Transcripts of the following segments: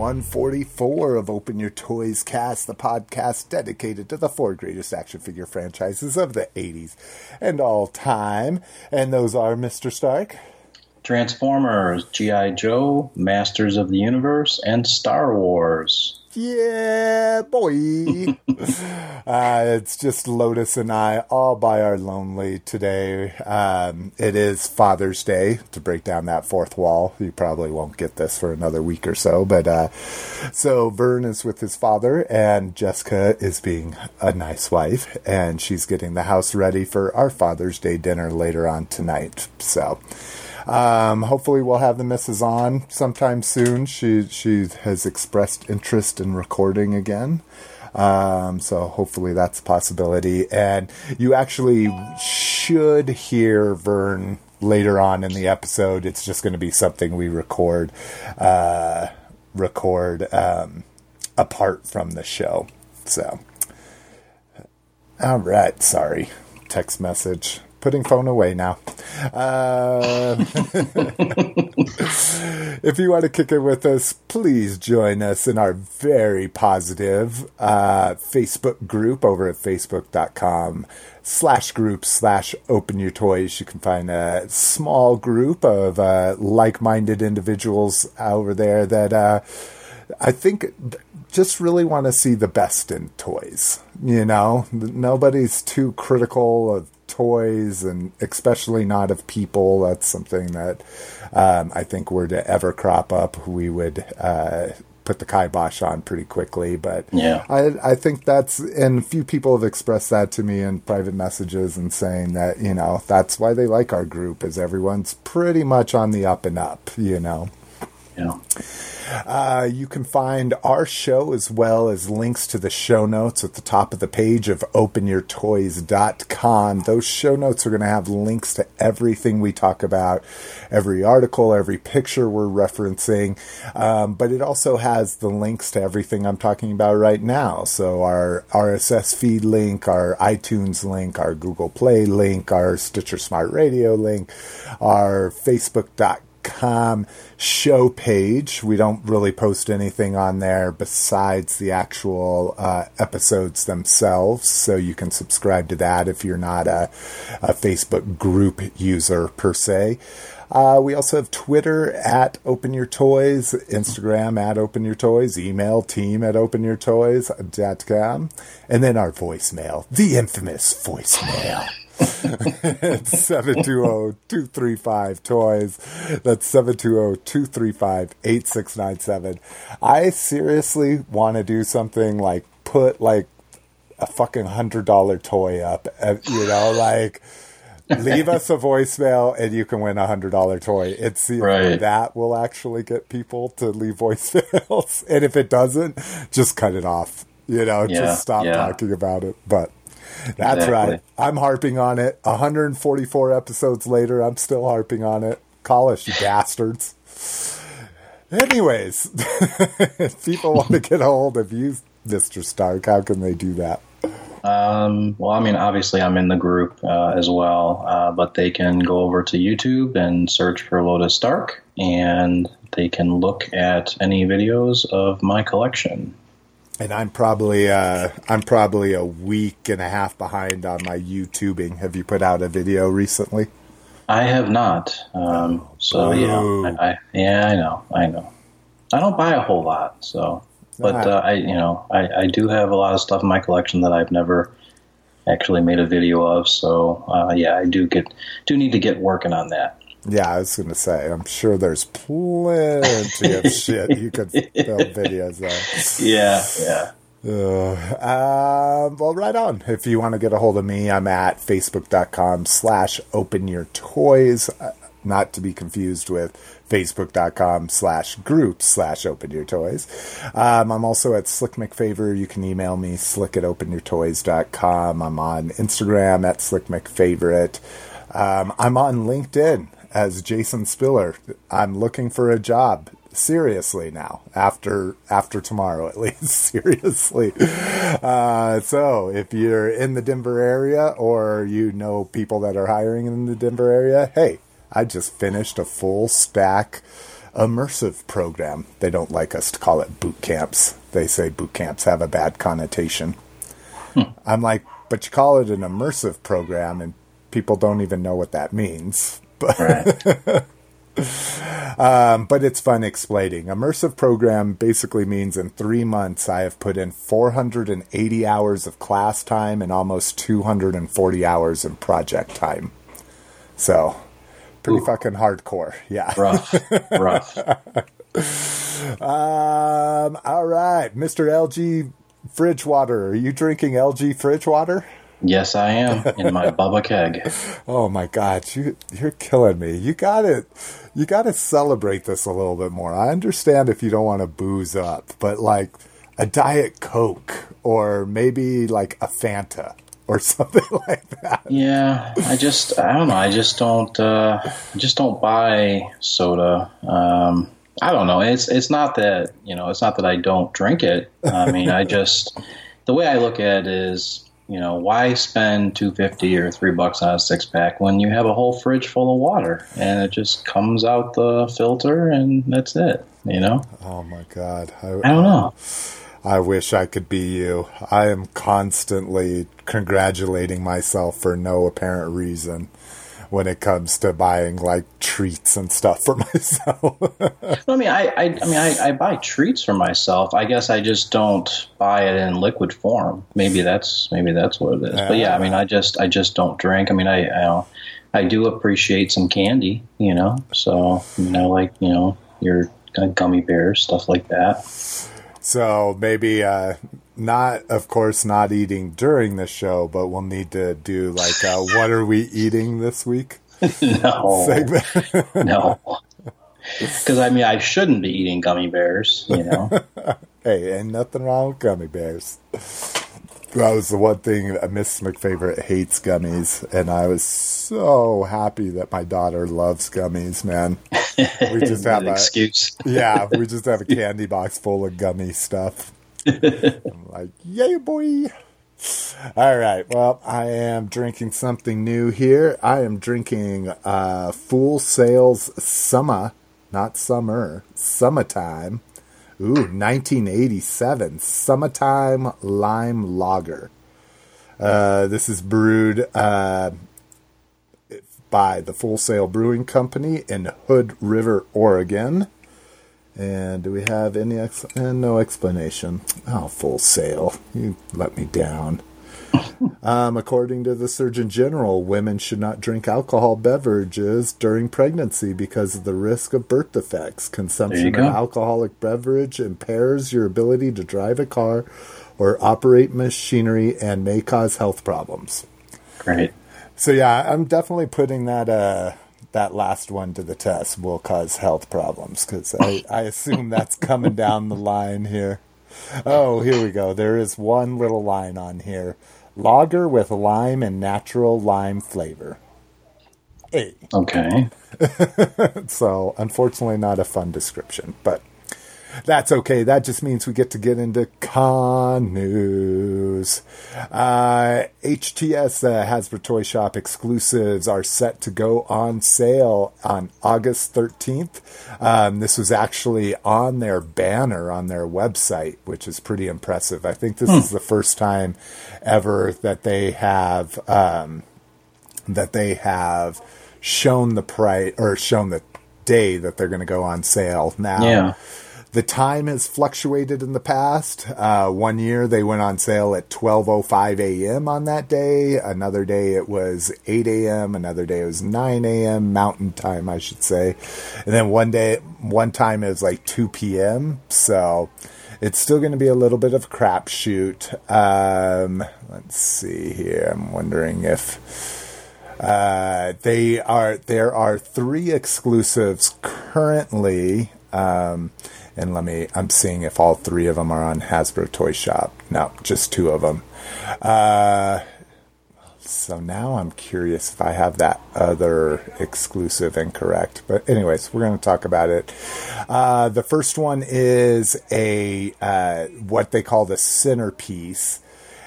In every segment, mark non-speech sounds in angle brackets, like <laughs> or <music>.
144 of Open Your Toys Cast, the podcast dedicated to the four greatest action figure franchises of the 80s and all time. And those are Mr. Stark. Transformers, G.I. Joe, Masters of the Universe, and Star Wars. Yeah, boy. <laughs> uh, it's just Lotus and I all by our lonely today. Um, it is Father's Day to break down that fourth wall. You probably won't get this for another week or so, but uh, so Vern is with his father, and Jessica is being a nice wife, and she's getting the house ready for our Father's Day dinner later on tonight. So. Um, hopefully, we'll have the missus on sometime soon. She she has expressed interest in recording again. Um, so hopefully that's a possibility. And you actually should hear Vern later on in the episode. It's just going to be something we record uh, record um, apart from the show. So, all right. Sorry, text message. Putting phone away now. Uh, <laughs> if you want to kick it with us, please join us in our very positive uh, Facebook group over at facebook.com slash group slash open your toys. You can find a small group of uh, like-minded individuals over there that uh, I think just really want to see the best in toys. You know, nobody's too critical of toys and especially not of people. That's something that um, I think were to ever crop up, we would uh, put the kibosh on pretty quickly. But Yeah. I, I think that's, and a few people have expressed that to me in private messages and saying that, you know, that's why they like our group is everyone's pretty much on the up and up, you know. Yeah. Uh, you can find our show as well as links to the show notes at the top of the page of openyourtoys.com. Those show notes are going to have links to everything we talk about, every article, every picture we're referencing, um, but it also has the links to everything I'm talking about right now. So our RSS feed link, our iTunes link, our Google Play link, our Stitcher Smart Radio link, our Facebook.com com show page. We don't really post anything on there besides the actual uh, episodes themselves, so you can subscribe to that if you're not a, a Facebook group user per se. Uh, we also have Twitter at Open Your Toys, Instagram at Open Your Toys, email team at OpenYourToys.com, and then our voicemail, the infamous voicemail. <laughs> it's 720-235-TOYS. That's 720-235-8697. I seriously want to do something like put like a fucking $100 toy up, uh, you know, like leave us a voicemail and you can win a $100 toy. It's you know, Right. that will actually get people to leave voicemails. <laughs> and if it doesn't, just cut it off. You know, Yeah, just stop yeah. talking about it. But that's Exactly. right. I'm harping on it. 144 episodes later, I'm still harping on it. Call us, you bastards. Anyways, if <laughs> people want to <laughs> get a hold of you, Mr. Stark, how can they do that? Um, well, I mean, obviously, I'm in the group uh, as well, uh, but they can go over to YouTube and search for Lotus Stark and they can look at any videos of my collection. And I'm probably uh, I'm probably a week and a half behind on my YouTubing. Have you put out a video recently? I have not. Um, so you know, I, I, yeah, I know, I know. I don't buy a whole lot, so but Ah. uh, I, you know, I, I do have a lot of stuff in my collection that I've never actually made a video of. So uh, yeah, I do get do need to get working on that. Yeah, I was going to say. I'm sure there's plenty of <laughs> shit you could film videos of. Yeah, yeah. Uh, um, well, right on. If you want to get a hold of me, I'm at facebook.com slash open your toys. Uh, Not to be confused with facebook.com slash group slash open your toys. Um, I'm also at Slick McFavor. You can email me, slick at openyourtoys.com. I'm on Instagram at Slick McFavorite. Um, I'm on LinkedIn as Jason Spiller. I'm looking for a job. Seriously now after after tomorrow at least. <laughs> Seriously. Uh, so if you're in the denver area or you know people that are hiring in the denver area hey i just finished a full stack immersive program. They don't like us to call it boot camps. They say boot camps have a bad connotation. I'm like but you call it an immersive program and people don't even know what that means but Right. <laughs> um, but it's fun explaining. Immersive program basically means in three months I have put in 480 hours of class time and almost 240 hours of project time. So, pretty Ooh. fucking hardcore. Yeah. rough, rough. <laughs> Um, all right, Mr. LG fridge water. Are you drinking LG fridge water? Yes, I am in my <laughs> Bubba keg. Oh my god, you you're killing me. You got to you got to celebrate this a little bit more. I understand if you don't want to booze up, but like a diet coke or maybe like a Fanta or <laughs> something like that. Yeah, I just I don't know. I just don't uh, I just don't buy soda. Um, I don't know. It's it's not that you know. It's not that I don't drink it. I mean, I <laughs> just the way I look at it is you know why spend two fifty or three bucks on a six pack when you have a whole fridge full of water and it just comes out the filter and that's it. You know. Oh my god. I don't know. I wish I could be you. I am constantly congratulating myself for no apparent reason when it comes to buying like treats and stuff for <laughs> myself. I mean, I, I, I mean, I, I buy treats for myself. I guess I just don't buy it in liquid form. Maybe that's maybe that's what it is. But yeah, I mean, I just I just don't drink. I mean, I I, I do appreciate some candy, you know. So you know, like you know, your gummy bears, stuff like that. So maybe uh, not, of course, not eating during the show, but we'll need to do like uh, what are we eating this week <laughs> No, segment. no. Because I mean, I shouldn't be eating gummy bears, you know. <laughs> hey, ain't nothing wrong with gummy bears. That was the one thing Miss McFavorite hates gummies, and I was so happy that my daughter loves gummies. Man, we <laughs> just have An a excuse. yeah, we just have a candy box full of gummy stuff. <laughs> I'm like, yay, boy. All right. Well, I am drinking something new here. I am drinking uh, Full Sails Summer, not summer, summertime. Ooh, 1987 Summertime Lime Lager. Uh, this is brewed uh, by the Full Sail Brewing Company in Hood River, Oregon. And do we have any ex- and no explanation? Oh, Full Sail, you let me down. <laughs> um, according to the Surgeon General, women should not drink alcohol beverages during pregnancy because of the risk of birth defects. Consumption of alcoholic beverage impairs your ability to drive a car or operate machinery and may cause health problems. Great. So yeah, I'm definitely putting that uh that last one to the test. Will cause health problems because I, I assume that's coming down the line here. Oh, here we go. There is one little line on here: lager with lime and natural lime flavor. Hey, Okay. <laughs> so unfortunately not a fun description, but That's okay. That just means we get to get into con news. Uh, HTS uh, Hasbro Toy Shop exclusives are set to go on sale on August 13th. Um, this was actually on their banner on their website, which is pretty impressive. I think this is the first time ever that they have um, that they have shown the price or shown the day that they're going to go on sale now. Yeah. The time has fluctuated in the past. Uh, one year they went on sale at 12:05 a.m. on that day. Another day it was 8 a.m. Another day it was 9 a.m. Mountain Time, I should say. And then one day, one time it was like 2 p.m. So it's still going to be a little bit of crapshoot. Um, let's see here. I'm wondering if. Uh, they are there are three exclusives currently, um, and let me. I'm seeing if all three of them are on Hasbro Toy Shop. No, just two of them. Uh, so now I'm curious if I have that other exclusive incorrect. But anyways, we're going to talk about it. Uh, the first one is a uh, what they call the centerpiece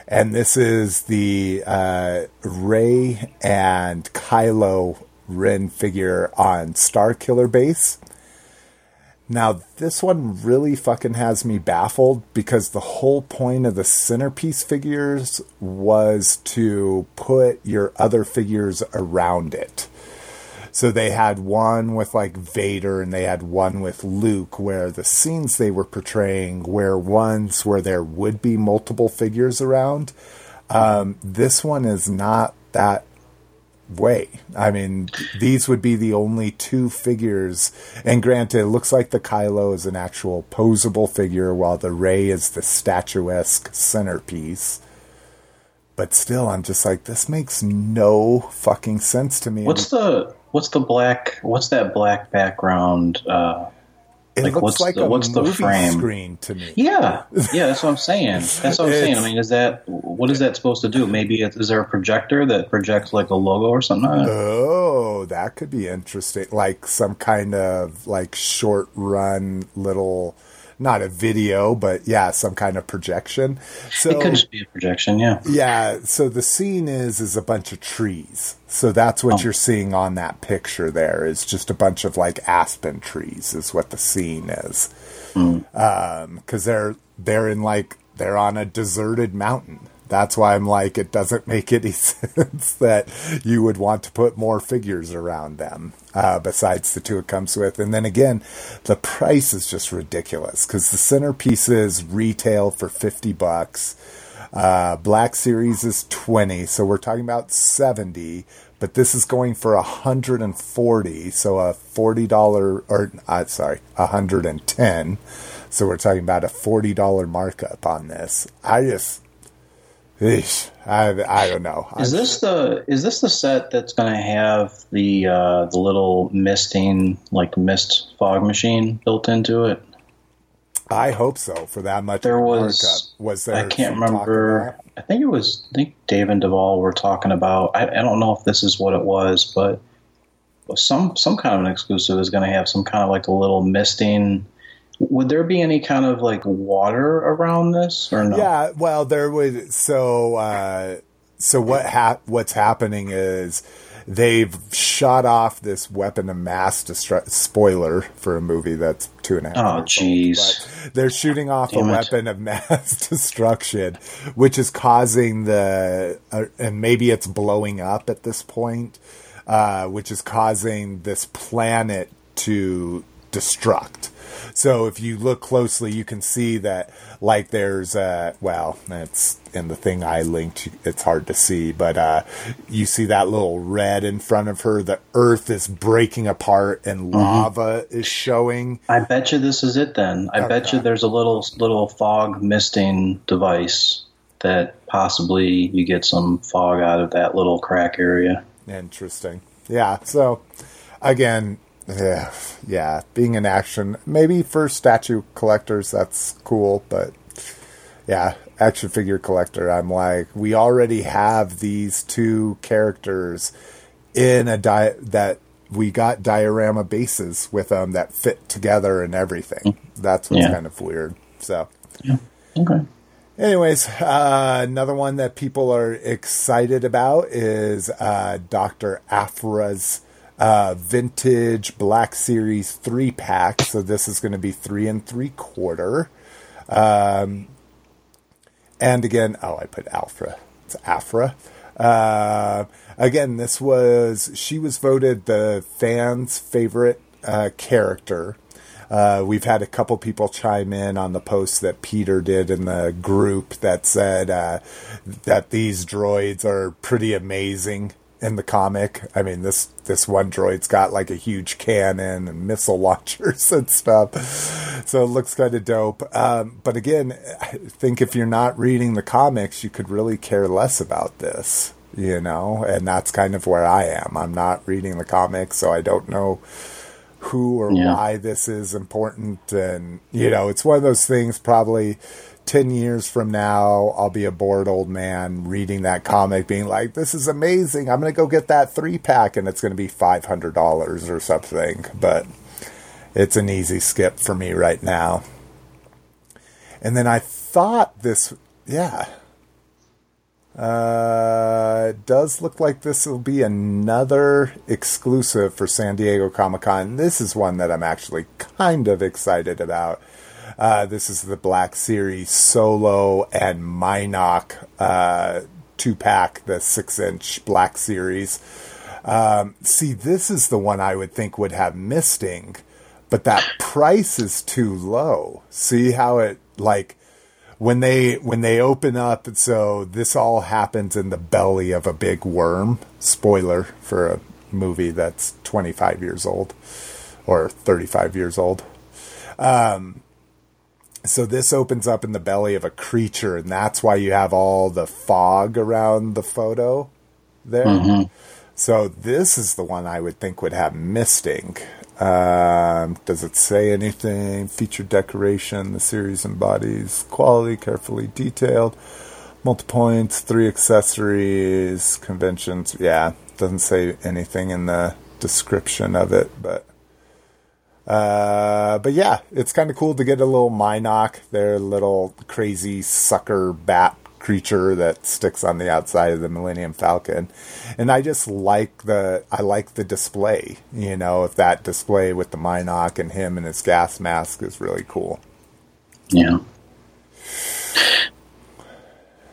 and this is the uh, Rey and Kylo Ren figure on Star Killer base. Now, this one really fucking has me baffled because the whole point of the centerpiece figures was to put your other figures around it. So they had one with like Vader and they had one with Luke where the scenes they were portraying were ones where there would be multiple figures around. Um, this one is not that way. I mean, these would be the only two figures. And granted, it looks like the Kylo is an actual posable figure while the Rey is the statuesque centerpiece. But still, I'm just like, this makes no fucking sense to me. What's the what's the black? What's that black background? Uh, it like, looks what's like the- a what's the movie frame? screen to me. yeah, yeah, that's what I'm saying. <laughs> That's what I'm saying. I mean, is that what is that supposed to do? Maybe it, is there a projector that projects like a logo or something? Oh, that could be interesting. Like some kind of like short run little not a video, but yeah, some kind of projection. So it could just be a projection. Yeah. yeah, so the scene is is a bunch of trees. So that's what Oh. you're seeing on that picture there is just a bunch of like aspen trees is what the scene is. Um cuz they're they're in like they're on a deserted mountain. That's why I'm like it doesn't <laughs> make any sense that you would want to put more figures around them uh, besides the two it comes with. And then again, the price is just ridiculous cuz the centerpieces retail for 50 bucks. Uh, Black Series is 20, so we're talking about 70, but this is going for 140, so a $40 or uh, sorry, 110. So we're talking about a $40 markup on this. I just eesh, I I don't know. Is this the is this the set that's going to have the uh, the little misting like mist fog machine built into it? I hope so for that much There was. Was there I can't remember. I think it was. I think Dave and Duvall were talking about. I, I don't know if this is what it was, but some some kind of an exclusive is going to have some kind of like a little misting. Would there be any kind of like water around this or no? Yeah, well, there would. So, uh, so what? hap what's happening is they've shot off this weapon of mass destruction. Spoiler for a movie that's two and a half. Oh, jeez. They're shooting off Damn a it. weapon of <laughs> mass destruction, which is causing the, uh, and maybe it's blowing up at this point, uh, which is causing this planet to destruct. So if you look closely, you can see that like there's uh well, it's in the thing I linked. It's hard to see, but uh, you see that little red in front of her. The Earth is breaking apart and lava is showing. I bet you this is it. Then I bet you there's a little little fog misting device that possibly you get some fog out of that little crack area. Interesting. Yeah. So again, yeah, yeah, being an action maybe for statue collectors that's cool, but yeah, action figure collector, I'm like, we already have these two characters in a di- that we got diorama bases with them that fit together and everything. That's what's Yeah. kind of weird. So, Okay. anyways, uh, another one that people are excited about is uh, Dr. Aphra's uh, vintage Black Series three pack. So this is going to be three and three quarter. Um, and again, oh, I put Alpha. It's Aphra. Uh, again, this was she was voted the fans' favorite uh, character. Uh, we've had a couple people chime in on the post that Peter did in the group that said uh, that these droids are pretty amazing in the comic. I mean, this this one droid's got like a huge cannon and missile <laughs> launchers and stuff, so it looks kind of dope. Um, but again, I think if you're not reading the comics, you could really care less about this, you know. And that's kind of where I am. I'm not reading the comics, so I don't know who or Yeah. why this is important. And, you know, it's one of those things probably 10 years from now, I'll be a bored old man reading that comic, being like, this is amazing. I'm going to go get that three pack, and it's going to be $500 or something. But it's an easy skip for me right now. And then I thought this, yeah. Uh, it does look like this will be another exclusive for San Diego Comic Con. This is one that I'm actually kind of excited about. Uh, this is the Black Series Solo and Mynock uh, two pack, the six inch Black Series. Um, see, this is the one I would think would have misting, but that price is too low. See how it like when they when they open up so this all happens in the belly of a big worm spoiler for a movie that's 25 years old or 35 years old um so this opens up in the belly of a creature and that's why you have all the fog around the photo there so this is the one I would think would have misting. Um, does it say anything? Feature decoration. The series embodies quality, carefully detailed. Multi points, three accessories, conventions. Yeah, doesn't say anything in the description of it, but uh, but yeah, it's kind of cool to get a little Mynock, their little crazy sucker bat creature that sticks on the outside of the Millennium Falcon. And I just like the I like the display. You know, if that display with the Mynock and him and his gas mask is really cool. Yeah.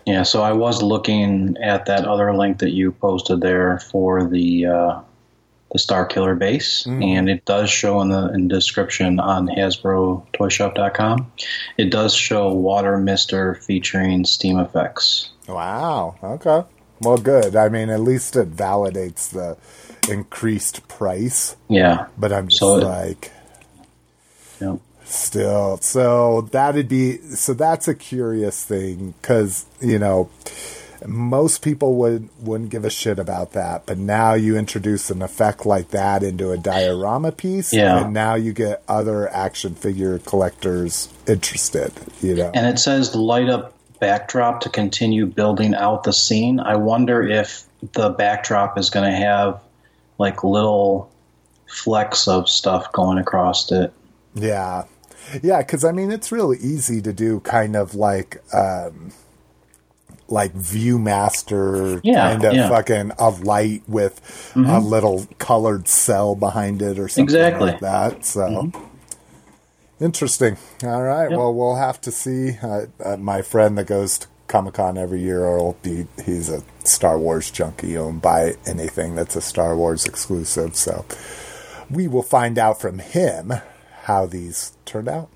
Yeah, so I was looking at that other link that you posted there for the uh, the Star Killer base, mm. and it does show in the in the description on HasbroToyShop.com. It does show Water Mister featuring Steam effects. Wow. Okay. Well, good. I mean, at least it validates the increased price. Yeah. But I'm just So it- like, yeah. still so that'd be so that's a curious thing because you know most people would wouldn't give a shit about that but now you introduce an effect like that into a diorama piece Yeah. and now you get other action figure collectors interested you know And it says light up backdrop to continue building out the scene. I wonder if the backdrop is going to have like little flecks of stuff going across it. Yeah. Yeah, because I mean, it's really easy to do kind of like, um, like Viewmaster Yeah, kind of yeah. Mm-hmm. fucking a light with a little colored cell behind it or something Exactly. like that. So interesting. All right. Well, we'll have to see. Uh, uh, my friend that goes to Comic Con every year, be he's a Star Wars junkie. He'll buy anything that's a Star Wars exclusive. So we will find out from him how these turned out.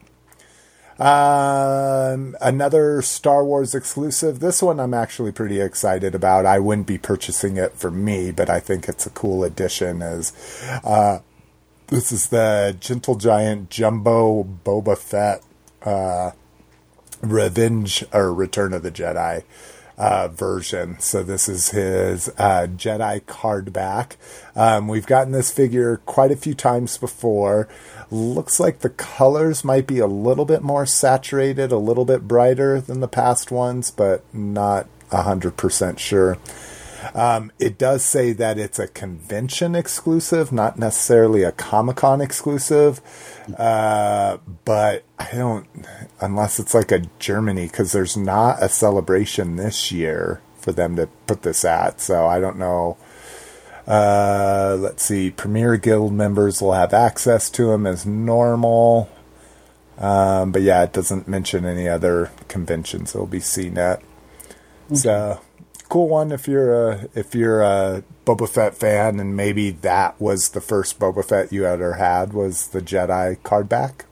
Um, another Star Wars exclusive. This one I'm actually pretty excited about. I wouldn't be purchasing it for me, but I think it's a cool addition. Is uh, this is the Gentle Giant Jumbo Boba Fett uh, Revenge or Return of the Jedi uh, version. So this is his uh, Jedi card back. Um, we've gotten this figure quite a few times before. Looks like the colors might be a little bit more saturated, a little bit brighter than the past ones, but not 100% sure. Um, it does say that it's a convention exclusive, not necessarily a Comic Con exclusive. Uh, but I don't, unless it's like a Germany, because there's not a celebration this year for them to put this at. So I don't know. Uh, let's see. Premier Guild members will have access to them as normal. Um, but yeah, it doesn't mention any other conventions it'll be seen at. So cool one if you're a if you're a Boba Fett fan, and maybe that was the first Boba Fett you ever had was the Jedi card back.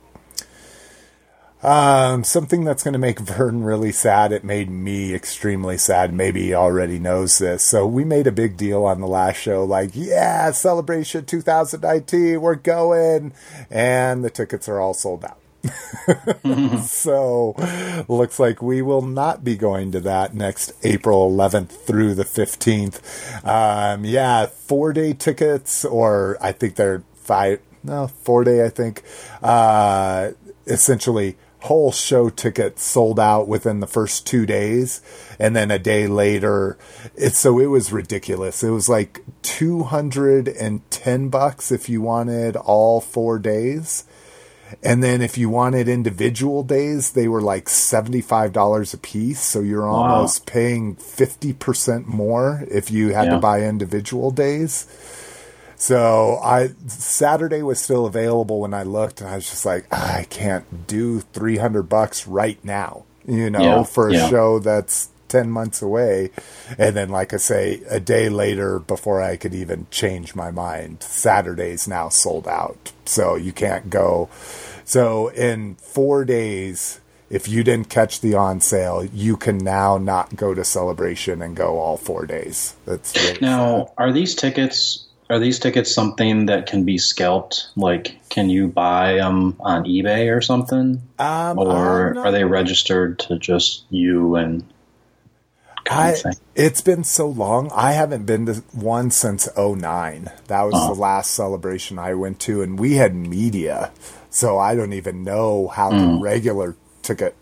Um, something that's going to make Vern really sad. It made me extremely sad. Maybe he already knows this. So we made a big deal on the last show, like, yeah, celebration 2019, we're going, and the tickets are all sold out. <laughs> so looks like we will not be going to that next April 11th through the 15th. Um, yeah, four day tickets, or I think they're five, no, four day, I think. Uh, essentially, whole show tickets sold out within the first two days and then a day later it's so it was ridiculous it was like 210 bucks if you wanted all four days and then if you wanted individual days, they were like $75 a piece. So you're almost wow. paying 50% more if you had yeah. to buy individual days. So I Saturday was still available when I looked and I was just like, I can't do 300 bucks right now, you know, yeah. for a yeah. show that's 10 months away. And then, like I say, a day later, before I could even change my mind, Saturday's now sold out. So you can't go. So in four days, if you didn't catch the on sale, you can now not go to celebration and go all four days. That's really now. Sad. Are these tickets? Are these tickets something that can be scalped? Like, can you buy them on eBay or something, um, or are they registered to just you and? I, it's been so long. I haven't been to one since 09. That was oh. the last celebration I went to, and we had media, so I don't even know how mm. the regular ticket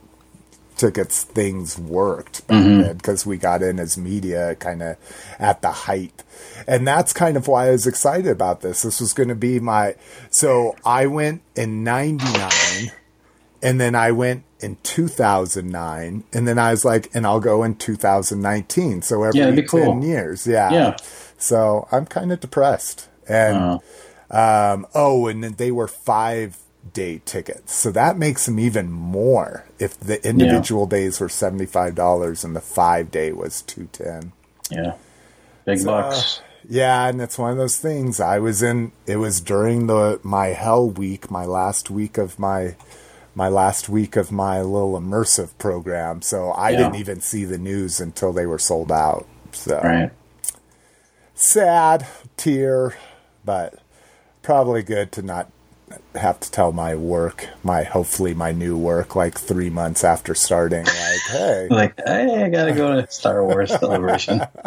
tickets things worked back mm-hmm. then because we got in as media kind of at the height. And that's kind of why I was excited about this. This was going to be my. So I went in 99 and then I went in 2009 and then I was like and I'll go in 2019 so every yeah, 10 cool. years yeah yeah so I'm kind of depressed and uh-huh. um, oh and then they were 5 day tickets so that makes them even more if the individual yeah. days were $75 and the 5 day was 210 yeah big so, bucks uh, yeah, and it's one of those things. I was in. It was during the my hell week, my last week of my my last week of my little immersive program, so I yeah. didn't even see the news until they were sold out. So right. sad tear, but probably good to not have to tell my work, my hopefully my new work, like three months after starting. Like, hey, <laughs> like, hey, I gotta go to Star Wars Celebration. <laughs>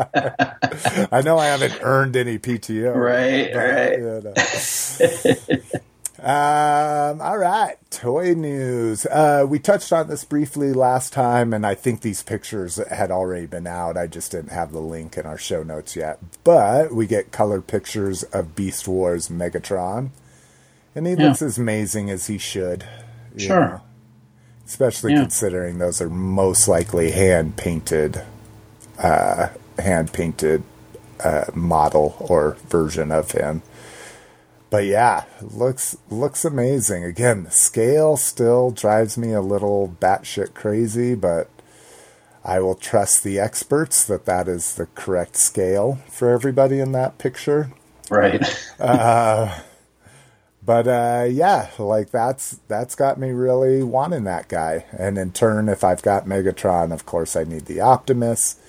I know I haven't earned any PTO, <laughs> right? But, right. You know. Um, all right, toy news. Uh, we touched on this briefly last time, and I think these pictures had already been out. I just didn't have the link in our show notes yet. But we get color pictures of Beast Wars Megatron, and he yeah. looks as amazing as he should. Sure. Know? Especially yeah. considering those are most likely hand painted, uh, hand painted uh, model or version of him but yeah, looks looks amazing. Again, the scale still drives me a little batshit crazy, but I will trust the experts that that is the correct scale for everybody in that picture. Right. uh, <laughs> but uh, yeah, like that's that's got me really wanting that guy. And in turn, if I've got Megatron, of course I need the Optimus.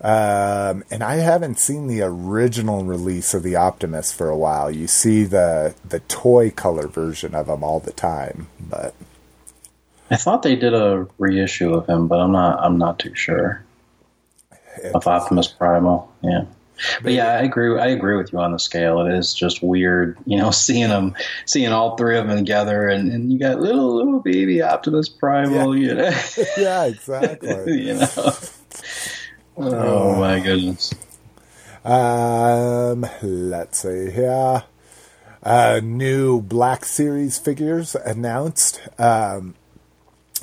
Um, and I haven't seen the original release of the Optimus for a while. You see the the toy color version of him all the time, but I thought they did a reissue of him, but I'm not I'm not too sure. Of Optimus Primal, yeah. But yeah, I agree. I agree with you on the scale. It is just weird, you know, <laughs> seeing them, seeing all three of them together, and, and you got little little baby Optimus Primal, yeah. you know. <laughs> yeah, exactly. <laughs> you know. Oh my goodness. Um, let's see here. Uh, new Black Series figures announced. Um,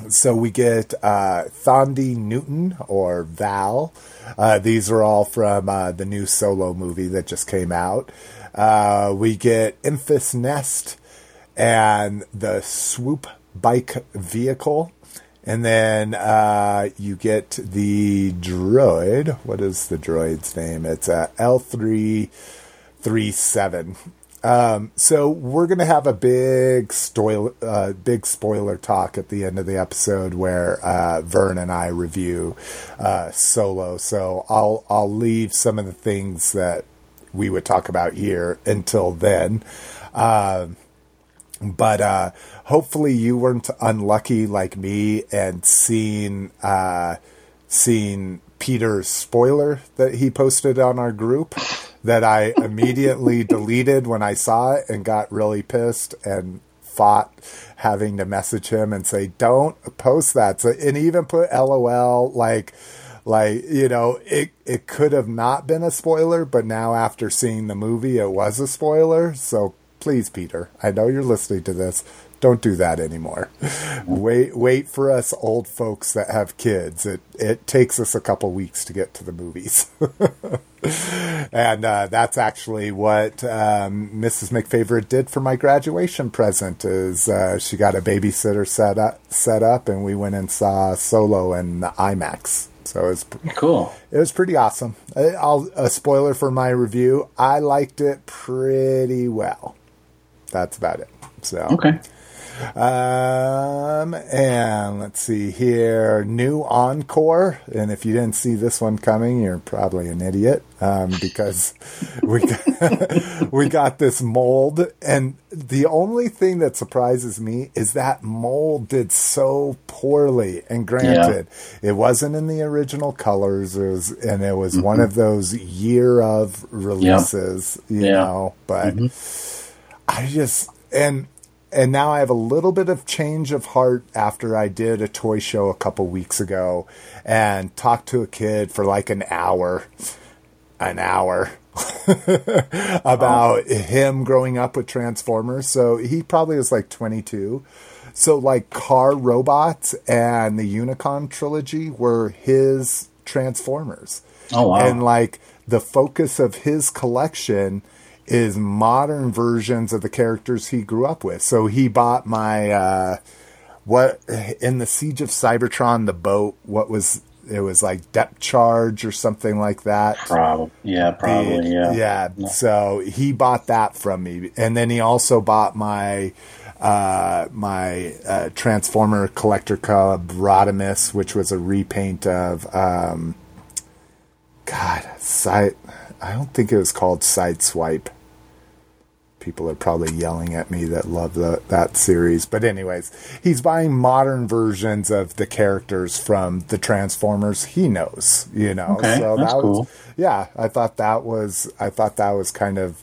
so we get uh, Thandie Newton or Val. Uh, these are all from uh, the new solo movie that just came out. Uh, we get Enfys Nest and the Swoop Bike vehicle. And then uh, you get the droid. What is the droid's name? It's uh, L3-37. Um, so we're gonna have a big spoiler, uh, big spoiler talk at the end of the episode where uh, Vern and I review uh, Solo. So I'll I'll leave some of the things that we would talk about here until then. Um, but uh, hopefully you weren't unlucky like me and seen uh, seen Peter's spoiler that he posted on our group that I immediately <laughs> deleted when I saw it and got really pissed and fought having to message him and say don't post that. So, and even put lol like like you know it it could have not been a spoiler but now after seeing the movie it was a spoiler. So please peter i know you're listening to this don't do that anymore wait wait for us old folks that have kids it it takes us a couple weeks to get to the movies <laughs> and uh, that's actually what um, Mrs. McFavorite did for my graduation present. Is uh, she got a babysitter set up, set up, and we went and saw Solo in the IMAX. So it was cool. It was pretty awesome. I'll, a spoiler for my review. I liked it pretty well. That's about it. So okay. Um, and let's see here, new encore. And if you didn't see this one coming, you're probably an idiot, um, because <laughs> we got, <laughs> we got this mold, and the only thing that surprises me is that mold did so poorly. And granted, yeah. it wasn't in the original colors, it was, and it was mm-hmm. one of those year of releases, yep. you yeah. know. But mm-hmm. I just and and now I have a little bit of change of heart after I did a toy show a couple weeks ago and talked to a kid for like an hour, an hour <laughs> about oh. him growing up with Transformers. So he probably was like 22. So like Car Robots and the Unicron trilogy were his Transformers. Oh wow. And like the focus of his collection is modern versions of the characters he grew up with. So he bought my uh, what in the Siege of Cybertron, the boat. What was it? Was like depth charge or something like that. Probably, yeah, probably, the, yeah. yeah. yeah. So he bought that from me, and then he also bought my uh, my uh, Transformer Collector Club Rodimus, which was a repaint of um, God, side. I don't think it was called Sideswipe people are probably yelling at me that love the, that series. But anyways, he's buying modern versions of the characters from the Transformers he knows, you know. Okay, so that's that was, cool. Yeah, I thought that was I thought that was kind of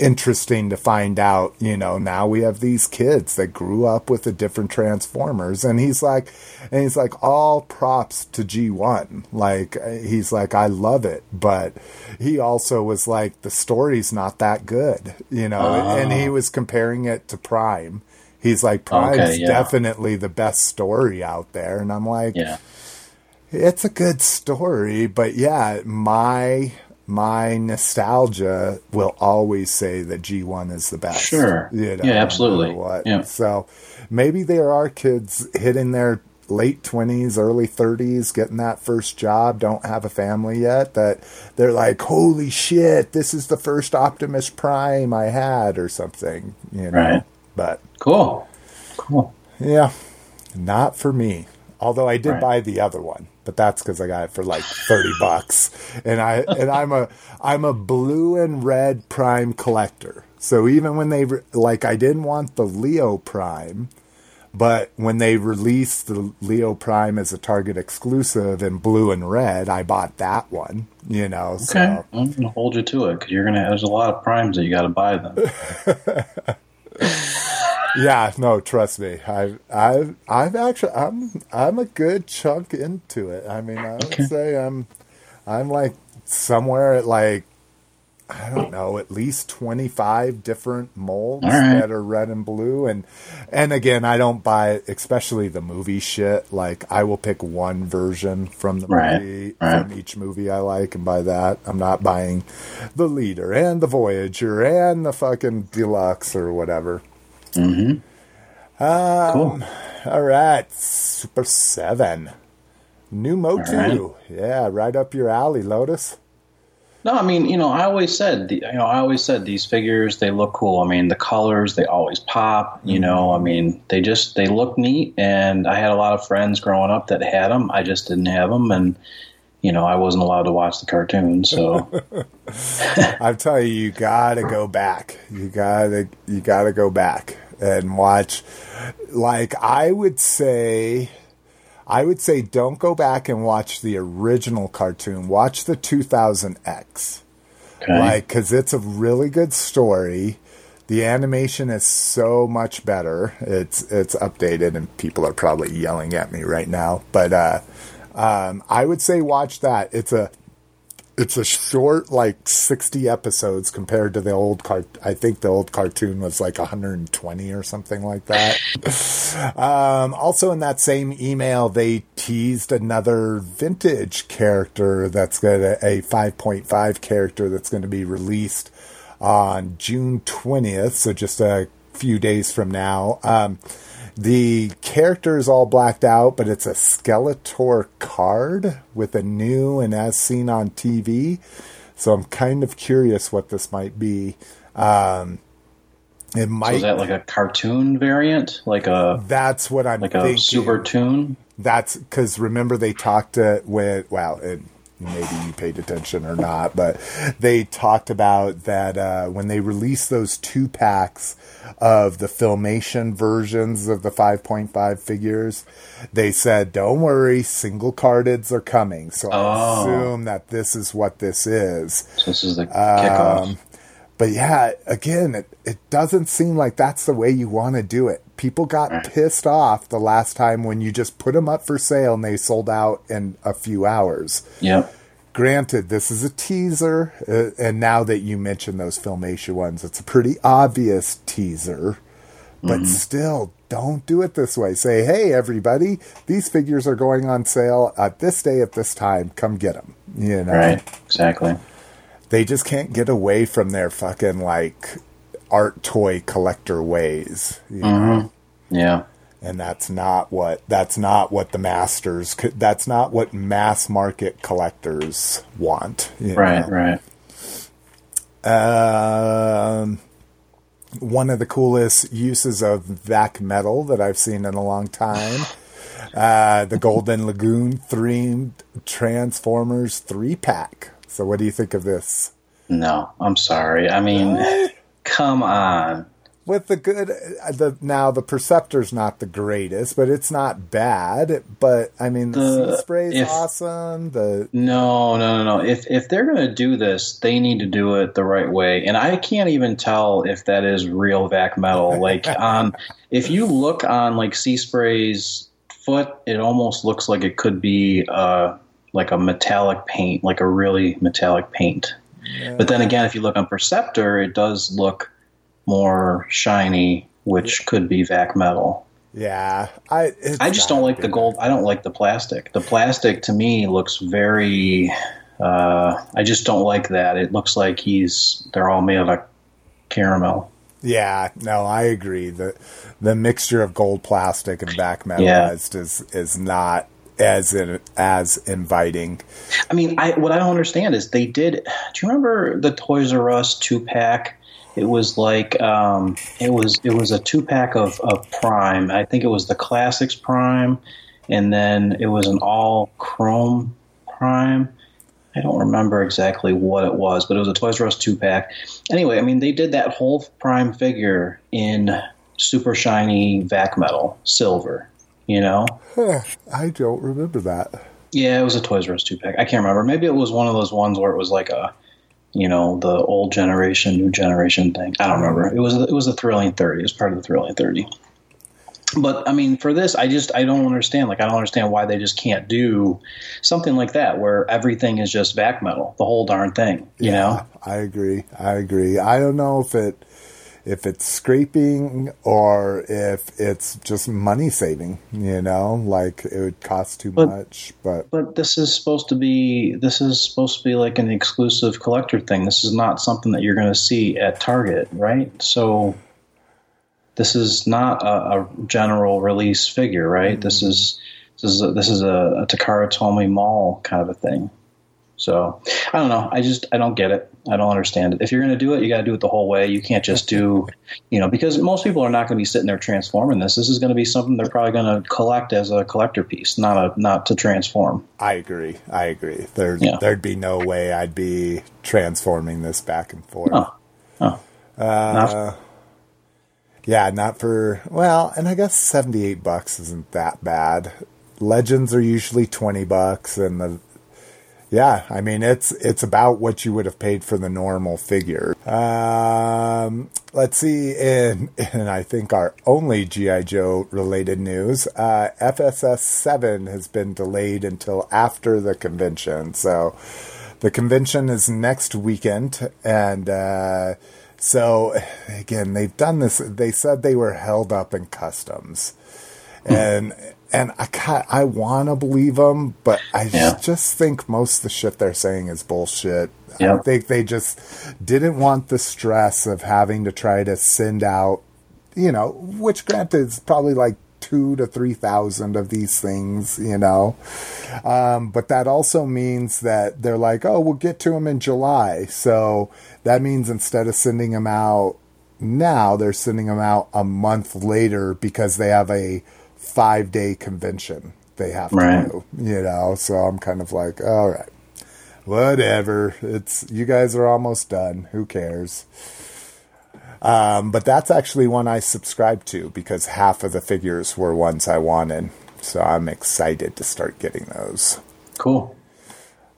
interesting to find out, you know, now we have these kids that grew up with the different Transformers. And he's like, and he's like, all props to G1. Like, he's like, I love it. But he also was like, the story's not that good, you know, oh. and he ah. was comparing it to Prime. He's like, Prime's okay, yeah. definitely the best story out there. And I'm like, yeah. It's a good story, but yeah, my my nostalgia will always say that G1 is the best. Sure. You know, yeah, absolutely. what. Yeah. So maybe there are kids hitting their late 20s, early 30s, getting that first job, don't have a family yet, that they're like, holy shit, this is the first Optimus Prime I had or something, you know. Right. But cool. Cool. Yeah. Not for me. Although I did right. buy the other one but that's because I got it for like thirty bucks, and I and I'm a I'm a blue and red Prime collector. So even when they re- like, I didn't want the Leo Prime, but when they released the Leo Prime as a Target exclusive in blue and red, I bought that one. You know, okay, so. I'm gonna hold you to it because you're gonna. There's a lot of primes that you got to buy them. <laughs> yeah, no, trust me. I've, I've, I've actually, I'm, I'm a good chunk into it. I mean, I would okay. say I'm, I'm like somewhere at like I don't know, at least 25 different molds right. that are red and blue. And, and again, I don't buy, especially the movie shit. Like, I will pick one version from the Right, movie, right. from each movie I like, and buy that. I'm not buying the leader and the Voyager and the fucking deluxe or whatever. Mm-hmm. cool. All right, Super 7. New Motu. right. Yeah, right up your alley, Lotus. No, I mean, you know, I always said, you know, I always said these figures they look cool. I mean, the colors they always pop. You know, I mean, they just they look neat. And I had a lot of friends growing up that had them. I just didn't have them, and you know, I wasn't allowed to watch the cartoon. So <laughs> I'm telling you, you gotta go back. You gotta, you gotta go back and watch. Like I would say, I would say, don't go back and watch the original cartoon. Watch the 2000X, okay. like because it's a really good story. The animation is so much better. It's it's updated, and people are probably yelling at me right now. But uh, um, I would say watch that. It's a it's a short like 60 episodes compared to the old cart i think the old cartoon was like 120 or something like that <laughs> um, also in that same email they teased another vintage character that's to a 5.5 character that's going to be released on june 20th so just a few days from now um, the character is all blacked out, but it's a Skeletor card with a new and as seen on TV. So I'm kind of curious what this might be. Um, it so might. is that like a cartoon variant, like a that's what I'm like a thinking. super tune? That's because remember they talked to with well, it, maybe you paid attention or not, but they talked about that uh, when they released those two packs of the filmation versions of the 5.5 figures, they said, "Don't worry, single cardeds are coming." So I Oh. assume that this is what this is. So this is the kickoff. But yeah, again, it, it doesn't seem like that's the way you want to do it. People got Right. pissed off the last time when you just put them up for sale and they sold out in a few hours. Yep. Granted, this is a teaser, uh, and now that you mention those Filmation ones, it's a pretty obvious teaser. But still, don't do it this way. Say, hey, everybody, these figures are going on sale at this day at this time. Come get them. You know, Right. Exactly. They just can't get away from their fucking like art toy collector ways. You know? Yeah. and that's not what that's not what the masters c- that's not what mass market collectors want you Right. know? Right. Um, one of the coolest uses of vac metal that I've seen in a long time. Uh, the Golden Lagoon themed Transformers three pack. So, what do you think of this? No, I'm sorry. I mean, come on. With the good, uh, the now the Perceptor's not the greatest, but it's not bad. But I mean, the, The- Seaspray's if- awesome. The No, no, no, no. If if they're going to do this, they need to do it the right way. And I can't even tell if that is real vac metal. <laughs> Like on, if you look on like Seaspray's foot, it almost looks like it could be uh like a metallic paint, like a really metallic paint. But then again, if you look on Perceptor, it does look more shiny, which could be vac metal. yeah, I I just don't like the gold. I don't like the plastic. The plastic to me looks very. Uh, I just don't like that. It looks like he's. They're all made out of caramel. Yeah, no, I agree. The the mixture of gold plastic and vac Yeah. metalized is is not as in, as inviting. I mean, I what I don't understand is they did. Do you remember the Toys R Us two pack? It was like um, it was it was a two pack of, of Prime. I think it was the Classics Prime, and then it was an all chrome Prime. I don't remember exactly what it was, but it was a Toys R Us two pack. Anyway, I mean they did that whole Prime figure in super shiny vac metal silver. You know, I don't remember that. yeah, it was a Toys R Us two pack. I can't remember. Maybe it was one of those ones where it was like a, you know, the old generation, new generation thing. I don't remember. It was it was the Thrilling Thirty. It was part of the Thrilling Thirty. but I mean, for this, I just I don't understand. Like, I don't understand why they just can't do something like that, where everything is just vac metal, the whole darn thing. You know? I agree. I agree. I don't know if it if it's scraping or if it's just money saving. You know, like it would cost too But- much. But But this is supposed to be this is supposed to be like an exclusive collector thing. This is not something that you're going to see at Target, right? So this is not a, a general release figure, right? This mm. is this is a, this is a, a Takara Tomy Mall kind of a thing. So I don't know. I just I don't get it. I don't understand it. If you're going to do it, you got to do it the whole way. You can't just do, you know, because most people are not going to be sitting there transforming this. This is going to be something they're probably going to collect as a collector piece, not a not to transform. I agree. I agree. There Yeah. there'd be no way I'd be transforming this back and forth. Oh, oh, Uh, yeah, not for well, and I guess seventy eight bucks isn't that bad. Legends are usually twenty bucks, and the yeah, I mean it's it's about what you would have paid for the normal figure. Um, let's see, in in I think our only GI Joe related news, uh, FSS seven has been delayed until after the convention. So the convention is next weekend, and uh, so again they've done this. They said they were held up in customs, and and I ca I want to believe them, but I Yeah. just think most of the shit they're saying is bullshit. Yeah. I think they just didn't want the stress of having to try to send out, you know, which granted is probably like two to three thousand of these things, you know. Um, but that also means that they're like, oh, we'll get to them in July. So that means instead of sending them out now, they're sending them out a month later because they have a five day convention they have to Right. do, you know. So I'm kind of like, all right, whatever. It's you guys are almost done. Who cares? Um, but that's actually one I subscribed to because half of the figures were ones I wanted. So I'm excited to start getting those. cool.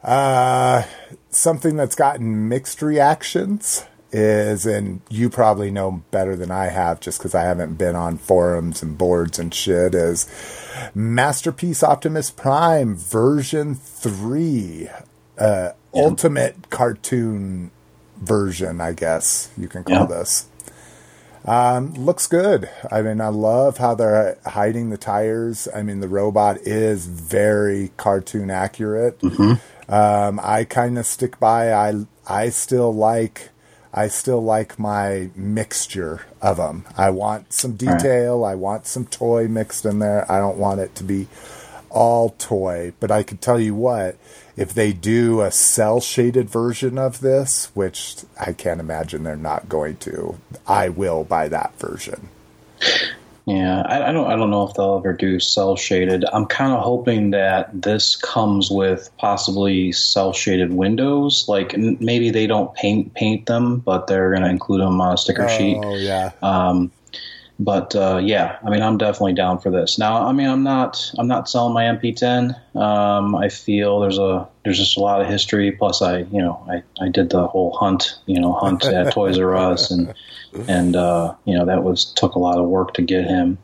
Uh, something that's gotten mixed reactions is, and you probably know better than I have just because I haven't been on forums and boards and shit, is Masterpiece Optimus Prime version 3. Uh, Ultimate cartoon version, I guess you can call Yeah. this. Um, looks good. I mean, I love how they're hiding the tires. I mean, the robot is very cartoon accurate. Um, I kind of stick by. I I still like. I still like my mixture of them. I want some detail. I want some toy mixed in there. I don't want it to be all toy. But I can tell you what, if they do a cell shaded version of this, which I can't imagine they're not going to, I will buy that version. Yeah, I, I don't. I don't know if they'll ever do cell shaded. I'm kind of hoping that this comes with possibly cell shaded windows. Like maybe they don't paint paint them, but they're going to include them on a sticker sheet. Oh yeah, Um, but uh, yeah, I mean, I'm definitely down for this. Now, I mean, I'm not I'm not selling my MP10. Um, I feel there's a there's just a lot of history. Plus, I you know I, I did the whole hunt you know hunt at <laughs> Toys R Us and and uh, you know that was took a lot of work to get him.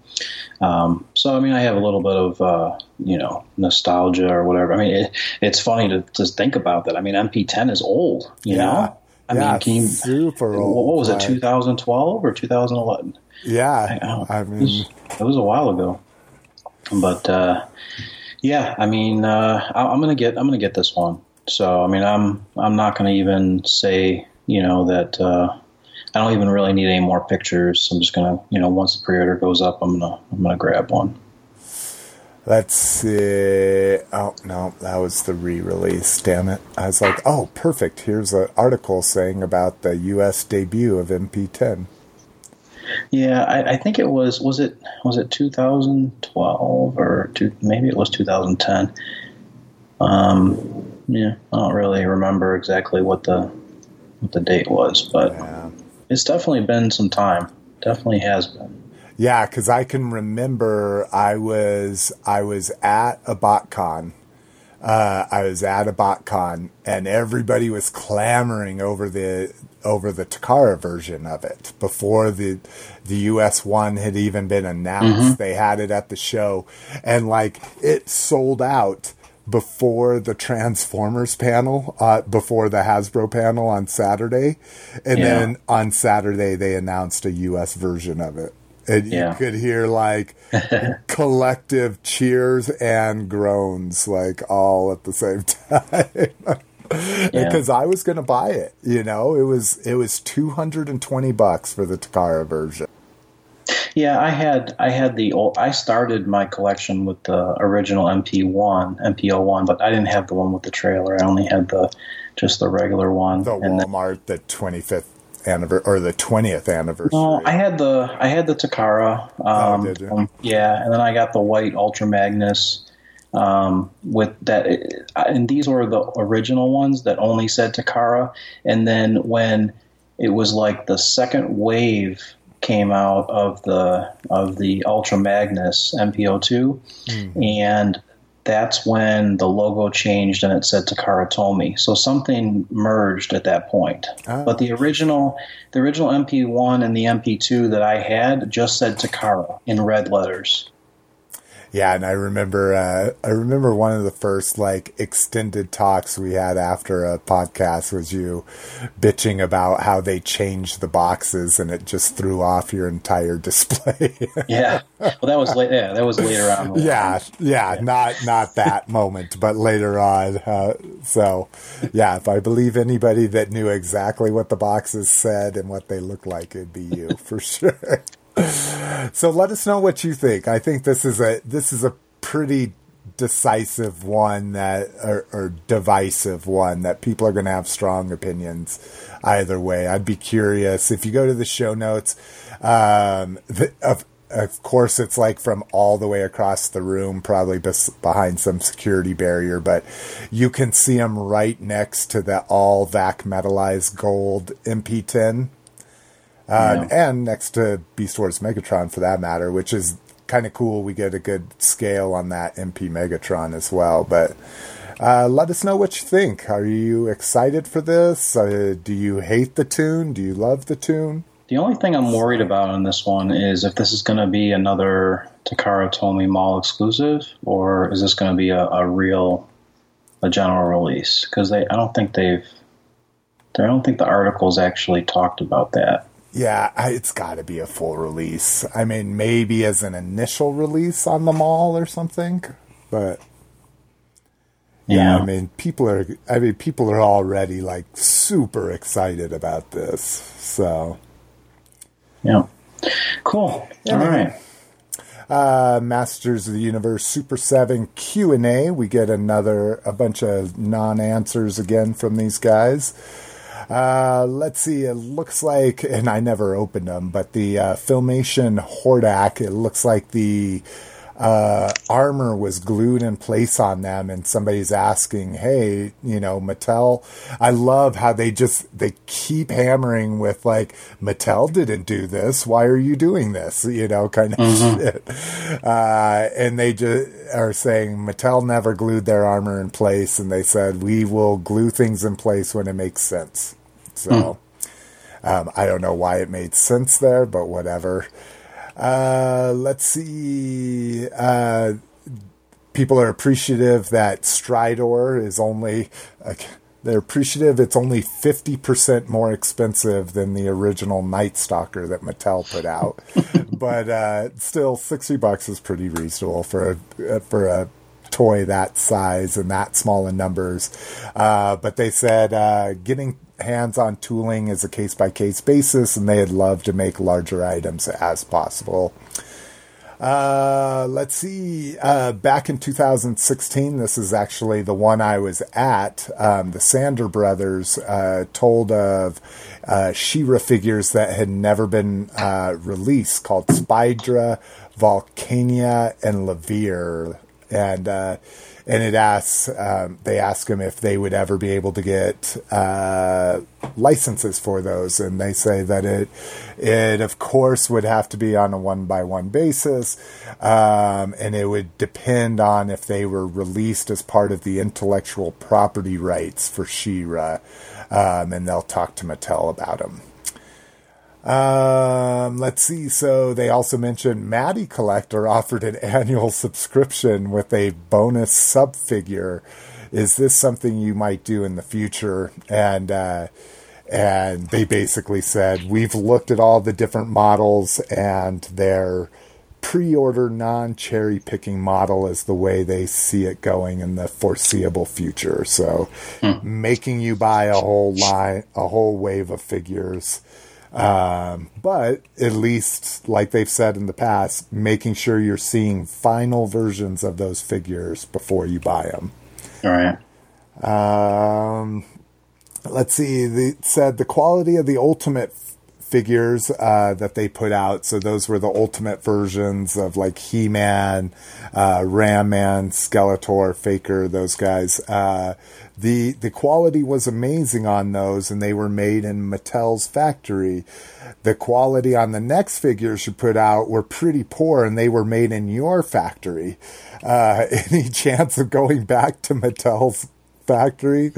Um, so I mean, I have a little bit of uh, you know nostalgia or whatever. I mean, it, it's funny to just think about that. I mean, MP10 is old. You Yeah. know, I yeah, mean, you, super old. what was it, 2012 or 2011? Yeah, I it, mean, was, it was a while ago, but uh, yeah, I mean, uh, I, I'm gonna get I'm gonna get this one. So I mean, I'm I'm not gonna even say you know that uh, I don't even really need any more pictures. I'm just gonna you know once the pre-order goes up, I'm gonna I'm gonna grab one. let's see. Oh no, that was the re-release. Damn it! I was like, oh, perfect. Here's an article saying about the U.S. debut of MP10. Yeah, I, I think it was was it was it 2012 or two, maybe it was 2010. Um, yeah, I don't really remember exactly what the what the date was, but Yeah. it's definitely been some time. Definitely has been. Yeah, because I can remember I was I was at a BotCon uh, I was at a BotCon and everybody was clamoring over the over the Takara version of it before the the US one had even been announced. Mm-hmm. They had it at the show and like it sold out before the Transformers panel, uh, before the Hasbro panel on Saturday, and yeah. then on Saturday they announced a U.S. version of it, and yeah. you could hear like <laughs> collective cheers and groans, like all at the same <laughs> time. <laughs> because yeah. I was going to buy it. You know, it was it was two hundred and twenty bucks for the Takara version. Yeah, I had I had the old. I started my collection with the original MP one, MPO one, but I didn't have the one with the trailer. I only had the just the regular one. The and Walmart, the twenty fifth anniversary or the twentieth anniversary. No, I had the I had the Takara. Oh, um, oh, um, yeah, and then I got the white Ultra Magnus um, with that, and these were the original ones that only said Takara. And then when it was like the second wave came out of the of the Ultra Magnus MPO2, mm. and that's when the logo changed and it said Takara Tomy. So something merged at that point. Oh. But the original the original MP1 and the MP2 that I had just said Takara in red letters. Yeah, and I remember uh, I remember one of the first like extended talks we had after a podcast was you bitching about how they changed the boxes and it just threw off your entire <laughs> display. yeah, well, that was late. Yeah, that was later on. <laughs> Yeah, yeah, yeah, not not that <laughs> moment, but later on. Uh, so, yeah, if I believe anybody that knew exactly what the boxes said and what they looked like, it'd be you for sure so let us know what you think. I think this is a this is a pretty decisive one that or, or divisive one that people are going to have strong opinions either way. I'd be curious if you go to the show notes. Um, the, of of course, it's like from all the way across the room, probably bes- behind some security barrier, but you can see them right next to the all vac metallized gold MP10 uh, yeah. and next to Beast Wars Megatron for that matter, which is kind of cool. We get a good scale on that MP Megatron as well. But uh, let us know what you think. Are you excited for this? Uh, do you hate the tune? Do you love the tune? The only thing I'm worried about on this one is if this is going to be another Takara Tomy Mall exclusive, or is this going to be a, a real, a general release? Because they, I don't think they've, I don't think the articles actually talked about that. Yeah, it's got to be a full release. I mean, maybe as an initial release on the mall or something, but yeah, yeah, I mean, people are. I mean, people are already like super excited about this. So, yeah, cool. Yeah, All right. Uh, Masters of the Universe Super Seven Q and A. We get another a bunch of non answers again from these guys. Uh, let's see. It looks like, and I never opened them, but the uh, Filmation Hordak. It looks like the uh, armor was glued in place on them, and somebody's asking, "Hey, you know, Mattel." I love how they just they keep hammering with like, "Mattel didn't do this. Why are you doing this?" You know, kind of mm-hmm. shit. Uh, and they just are saying Mattel never glued their armor in place, and they said we will glue things in place when it makes sense. So um, I don't know why it made sense there, but whatever. Uh, let's see. Uh, people are appreciative that Stridor is only. Uh, they're appreciative it's only 50% more expensive than the original Night Stalker that Mattel put out. <laughs> but uh, still, 60 bucks is pretty reasonable for a, for a toy that size and that small in numbers. Uh, but they said uh, getting hands on tooling is a case by case basis, and they'd love to make larger items as possible. Uh, let's see. Uh, back in 2016, this is actually the one I was at. Um, the Sander brothers uh, told of uh, She-Ra figures that had never been uh, released called Spydra, Volcania, and Levere and uh, and it asks um, they ask them if they would ever be able to get uh, licenses for those, and they say that it it of course would have to be on a one by one basis, um, and it would depend on if they were released as part of the intellectual property rights for She-Ra, um, and they'll talk to Mattel about them. Um, let's see. So they also mentioned Matty Collector offered an <laughs> annual subscription with a bonus sub figure. Is this something you might do in the future? And uh, and they basically said we've looked at all the different models and their pre-order non-cherry picking model is the way they see it going in the foreseeable future. So making you buy a whole line, a whole wave of figures um, but at least, like they've said in the past, making sure you're seeing final versions of those figures before you buy them. All right. Um, let's see. They said the quality of the ultimate figures uh, that they put out. So those were the ultimate versions of like He-Man, uh, Ram Man, Skeletor, Faker, those guys. Uh, the the quality was amazing on those, and they were made in Mattel's factory. The quality on the next figures you put out were pretty poor, and they were made in your factory. Uh, <laughs> any chance of going back to Mattel's factory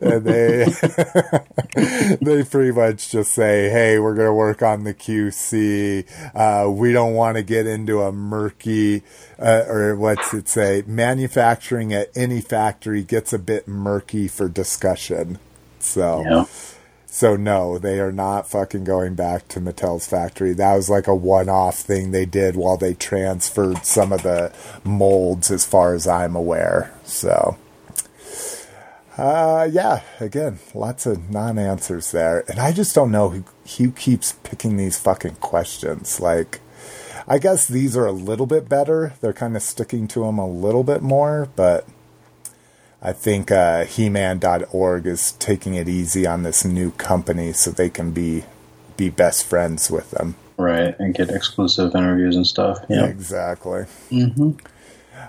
and they <laughs> they pretty much just say hey we're going to work on the qc uh, we don't want to get into a murky uh, or what's it say manufacturing at any factory gets a bit murky for discussion so Yeah. so no, they are not fucking going back to Mattel's factory. That was like a one-off thing they did while they transferred some of the molds, as far as I'm aware. So, uh, yeah, again, lots of non-answers there, and I just don't know who, who keeps picking these fucking questions. Like, I guess these are a little bit better. They're kind of sticking to them a little bit more, but. I think uh, He-Man.org is taking it easy on this new company so they can be be best friends with them. Right. And get exclusive interviews and stuff. Yeah. Exactly.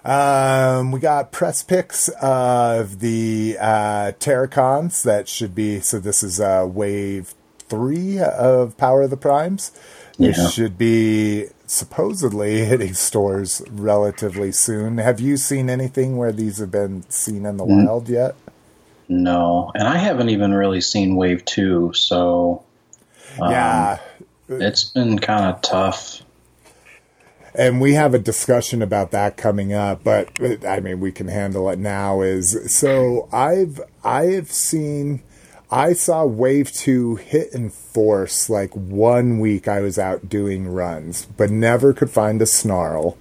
Um, we got press pics of the uh, Terrorcons that should be. So this is uh, wave three of Power of the Primes. They Yeah. should be supposedly hitting stores relatively soon. Have you seen anything where these have been seen in the wild yet? No. And I haven't even really seen Wave 2, so yeah. it's been kind of tough. And we have a discussion about that coming up but i mean we can handle it now is so i've i have seen i saw wave 2 hit in force like one week i was out doing runs but never could find a snarl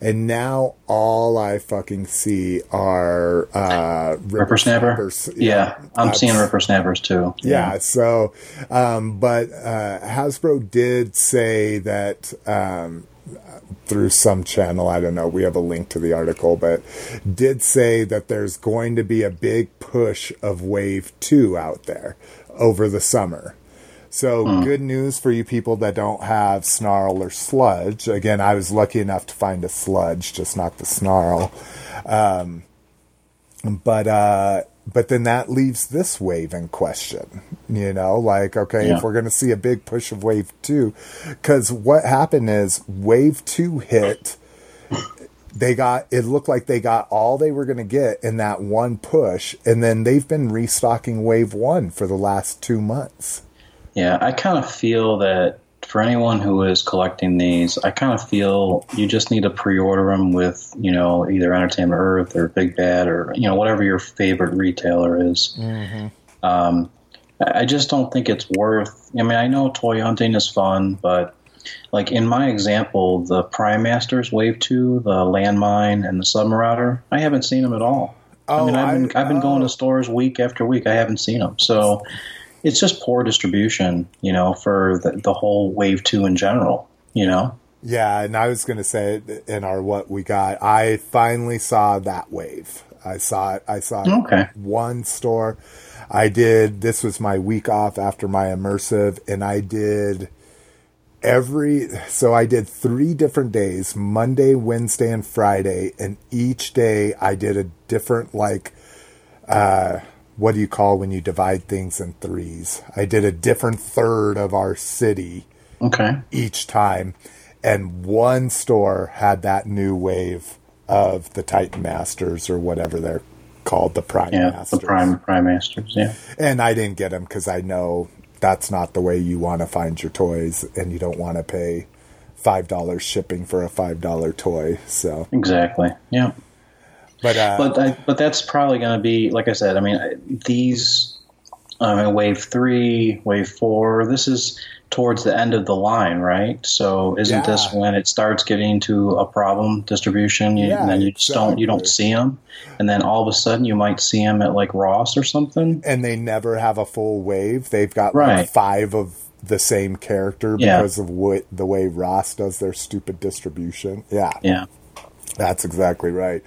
and now all I fucking see are uh, Rippersnapper? rippersnappers. Yeah. I'm that's- seeing Rippersnappers too. yeah. So, um, but uh, Hasbro did say that um, through some channel, I don't know, we have a link to the article, but did say that there's going to be a big push of Wave 2 out there over the summer. So, good news for you people that don't have Snarl or Sludge. Again, I was lucky enough to find a Sludge, just not the Snarl. but uh but then that leaves this wave in question you know like okay Yeah. if we're going to see a big push of wave 2 cuz what happened is wave 2 hit they got it looked like they got all they were going to get in that one push and then they've been restocking wave 1 for the last 2 months Yeah, I kind of feel that for anyone who is collecting these, I kind of feel you just need to pre-order them with, you know, either Entertainment Earth or Big Bad or you know whatever your favorite retailer is. Um, I I just don't think it's worth. I mean, I know toy hunting is fun, but like in my example, the Prime Masters Wave Two, the Landmine, and the Submarauder, I haven't seen them at all. I Oh, mean, I've been I- I've been going oh. to stores week after week. I haven't seen them, so it's just poor distribution, you know, for the, the whole wave two in general. You know, Yeah, and I was going to say in our what we got, I finally saw that wave. I saw it. I saw it Okay. one store. I did. This was my week off after my immersive, and I did every so I did three different days Monday, Wednesday, and Friday. And each day I did a different, like, uh, what do you call when you divide things in threes? I did a different third of our city Okay. each time. And one store had that new wave of the Titan Masters or whatever they're called, the Prime Yeah, Masters. the Prime Prime Masters. Yeah. And I didn't get them because I know that's not the way you want to find your toys, and you don't want to pay five dollars shipping for a five dollar toy. So, Exactly. Yeah. But uh, But I, but that's probably going to be like I said. I mean, these I mean, wave three, wave four. This is towards the end of the line, right? So isn't this when it starts getting to a problem distribution? You, Yeah, and then you just don't you don't see them, and then all of a sudden you might see them at like Ross or something. and they never have a full wave. They've got Right. like five of the same character Yeah. because of what, the way Ross does their stupid distribution. Yeah, Yeah. That's exactly right.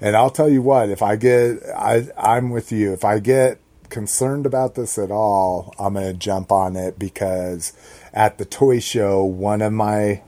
And I'll tell you what, if I get, I, I'm with you. If I get concerned about this at all, I'm going to jump on it because at the toy show, one of my,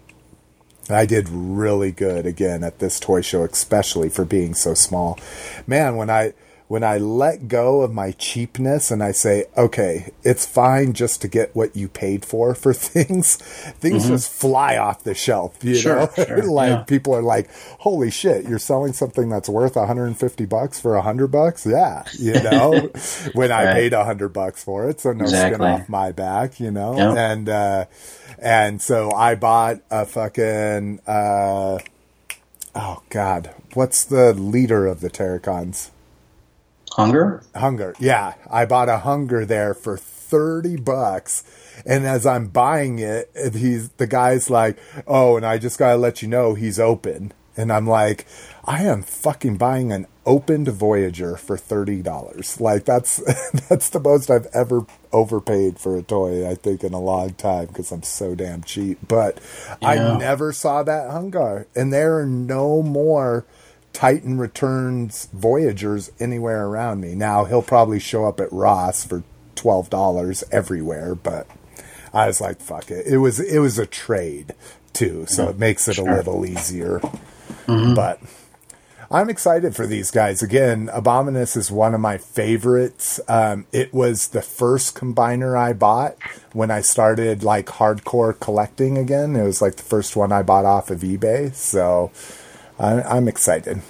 I did really good again at this toy show, especially for being so small. Man, when I, when I let go of my cheapness and I say, okay, it's fine just to get what you paid for for <laughs> things, things just fly off the shelf, you Sure, know? <laughs> sure, like yeah. people are like, "Holy shit, you're selling something that's worth 150 bucks for 100 bucks?" Yeah, you <laughs> know, when I Right. paid 100 bucks for it, so no skin off my back, you know. Yeah. And uh and so I bought a fucking uh oh god, what's the leader of the Terrorcons? Hun-Gurrr. Hun-Gurrr. Yeah, I bought a Hun-Gurrr there for 30 bucks. And as I'm buying it, he's the guy's like, "Oh, and I just got to let you know he's open." And I'm like, "I am fucking buying an opened Voyager for $30." Like that's <laughs> that's the most I've ever overpaid for a toy, I think in a long time because I'm so damn cheap. But I never saw that Hun-Gurrr. And there are no more Titan Returns Voyagers anywhere around me. Now he'll probably show up at Ross for twelve dollars everywhere, but I was like, fuck it. It was it was a trade too, so it makes it a little easier. But I'm excited for these guys. Again, Abominus is one of my favorites. Um, it was the first combiner I bought when I started like hardcore collecting again. It was like the first one I bought off of eBay. So I, I'm excited.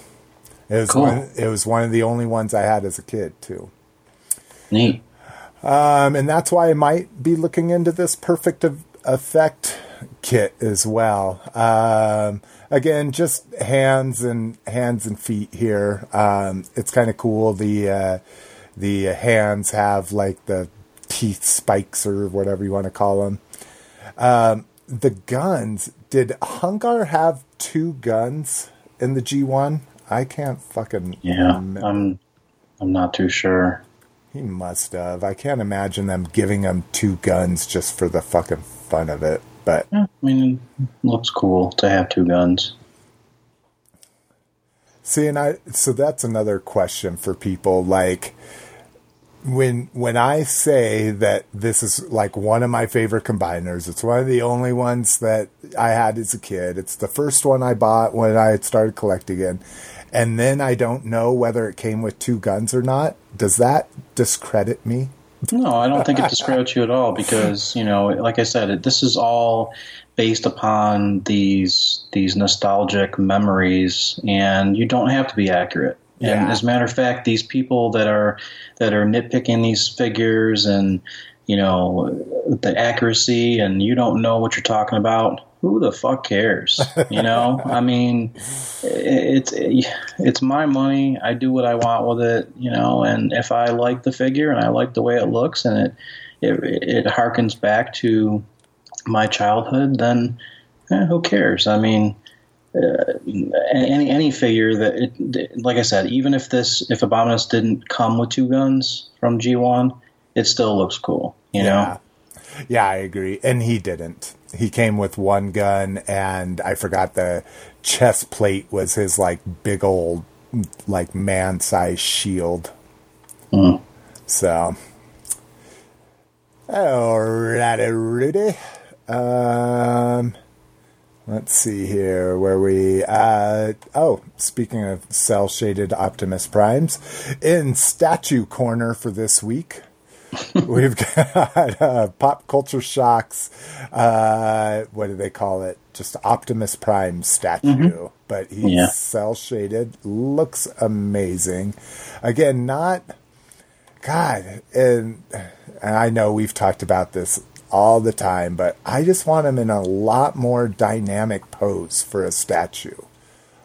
It was Cool. one, it was one of the only ones I had as a kid too. Neat. Um, and that's why I might be looking into this perfect effect kit as well. Um, again, just hands and hands and feet here. Um, it's kind of cool. The uh, the hands have like the teeth spikes or whatever you want to call them. Um, the guns. Did Hun-Gurrr have two guns in the G one? I can't fucking Yeah. remember. I'm. I'm not too sure. He must have. I can't imagine them giving him two guns just for the fucking fun of it. But Yeah, I mean, it looks cool to have two guns. see, and I so that's another question for people. Like when when I say that this is like one of my favorite combiners, it's one of the only ones that I had as a kid. It's the first one I bought when I had started collecting it. And then I don't know whether it came with two guns or not. Does that discredit me? No, I don't think it discredits you at all because you know, like I said, this is all based upon these these nostalgic memories, and you don't have to be accurate. And Yeah. as a matter of fact, these people that are that are nitpicking these figures and you know the accuracy, and you don't know what you're talking about. Who the fuck cares? <laughs> You know, I mean, it's it's my money. I do what I want with it, you know. And if I like the figure and I like the way it looks and it it, it harkens back to my childhood, then eh, who cares? I mean, uh, any any figure that, it, like I said, even if this if Abominus didn't come with two guns from G one, it still looks cool. You yeah. know, Yeah, I agree. And he didn't. He came with one gun, and I forgot the chest plate was his like big old, like man sized shield. So, alrighty, Rudy. Um, let's see here where we. Uh, oh, speaking of cell shaded Optimus Primes, in statue corner for this week. <laughs> We've got uh, pop culture shocks. Uh, what do they call it? Just Optimus Prime statue, but he's Yeah. cell shaded. Looks amazing. Again, not God, and, and I know we've talked about this all the time, but I just want him in a lot more dynamic pose for a statue.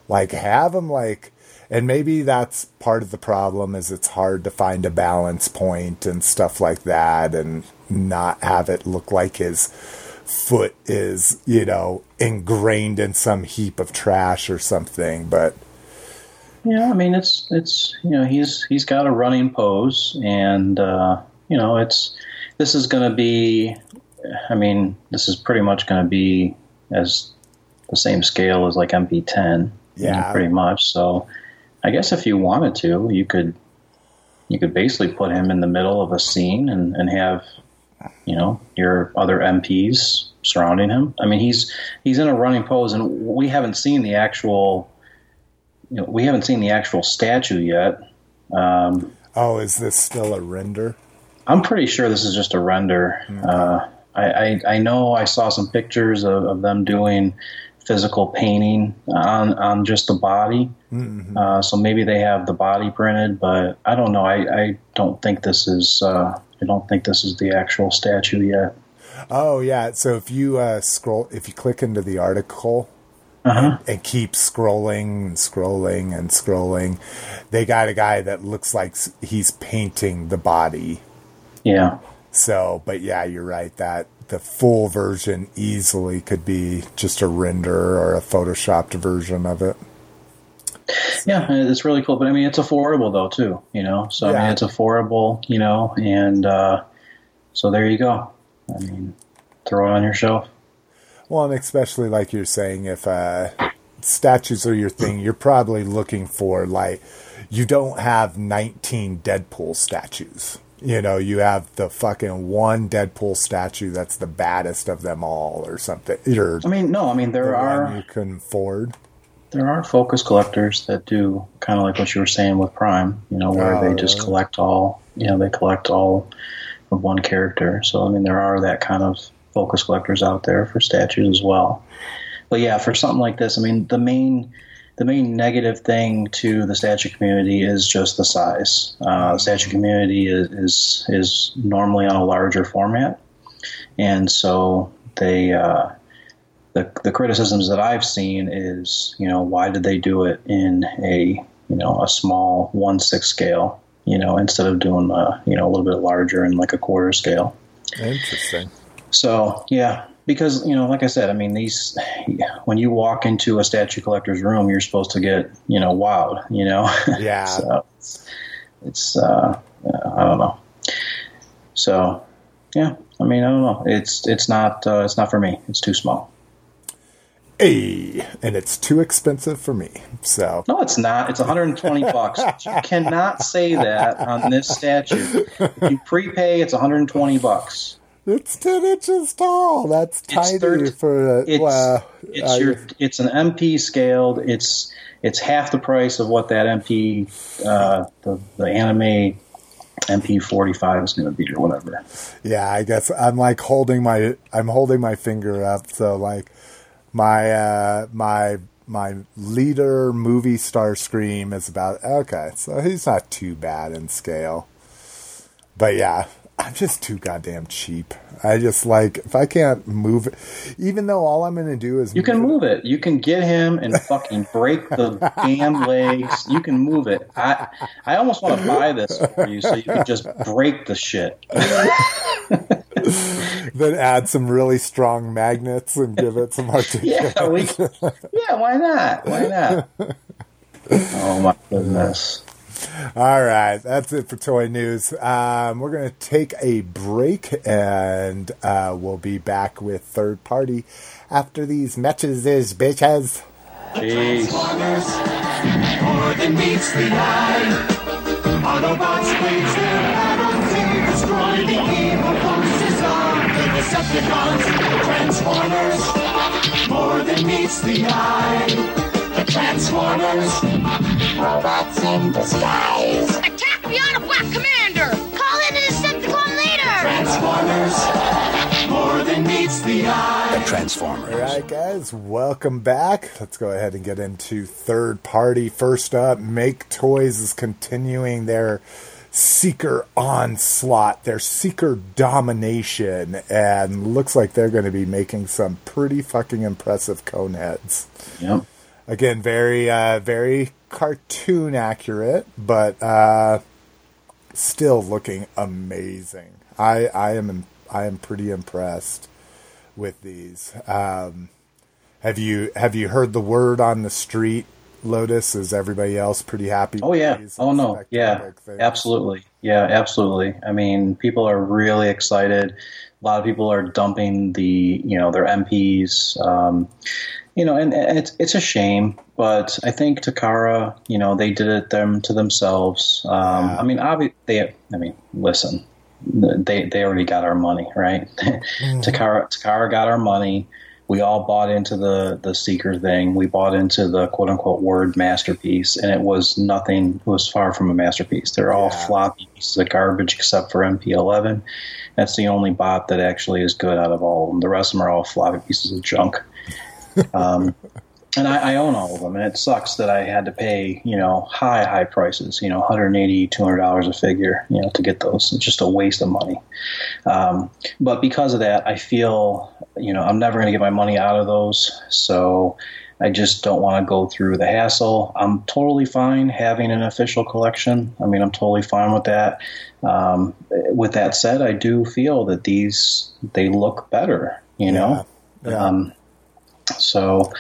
Like have him like, and maybe that's part of the problem is it's hard to find a balance point and stuff like that, and not have it look like his foot is you know ingrained in some heap of trash or something. But Yeah, I mean it's it's you know he's he's got a running pose, and uh, you know it's this is going to be, I mean this is pretty much going to be as the same scale as like MP10, you know, Yeah. pretty much. So I guess if you wanted to, you could you could basically put him in the middle of a scene and and have you know your other MPs surrounding him. I mean he's he's in a running pose, and we haven't seen the actual you know, we haven't seen the actual statue yet. Um, oh, is this still a render? I'm pretty sure this is just a render. Uh, I, I, I know I saw some pictures of, of them doing physical painting on on just the body. Uh, so maybe they have the body printed, but I don't know. I, I don't think this is. Uh, I don't think this is the actual statue yet. Oh yeah. So if you uh, scroll, if you click into the article Uh-huh. and keep scrolling and scrolling and scrolling, they got a guy that looks like he's painting the body. Yeah. So, but yeah, you're right. That the full version easily could be just a render or a photoshopped version of it. Yeah, it's really cool. But I mean, it's affordable though too. You know, so I mean, it's affordable. You know, and uh, so there you go. I mean, throw it on your shelf. Well, and especially like you're saying, if uh, statues are your thing, you're probably looking for like you don't have 19 Deadpool statues. You know, you have the fucking one Deadpool statue that's the baddest of them all, or something. Or I mean, no, I mean there the are you can afford. there are focus collectors that do kind of like what you were saying with Prime. You know, where Oh, they just oh. collect all. You know, they collect all of one character. So I mean, there are that kind of focus collectors out there for statues as well. But yeah, for something like this, I mean, the main the main negative thing to the statue community is just the size. Uh, the statue community is, is is normally on a larger format, and so they uh, the the criticisms that I've seen is you know why did they do it in a you know a small one six scale you know instead of doing a you know a little bit larger in like a quarter scale. Interesting. So yeah, because you know, like I said, I mean, these when you walk into a statue collector's room, you're supposed to get you know wowed, you know. <laughs> Yeah. so it's, it's uh, I don't know. So yeah, I mean, I don't know. It's it's not uh, it's not for me. It's too small. Hey, and it's too expensive for me. So No, it's not. It's 120 bucks. <laughs> You cannot say that on this statue. If you prepay, it's 120 bucks. It's 10 inches tall. That's tiny third- for a. It's well, it's I- your it's an MP scaled. It's it's half the price of what that MP uh, the the anime MP forty five is going to be or whatever. Yeah, I guess I'm like holding my I'm holding my finger up. So like my uh my my leader movie Starscream is about okay, so he's not too bad in scale. But yeah, I'm just too goddamn cheap. I just like if I can't move it, even though all I'm gonna do is You can move it. You can get him and fucking break the damn legs. You can move it. I I almost want to buy this for you so you can just break the shit. <laughs> then add some really strong magnets and give it some articulation. <laughs> Yeah, we, yeah. Why not? Why not? <laughs> Oh my goodness. All right, that's it for toy news. Um, we're going to take a break and uh, we'll be back with third party after these matches, is bitches. Jeez. Transformers, more than meets the eye. Autobots wage their battle to destroy the evil forces of the Decepticons, Transformers, more than meets the eye. The Transformers, robots in disguise. Attack the Autobot commander! Call in a Decepticon leader! Transformers, more than meets the eye. The Transformers. All right, guys, welcome back. Let's go ahead and get into third party. First up, Make Toys is continuing their seeker onslaught, their seeker domination, and looks like they're going to be making some pretty fucking impressive cone heads. Yep. Again, very, uh, very cartoon accurate, but uh, still looking amazing. I, I am, I am pretty impressed with these. Um, have you have you heard the word on the street, Lotus? Is everybody else pretty happy? Oh yeah. Oh no. Yeah. things? Absolutely. Yeah. Absolutely. I mean, people are really excited. A lot of people are dumping the, you know, their MPs. Um, you know, and, it's it's a shame, but I think Takara, you know, they did it them to themselves. Um, Yeah. I mean, obviously, they. I mean, listen, they they already got our money, right? <laughs> Takara Takara got our money. We all bought into the the seeker thing. We bought into the quote unquote word masterpiece, and it was nothing. It was far from a masterpiece. They're all Yeah. floppy pieces of garbage, except for MP11. That's the only bot that actually is good out of all of them. The rest of them are all floppy pieces of junk. Um, and I, I own all of them, and it sucks that I had to pay, you know, high, high prices, you know, 180 $200 a figure, you know, to get those. It's just a waste of money. Um, but because of that, I feel, you know, I'm never going to get my money out of those. So I just don't want to go through the hassle. I'm totally fine having an official collection. I mean, I'm totally fine with that. Um, with that said, I do feel that these, they look better, you know? Yeah. Yeah. Um, so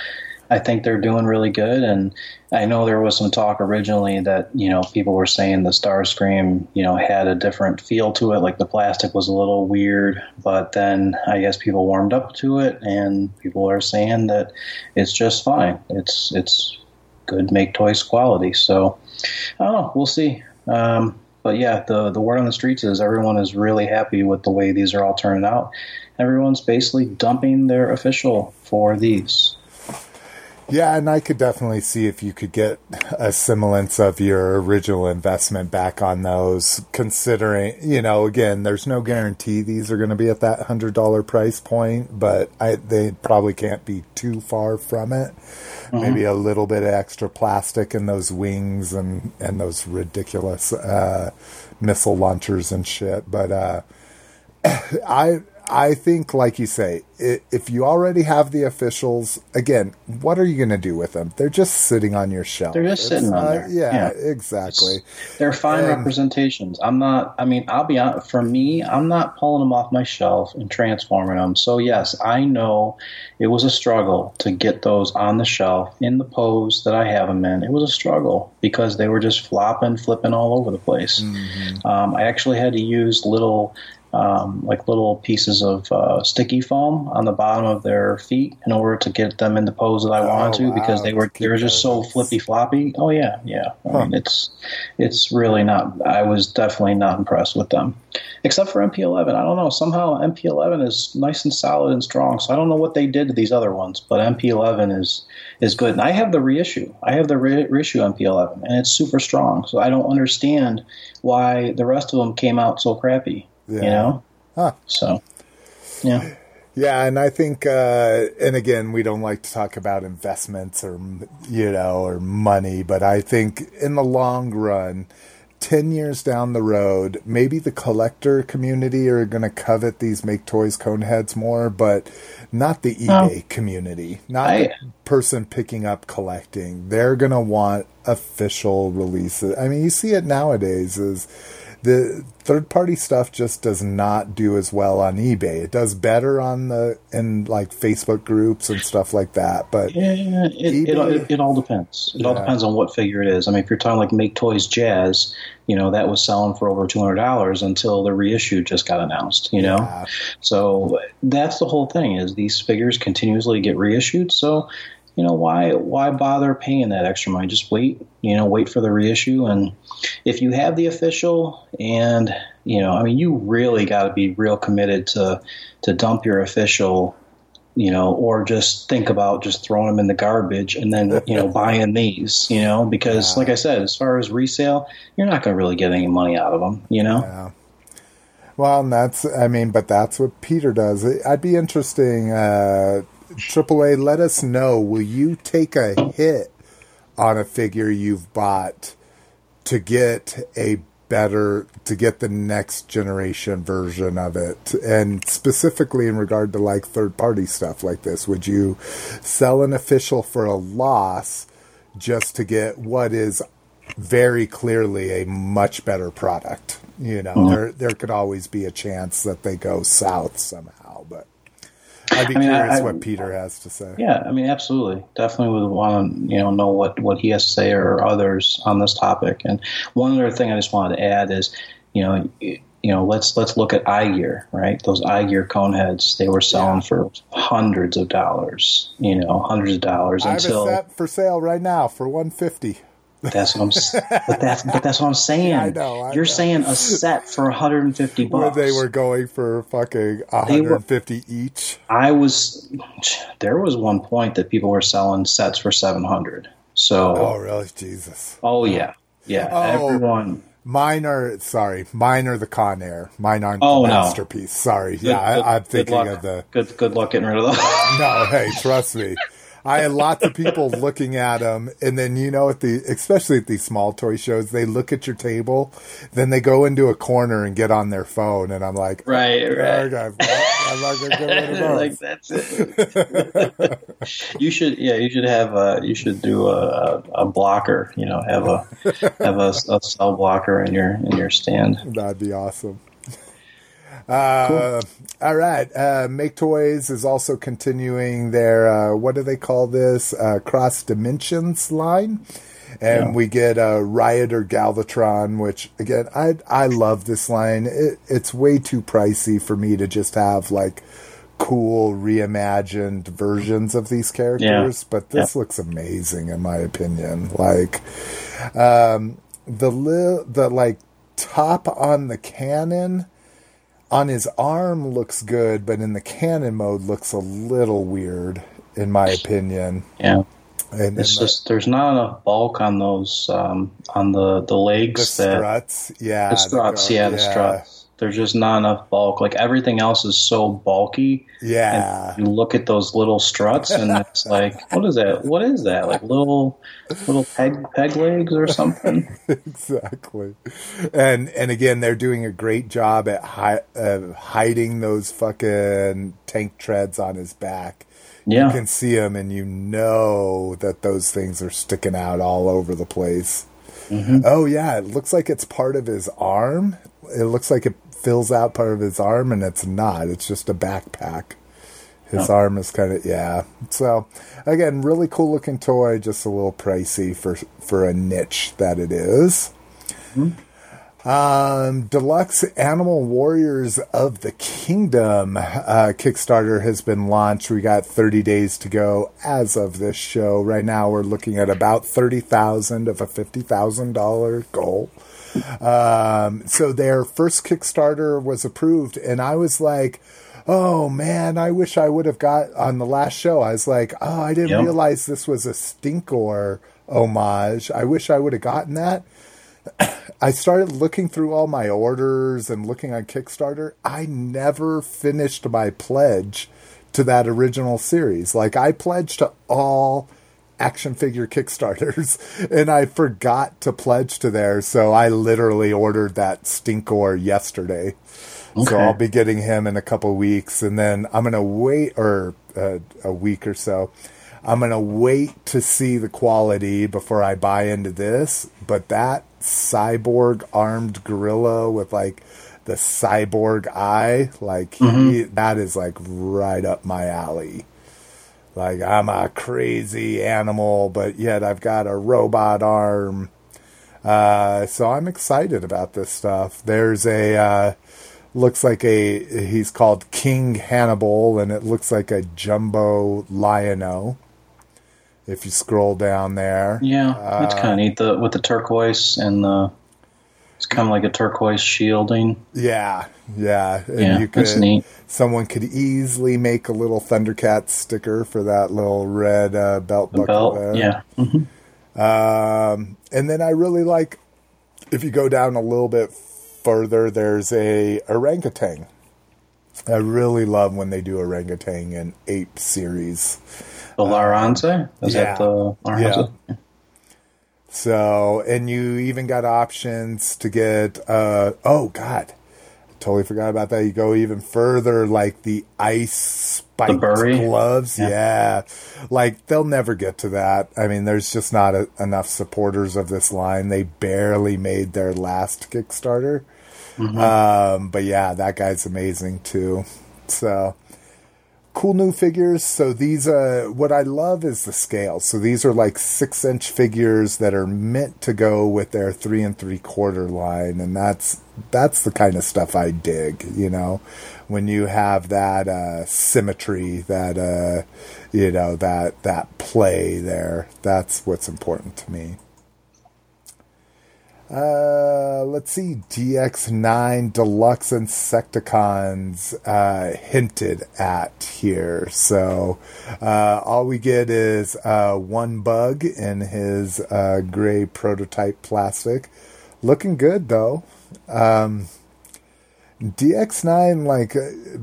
I think they're doing really good. And I know there was some talk originally that, you know, people were saying the Starscream, you know, had a different feel to it, like the plastic was a little weird. But then I guess people warmed up to it and people are saying that it's just fine. It's, it's good make toys quality. So I don't know. We'll see. Um, but yeah, the the word on the streets is everyone is really happy with the way these are all turning out. Everyone's basically dumping their official for these. Yeah, and I could definitely see if you could get a semblance of your original investment back on those, considering, you know, again, there's no guarantee these are going to be at that $100 price point, but I, they probably can't be too far from it. Maybe a little bit of extra plastic in those wings and, and those ridiculous uh, missile launchers and shit. But uh, <coughs> I I think, like you say, if you already have the officials, again, what are you going to do with them? They're just sitting on your shelf. They're just sitting on there. Yeah, Yeah. exactly. They're fine And- representations. I'm not. I mean, I'll be honest. For me, I'm not pulling them off my shelf and transforming them. So yes, I know it was a struggle to get those on the shelf in the pose that I have them in. It was a struggle because they were just flopping, flipping all over the place. Um, I actually had to use little. Um, like little pieces of uh, sticky foam on the bottom of their feet in order to get them in the pose that I wanted to because wow. they were they were just so flippy floppy. Oh yeah, yeah. I mean, it's it's really not. I was definitely not impressed with them, except for MP11. I don't know. Somehow MP11 is nice and solid and strong. So I don't know what they did to these other ones, but MP11 is is good. And I have the reissue. I have the re- reissue MP11, and it's super strong. So I don't understand why the rest of them came out so crappy. You Yeah. know. Huh. So. Yeah. Yeah, and I think, uh, and again, we don't like to talk about investments or you know or money, but I think in the long run, ten years down the road, maybe the collector community are going to covet these make toys cone heads more, but not the eBay community, not I- the person picking up collecting. They're going to want official releases. I mean, you see it nowadays is the third party stuff just does not do as well on eBay. It does better on the in like Facebook groups and stuff like that, but Yeah, it, it, eBay- it, it all depends. It all depends on what figure it is. I mean, if you're talking like Make Toys Jazz, you know, that was selling for over $200 until the reissue just got announced, you know? Yeah. So that's the whole thing is these figures continuously get reissued. So you know, why why bother paying that extra money? Just wait, you know, wait for the reissue. And if you have the official, and you know, I mean, you really got to be real committed to to dump your official, you know, or just think about just throwing them in the garbage and then you know <laughs> buying these, you know, because like I said, as far as resale, you're not going to really get any money out of them, you know. Yeah. Well, and that's, I mean, but that's what Peter does. I'd be interesting, uh, AAA, let us know. Will you take a hit on a figure you've bought to get a better, to get the next generation version of it? And specifically in regard to like third party stuff like this, would you sell an official for a loss just to get what is very clearly a much better product? You know, uh-huh. there there could always be a chance that they go south somehow, I'd be I mean, curious I- what Peter has to say. Yeah, I mean, absolutely, definitely would want to you know know what what he has to say or others on this topic. And one other thing I just wanted to add is, you know, you know, let's let's look at iGear, right? Those iGear cone heads, they were selling for hundreds of dollars, you know, hundreds of dollars I have until a set for sale right now for one fifty. That's what I'm. But that's but that's what I'm <laughs> saying. I know, I You're know. saying a set for 150 Where bucks. they were going for fucking They were- 150 each. I was. There was one point that people were selling sets for 700. So. Oh, really? Jesus. Oh yeah, yeah. Oh. Everyone. Mine are sorry. Mine are the Con Air. Mine aren't Oh, the no. masterpiece. Sorry. Good- yeah, good- I, I'm thinking of the. Good. Good luck getting rid of those. <laughs> No, hey, trust me. I had lots of people looking at them, and then you know, at the especially at these small toy shows, they look at your table, then they go into a corner and get on their phone, and I'm like, right. Right. I'm not gonna get rid of like that's it. you should, yeah, you should have, a, you should do a, a blocker. You know, have a have a, a cell blocker in your in your stand. That'd be awesome. Uh, All right. Uh, Make Toys is also continuing their, uh, what do they call this? Uh, Cross Dimensions line. And we get a Rioter Galvatron, which again, I I love this line. It, it's way too pricey for me to just have like cool reimagined versions of these characters, but this looks amazing in my opinion. Like, um, the li- the like top on the cannon on his arm looks good, but in the cannon mode looks a little weird, in my opinion. Yeah. And, It's and the- just there's not enough bulk on those um, on the the the, legs that yeah, the struts, yeah, the struts. There's just not enough bulk. Like everything else is so bulky. yeah. And you look at those little struts, and it's <laughs> like, what is that? What is that? Like little little peg peg legs or something? <laughs> exactly. And and again, they're doing a great job at hi- uh, hiding those fucking tank treads on his back. Yeah. You can see them, and you know that those things are sticking out all over the place. Oh yeah, it looks like it's part of his arm. It looks like it fills out part of his arm, and it's not. It's just a backpack. His arm is kind of yeah. So again, really cool looking toy, just a little pricey for for a niche that it is. Um, Deluxe Animal Warriors of the Kingdom uh, Kickstarter has been launched. We got 30 days to go as of this show. Right now, we're looking at about 30,000 of a $50,000 goal. Um, so their first Kickstarter was approved, and I was like, "Oh man, I wish I would have got on the last show." I was like, "Oh, I didn't Yep. realize this was a Stinkor homage. I wish I would have gotten that." <coughs> I started looking through all my orders and looking on Kickstarter. I never finished my pledge to that original series. Like I pledged to all action figure Kickstarters <laughs> and I forgot to pledge to theirs. So I literally ordered that Stinkor yesterday. So I'll be getting him in a couple weeks and then I'm to wait or uh, a week or so. I'm to wait to see the quality before I buy into this, but that cyborg armed gorilla with like the cyborg eye, like he, that is like right up my alley. Like I'm a crazy animal, but yet I've got a robot arm. Uh, so I'm excited about this stuff. There's a uh, looks like a he's called King Hannibal, and it looks like a jumbo lion-o. If you scroll down there, Yeah, it's kind of neat. The with the turquoise and the it's kind of like a turquoise shielding. yeah, yeah, and Yeah, you that's neat. Someone could easily make a little Thundercat sticker for that little red uh, belt The buckle belt, there. yeah. hmm Um, and then I really like if you go down a little bit further, there's a orangutan. I really love when they do orangutan in ape series. The Laranze? Is yeah. that the Laranze? So, and you even got options to get, uh, oh God, totally forgot about that. You go even further, like the ice spiked gloves. Yeah. Yeah. Like they'll never get to that. I mean, there's just not a, enough supporters of this line. They barely made their last Kickstarter. Um, but yeah, that guy's amazing too. So, cool new figures. So these, uh, what I love is the scale. So these are like six inch figures that are meant to go with their three and three quarter line, and that's that's the kind of stuff I dig. You know, when you have that uh, symmetry, that uh, you know that that play there. That's what's important to me. Uh, let's see. DX9 Deluxe Insecticons uh, hinted at here. So uh, all we get is uh, one bug in his uh, gray prototype plastic. Looking good though. Um, DX9, like,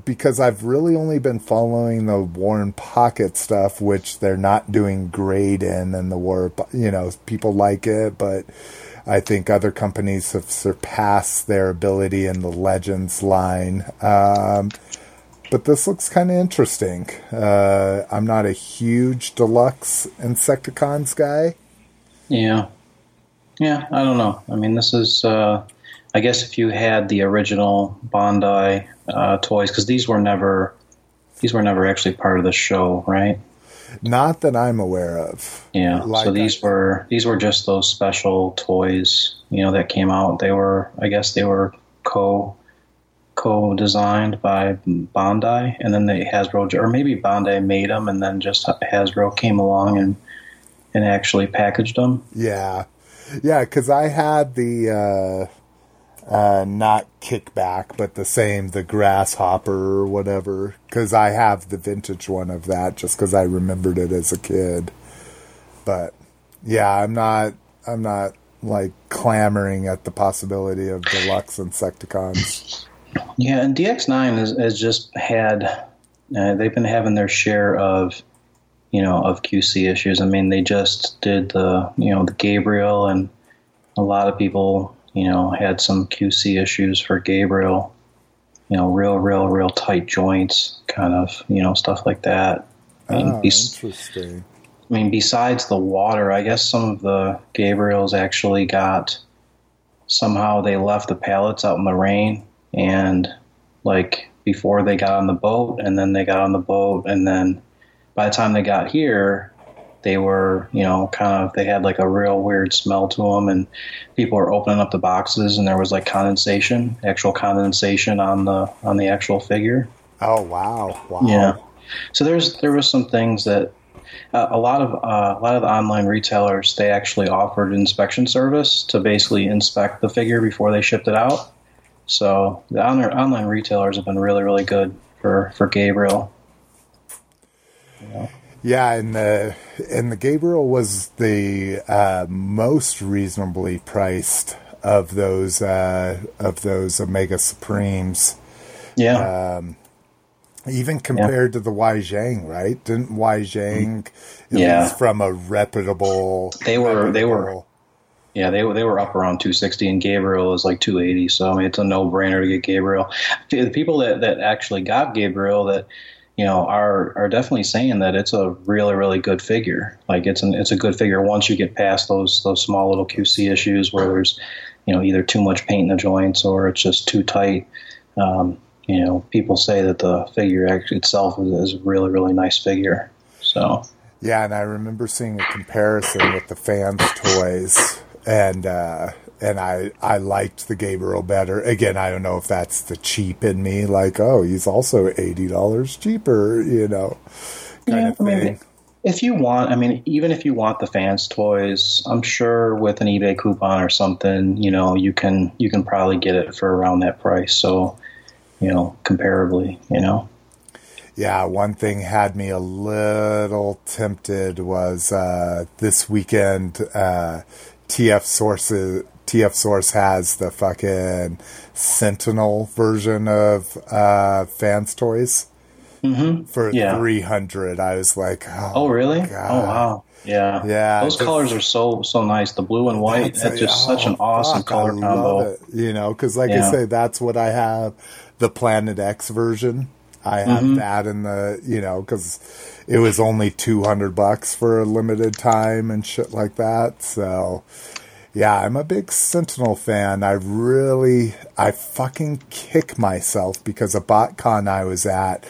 because I've really only been following the War in Pocket stuff, which they're not doing great in, and the War, you know, people like it, but I think other companies have surpassed their ability in the Legends line. Um, but this looks kind of interesting. Uh, I'm not a huge deluxe Insecticons guy. Yeah. Yeah, I don't know. I mean, this is, uh, I guess if you had the original Bandai uh, toys, because these were never, these were never actually part of the show, right? Not that I'm aware of. Yeah. Like so these I- were these were just those special toys, you know, that came out. They were, I guess, they were co co designed by Bandai, and then they Hasbro, or maybe Bandai made them, and then just Hasbro came along and and actually packaged them. Yeah, yeah, because I had the uh, uh, not kickback, but the same, the grasshopper or whatever. Because I have the vintage one of that, just because I remembered it as a kid. But yeah, I'm not, I'm not like clamoring at the possibility of deluxe Insecticons. <laughs> Yeah, and DX9 has, has just had, uh, they've been having their share of, you know, of QC issues. I mean, they just did the, you know, the Gabriel, and a lot of people, you know, had some QC issues for Gabriel. You know, real, real, real tight joints, kind of, you know, stuff like that. I mean, Oh, interesting. I mean, besides the water, I guess some of the Gabriels actually got somehow they left the pallets out in the rain and like before they got on the boat and then they got on the boat and then by the time they got here they were you know kind of they had like a real weird smell to them and people were opening up the boxes and there was like condensation actual condensation on the on the actual figure Oh wow, wow. yeah. So there's there was some things that uh, a lot of uh, a lot of the online retailers they actually offered inspection service to basically inspect the figure before they shipped it out. So the on- online retailers have been really really good for for Gabriel. Yeah, and the and the Gabriel was the uh, most reasonably priced of those uh, of those Omega Supremes, Yeah. even compared to the Wai Zhang, right? Didn't Wai Zhang, Yeah. from a reputable, They were- they were- Yeah, they were they were up around 260, and Gabriel is like 280. So I mean, it's a no brainer to get Gabriel. The people that, that actually got Gabriel that you know are are definitely saying that it's a really really good figure. Like it's an it's a good figure once you get past those those small little QC issues where there's you know either too much paint in the joints or it's just too tight. Um, you know, people say that the figure itself is, is a really really nice figure. So Yeah, and I remember seeing a comparison with the fans' toys, and uh, and I I liked the Gabriel better. Again, I don't know if that's the cheap in me, like oh, he's also eighty dollars cheaper, you know, kind Yeah, of I mean, thing. If you want, I mean, even if you want the fans toys, I'm sure with an eBay coupon or something, you know, you can you can probably get it for around that price. So, you know, comparably, you know. Yeah, one thing had me a little tempted was uh, this weekend. Uh, TF sources TF Source has the fucking Sentinel version of uh, Fans Toys Mm-hmm. for Yeah. three hundred. I was like, oh, Oh, really? God. Oh, wow. Yeah. Yeah, Those colors are so so nice. The blue and white. That's just such an oh, awesome fuck, color I combo. love it. You know, because like I say, that's what I have. The Planet X version. I have Mm-hmm. that in the you know because it was only two hundred bucks for a limited time and shit like that. So yeah, I'm a big Sentinel fan. I really, I fucking kick myself because a BotCon I was at,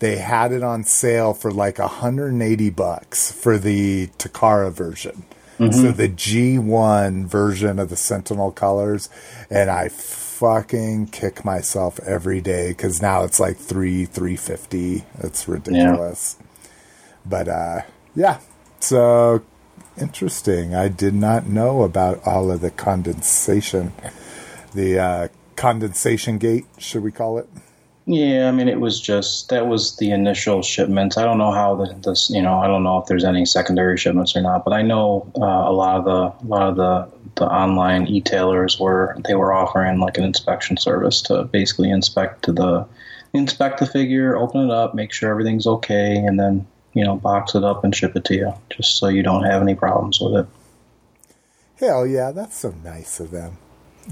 they had it on sale for like 180 bucks for the Takara version. So the G1 version of the Sentinel colors, and I fucking kick myself every day because now it's like three, three fifty. It's ridiculous. But uh, yeah, so interesting. I did not know about all of the condensation, the uh, condensation gate, should we call it? Yeah, I mean, it was just that was the initial shipments. I don't know how the, this, you know, I don't know if there's any secondary shipments or not, but I know uh, a lot of the a lot of the the online e-tailers were they were offering like an inspection service to basically inspect to the inspect the figure, open it up, make sure everything's okay, and then you know box it up and ship it to you, just so you don't have any problems with it. Hell yeah, that's so nice of them.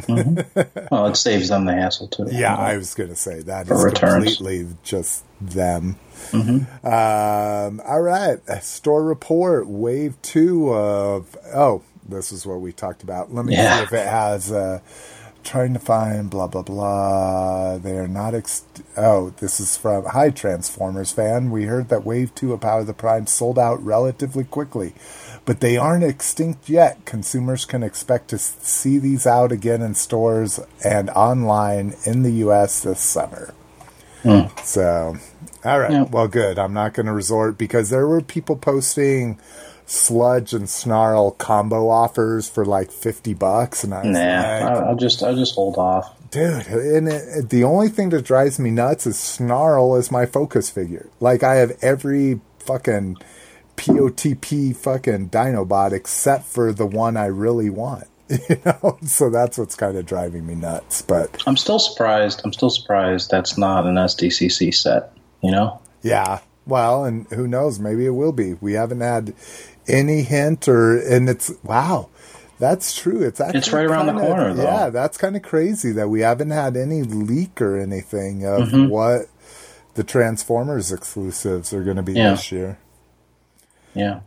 <laughs> Well, it saves them the hassle too. Yeah, I was going to say that For is returns. completely just them. Um, all right, store report, wave two of. Oh, this is what we talked about. Let me Yeah. see if it has. Uh, trying to find blah blah blah. They are not. Ex- oh, this is from Hi Transformers fan. We heard that wave two of Power of the Prime sold out relatively quickly. But they aren't extinct yet. Consumers can expect to see these out again in stores and online in the U.S. this summer. Hmm. So, all right. Yeah. Well, good. I'm not going to resort because there were people posting sludge and snarl combo offers for like 50 bucks. And I was Nah, like, I'll just I'll just hold off. dude, and it, the only thing that drives me nuts is snarl is my focus figure. Like, I have every fucking POTP fucking Dinobot except for the one I really want. <laughs> You know, so that's what's kind of driving me nuts. But I'm still surprised. I'm still surprised that's not an SDCC set. You know? Yeah. Well, and who knows? Maybe it will be. We haven't had any hint, or and it's wow, that's true. It's actually It's right around the kinda- corner, though. Yeah, that's kind of crazy that we haven't had any leak or anything of Mm-hmm. what the Transformers exclusives are going to be Yeah. this year. Yeah.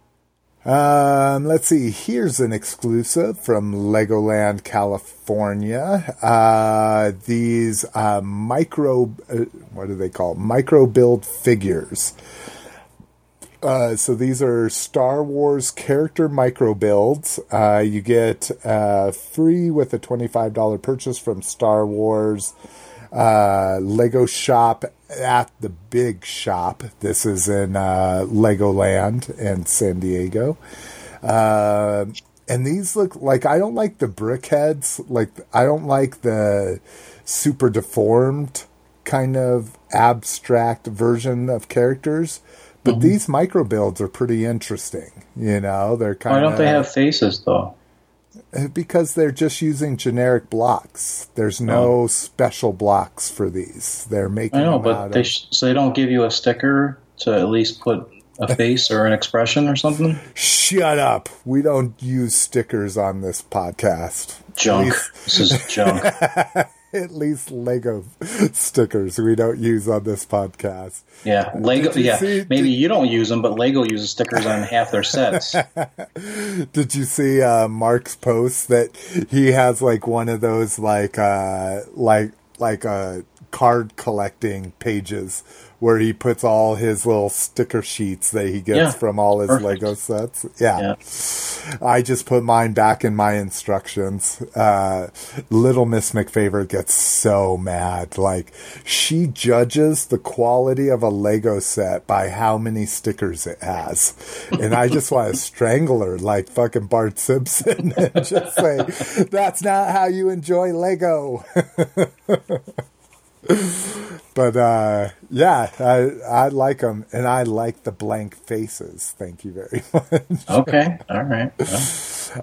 Um, let's see. Here's an exclusive from Legoland, California. Uh, these uh, micro, uh, what do they call micro build figures? Uh, so these are Star Wars character micro builds. Uh, you get uh, free with a twenty-five dollar purchase from Star Wars uh, Lego shop at the big shop. This is in uh, Legoland in San Diego. Uh, and these look like I don't like the brickheads. Like I don't like the super deformed kind of abstract version of characters. But mm-hmm. these micro builds are pretty interesting. You know, they're kind Why don't they have faces though? Uh, because they're just using generic blocks. There's no oh. special blocks for these. They're making I know, but they of- sh- so they don't give you a sticker to at least put a <laughs> face or an expression or something. Shut up. We don't use stickers on this podcast. Junk. This is junk. <laughs> <laughs> at least Lego stickers we don't use on this podcast. Yeah, Lego. Yeah, see- maybe did- you don't use them, but Lego uses stickers on half their sets. <laughs> Did you see uh, Mark's post that he has like one of those like uh, like like uh, card collecting pages where he puts all his little sticker sheets that he gets Yeah, from all his perfect. Lego sets. Yeah. Yeah. I just put mine back in my instructions. Uh, little Miss McFavor gets so mad. Like, she judges the quality of a Lego set by how many stickers it has. And I just want to <laughs> strangle her like fucking Bart Simpson <laughs> and just say, that's not how you enjoy Lego. <laughs> but uh, yeah, I I like them, and I like the blank faces. Thank you very <laughs> much. Okay. All right. Well,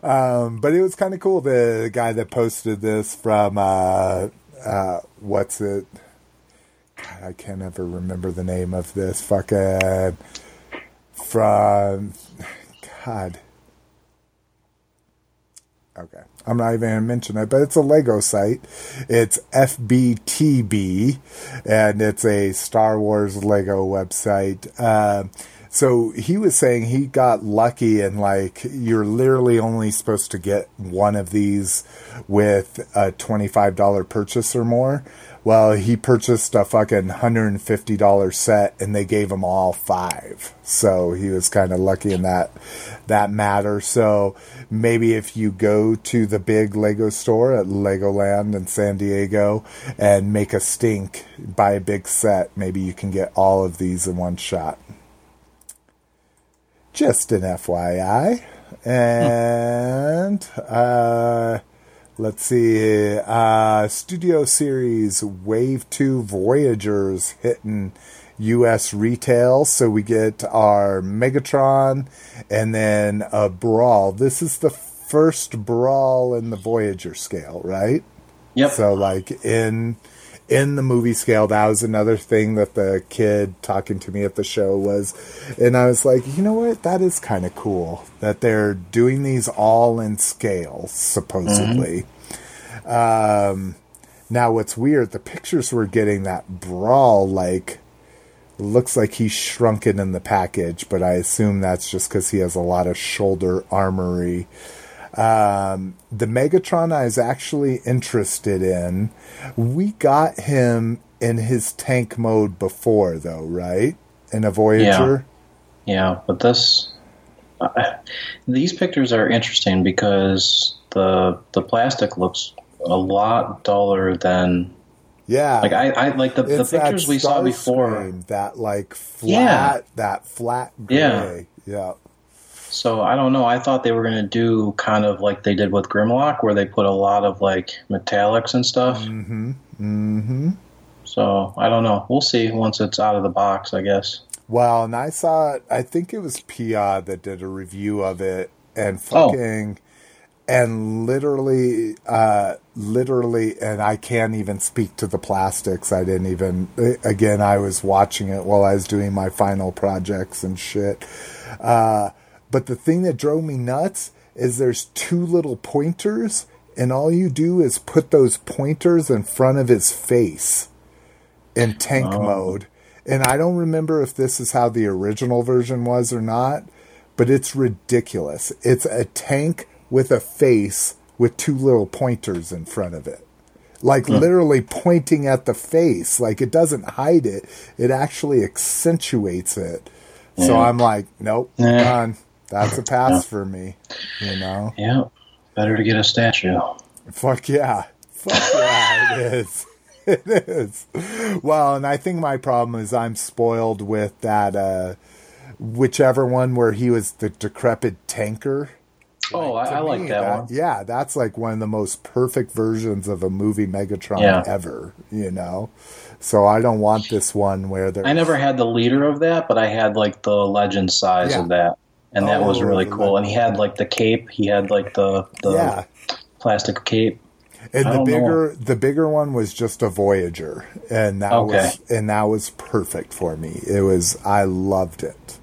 Um, but it was kind of cool. The guy that posted this from uh, uh, what's it? God, I can't ever remember the name of this fucking from God. Okay. I'm not even going to mention it, but it's a Lego site. It's FBTB, and it's a Star Wars Lego website. Uh, so he was saying he got lucky and like you're literally only supposed to get one of these with a $25 purchase or more. Well, he purchased a fucking $150 set and they gave him all five. So he was kind of lucky in that that matter. So maybe if you go to the big Lego store at Legoland in San Diego and make a stink, buy a big set, maybe you can get all of these in one shot. Just an FYI. And uh Let's see. Uh, studio series Wave 2 Voyagers hitting US retail. So we get our Megatron and then a Brawl. This is the first Brawl in the Voyager scale, right? yep. So like in in the movie scale, that was another thing that the kid talking to me at the show was, and I was like, you know what, that is kind of cool that they're doing these all in scale, supposedly. Um, now what's weird, the pictures we're getting that brawl like looks like he's shrunken in the package, but I assume that's just because he has a lot of shoulder armory. Um, the Megatron I was actually interested in. We got him in his tank mode before, though, right? In a Voyager. Yeah, but this uh, these pictures are interesting because the the plastic looks a lot duller than Yeah, like I, I like the, the pictures we saw before. Starscream, That like flat, Yeah. that flat gray. Yeah. yeah. So I don't know. I thought they were going to do kind of like they did with Grimlock, where they put a lot of like metallics and stuff. Mm-hmm. Mm-hmm. So I don't know. We'll see once it's out of the box, I guess. Well, and I saw I think it was Pia that did a review of it and Oh. And literally uh literally and I can't even speak to the plastics. I didn't even again I was watching it while I was doing my final projects and shit. Uh but the thing that drove me nuts is there's two little pointers and all you do is put those pointers in front of his face in tank mode. And I don't remember if this is how the original version was or not, but it's ridiculous. It's a tank with a face with two little pointers in front of it. Like literally pointing at the face. Like it doesn't hide it, it actually accentuates it. So I'm like, nope, Yeah. done. That's a pass for me. You know? Yeah, better to get a statue. Fuck yeah. Fuck yeah, it is. <laughs> It is. Well, and I think my problem is I'm spoiled with that, uh, whichever one where he was the decrepit tanker. Oh, I, To I like me, that, one. Yeah, that's like one of the most perfect versions of a movie Megatron Yeah. ever, you know? So I don't want this one where they're. I never had the leader of that, but I had like the legend size Yeah. of that, and that was Oh, really cool. And he had like the cape. He had like the the Yeah. plastic cape. And I the don't know. bigger the bigger one was just a Voyager, and that Okay. was and that was perfect for me. It was I loved it.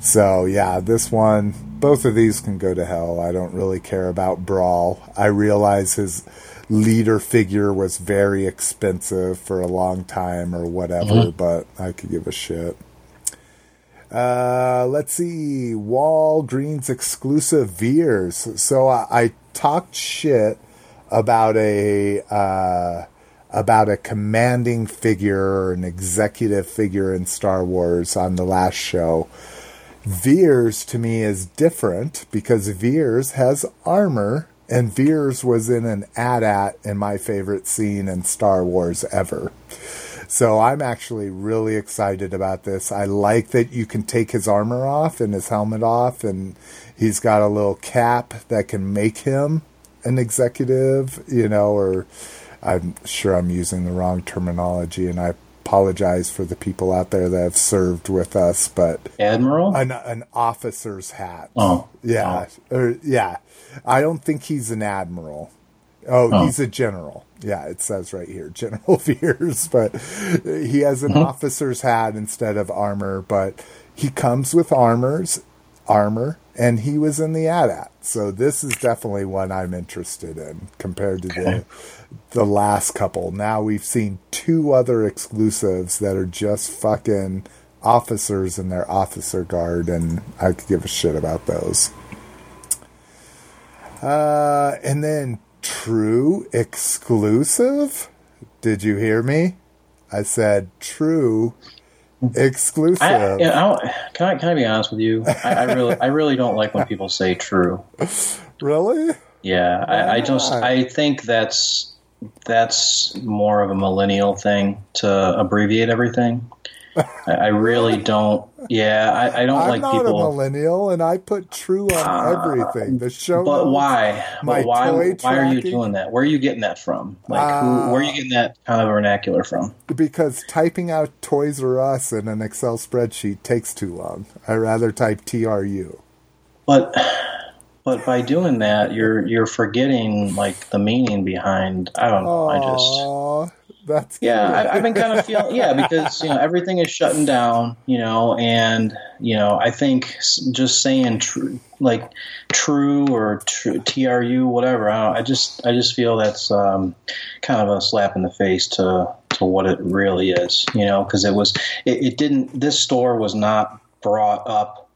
So yeah, this one, both of these can go to hell. I don't really care about Brawl. I realize his leader figure was very expensive for a long time or whatever, but I could give a shit. Uh, let's see. Walgreens exclusive Veers. So I, I talked shit about a uh, about a commanding figure or an executive figure in Star Wars on the last show. Veers to me is different because Veers has armor, and Veers was in an AT-AT in my favorite scene in Star Wars ever. So I'm actually really excited about this. I like that you can take his armor off and his helmet off, and he's got a little cap that can make him an executive, you know, or I'm sure I'm using the wrong terminology, and I apologize for the people out there that have served with us, but Admiral? an an officer's hat. Oh. yeah, oh. or yeah. I don't think he's an admiral. Oh, Oh. he's a general. Yeah, it says right here, <laughs> General Veers, but he has an mm-hmm. officer's hat instead of armor. But he comes with armors, armor, and he was in the AT-AT. So this is definitely one I'm interested in compared to the the last couple. Now we've seen two other exclusives that are just fucking officers in their officer guard, and I could give a shit about those. Uh, and then true exclusive. Did you hear me? I said true exclusive. I, you know, I, can I can I be honest with you? I, I really I really don't like when people say true. <laughs> really? Yeah, I, I just? I think that's that's more of a millennial thing to abbreviate everything. I, really <laughs> don't. Yeah, I, I don't I'm like not a people. millennial, and I put true on everything. The show, But why? But why? Why are you doing that? Where are you getting that from? Like, Uh, who, where are you getting that kind of vernacular from? Because typing out Toys R Us in an Excel spreadsheet takes too long. I rather type TRU. But but by doing that, you're you're forgetting like the meaning behind. I don't know. I just. That's Yeah. I, I've been kind of feeling <laughs> yeah because you know everything is shutting down, you know, and you know I think just saying true like true or tr- tru whatever. I, don't, I just I just feel that's um, kind of a slap in the face to to what it really is, you know, because it was it, it didn't this store was not brought up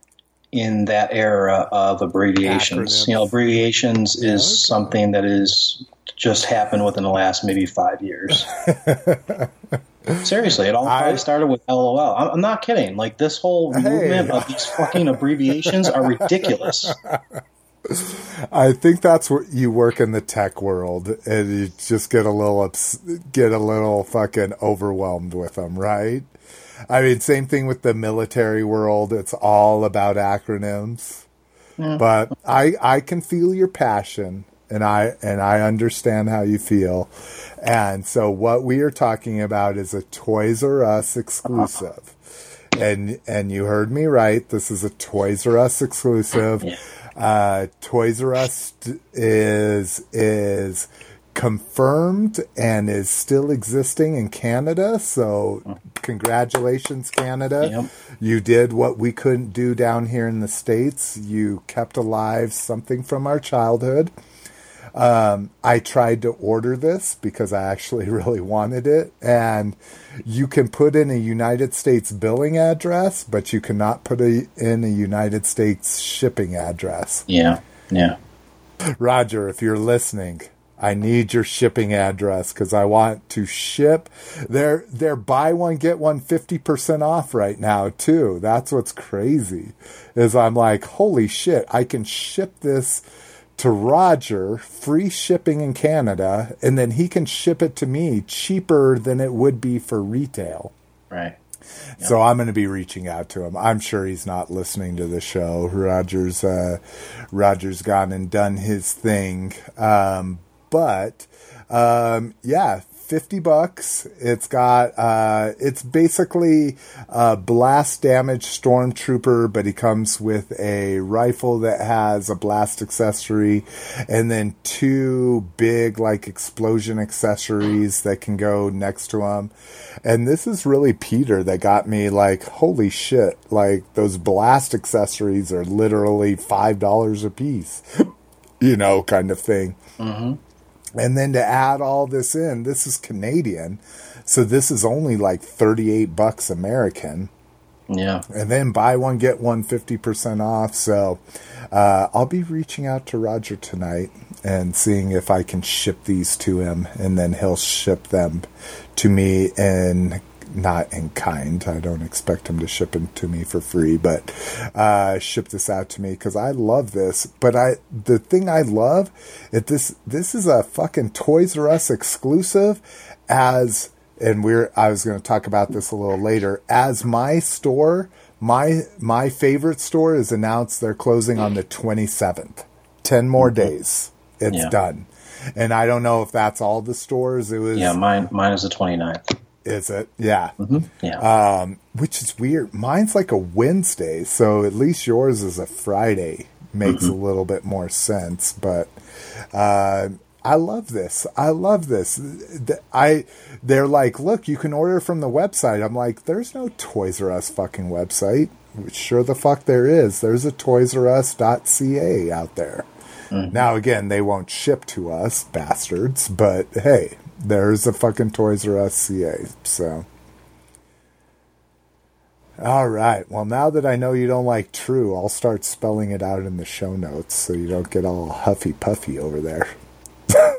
in that era of abbreviations. Acronyms. You know, abbreviations is okay. something that is just happened within the last maybe five years. <laughs> Seriously, it all I- probably started with LOL. I'm, I'm not kidding. Like this whole Hey. movement of these fucking abbreviations are ridiculous. <laughs> I think that's what you work in the tech world, and you just get a little ups- get a little fucking overwhelmed with them, right? I mean, same thing with the military world. It's all about acronyms, but I I can feel your passion, and I and I understand how you feel, and so what we are talking about is a Toys R Us exclusive. And and you heard me right. This is a Toys R Us exclusive. Uh, Toys R Us is is confirmed and is still existing in Canada. So congratulations, Canada. Yep. You did what we couldn't do down here in the states. You kept alive something from our childhood. Um, I tried to order this because I actually <laughs> really wanted it, and you can put in a United States billing address, but you cannot put a, in a United States shipping address. Yeah, yeah. Roger, if you're listening, I need your shipping address because I want to ship. They're they're buy one get one 50% off right now too. That's what's crazy. Is I'm like, holy shit, I can ship this to Roger, free shipping in Canada, and then he can ship it to me cheaper than it would be for retail. Right. So I'm going to be reaching out to him. I'm sure he's not listening to the show. Rogers, uh, Rogers gone and done his thing. Um, but, um, yeah, 50 bucks. It's got, uh, it's basically a blast damage stormtrooper, but he comes with a rifle that has a blast accessory and then two big, like, explosion accessories that can go next to him. And this is really Peter that got me like, holy shit, like, those blast accessories are literally $5 a piece, <laughs> you know, kind of thing. And then to add all this in, this is Canadian. So this is only like 38 bucks American. Yeah. And then buy one, get one 50% off. So uh, I'll be reaching out to Roger tonight. and seeing if I can ship these to him, and then he'll ship them to me in not in kind. I don't expect him to ship them to me for free, but uh, ship this out to me because I love this. But I, the thing I love, it this this is a fucking Toys R Us exclusive. As and we're I was going to talk about this a little later. As my store, my my favorite store is announced they're closing on the twenty seventh. Ten more days, it's Yeah. done. And I don't know if that's all the stores. It was. Yeah, mine mine is the 29th. Is it? Yeah. Yeah. Um, which is weird. Mine's like a Wednesday, so at least yours is a Friday. Makes a little bit more sense, but uh, I love this. I love this. I they're like, look, you can order from the website. I'm like, there's no Toys R Us fucking website. Sure the fuck there is. There's a Toys R Us.ca out there. Now again, they won't ship to us, bastards. But hey, there's a fucking Toys R Us CA. So. All right. Well, now that I know you don't like true, I'll start spelling it out in the show notes so you don't get all huffy puffy over there.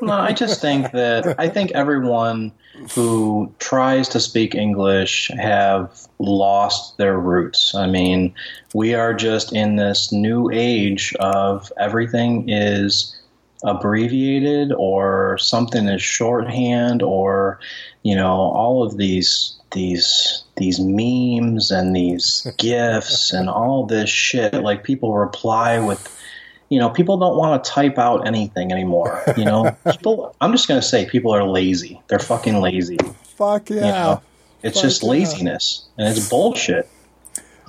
No, I just think that I think everyone who tries to speak English have lost their roots. I mean, we are just in this new age of everything is abbreviated or something is shorthand or you know all of these these these memes and these <laughs> gifs and all this shit like people reply with you know, people don't want to type out anything anymore. You know, <laughs> people. I'm just going to say people are lazy. They're fucking lazy. Fuck yeah. You know, it's Fuck just yeah. laziness and it's bullshit.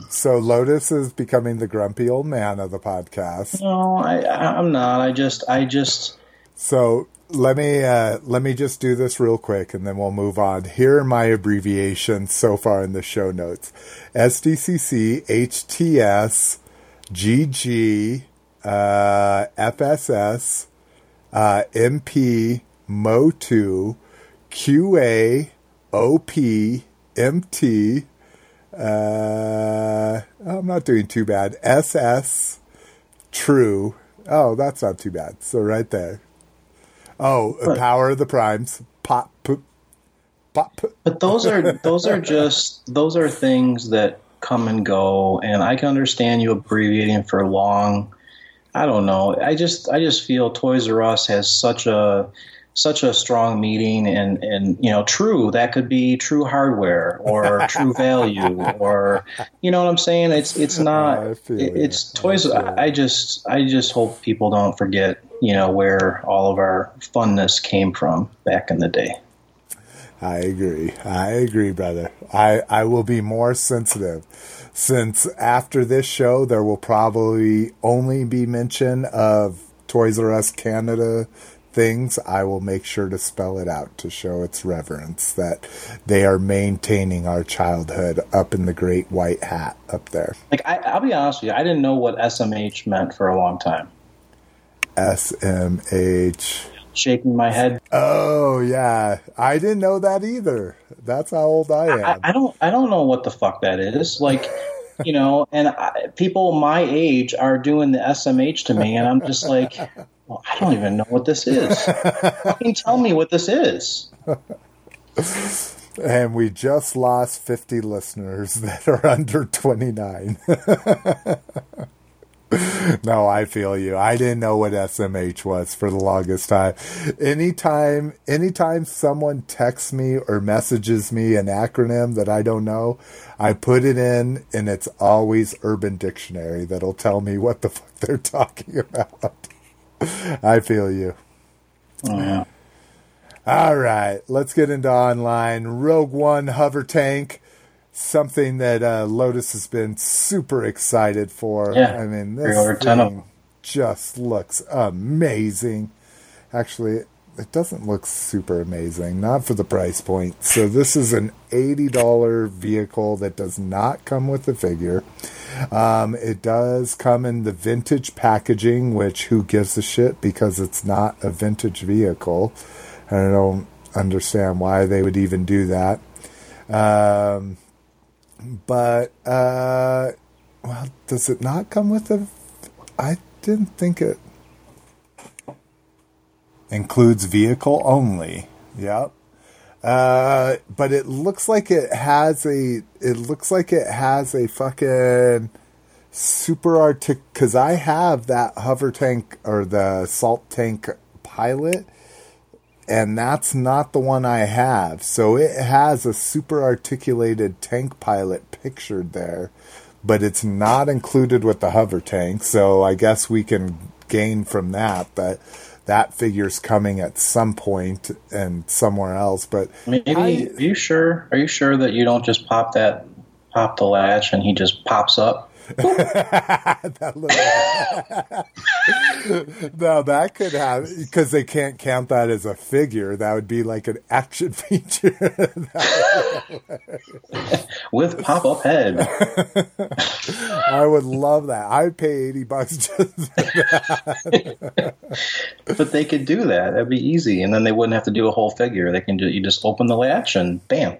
So Lotus is becoming the grumpy old man of the podcast. No, I, I'm not. I just, I just. So let me uh, let me just do this real quick, and then we'll move on. Here are my abbreviations so far in the show notes: SDCC, HTS, GG, uh, FSS, uh, MP, MO2, QA, OP, MT. Uh, I'm not doing too bad. SS, True. Oh, that's not too bad. So right there. Oh. Power of the Primes. Pop, poop, pop. But those are those are just those are things that come and go, and I can understand you abbreviating for long. I don't know. I just I just feel Toys R Us has such a such a strong meaning and and you know true that could be true hardware or <laughs> true value or you know what I'm saying it's it's uh, not I feel it- you. it's Toys I I just I just hope people don't forget you know where all of our funness came from back in the day. I agree. I agree, brother. I, I will be more sensitive since after this show, there will probably only be mention of Toys R Us Canada things. I will make sure to spell it out to show its reverence that they are maintaining our childhood up in the great white hat up there. Like I, I'll be honest with you, I didn't know what SMH meant for a long time. SMH. Shaking my head. Oh, yeah. I didn't know that either. That's how old I am. I, I don't. I don't know what the fuck that is. Like, you know, and I, people my age are doing the SMH to me, and I'm just like, well, I don't even know what this is. <laughs> Fucking tell me what this is. And we just lost 50 listeners that are under 29. <laughs> no, I feel you. I didn't know what SMH was for the longest time. Anytime anytime someone texts me or messages me an acronym that I don't know, I put it in and it's always Urban Dictionary that'll tell me what the fuck they're talking about. <laughs> I feel you. Oh, yeah. All right, let's get into online. Rogue One hover tank, something that uh, Lotus has been super excited for. Yeah, I mean, this pre-ordered 10 of thing just looks amazing. Actually, it doesn't look super amazing, not for the price point. So this is an eighty-dollar vehicle that does not come with the figure. Um, it does come in the vintage packaging, which who gives a shit because it's not a vintage vehicle. I don't understand why they would even do that. Um, but uh, well, does it not come with a? I didn't think it. Includes vehicle only. Yep. Uh, but it looks like it has a. It looks like it has a fucking super artic. Because I have that hover tank or the salt tank pilot, and that's not the one I have. So it has a super articulated tank pilot pictured there, but it's not included with the hover tank. So I guess we can gain from that that that figure's coming at some point and somewhere else. But Maybe I- are you sure? Are you sure that you don't just pop that pop the latch and he just pops up? <laughs> that little <laughs> no, that could have because they can't count that as a figure. That would be like an action <laughs> feature. with pop up head. I would love that. I'd pay eighty bucks just but they could do that. That'd be easy, and then they wouldn't have to do a whole figure. They can do you just open the latch and bam.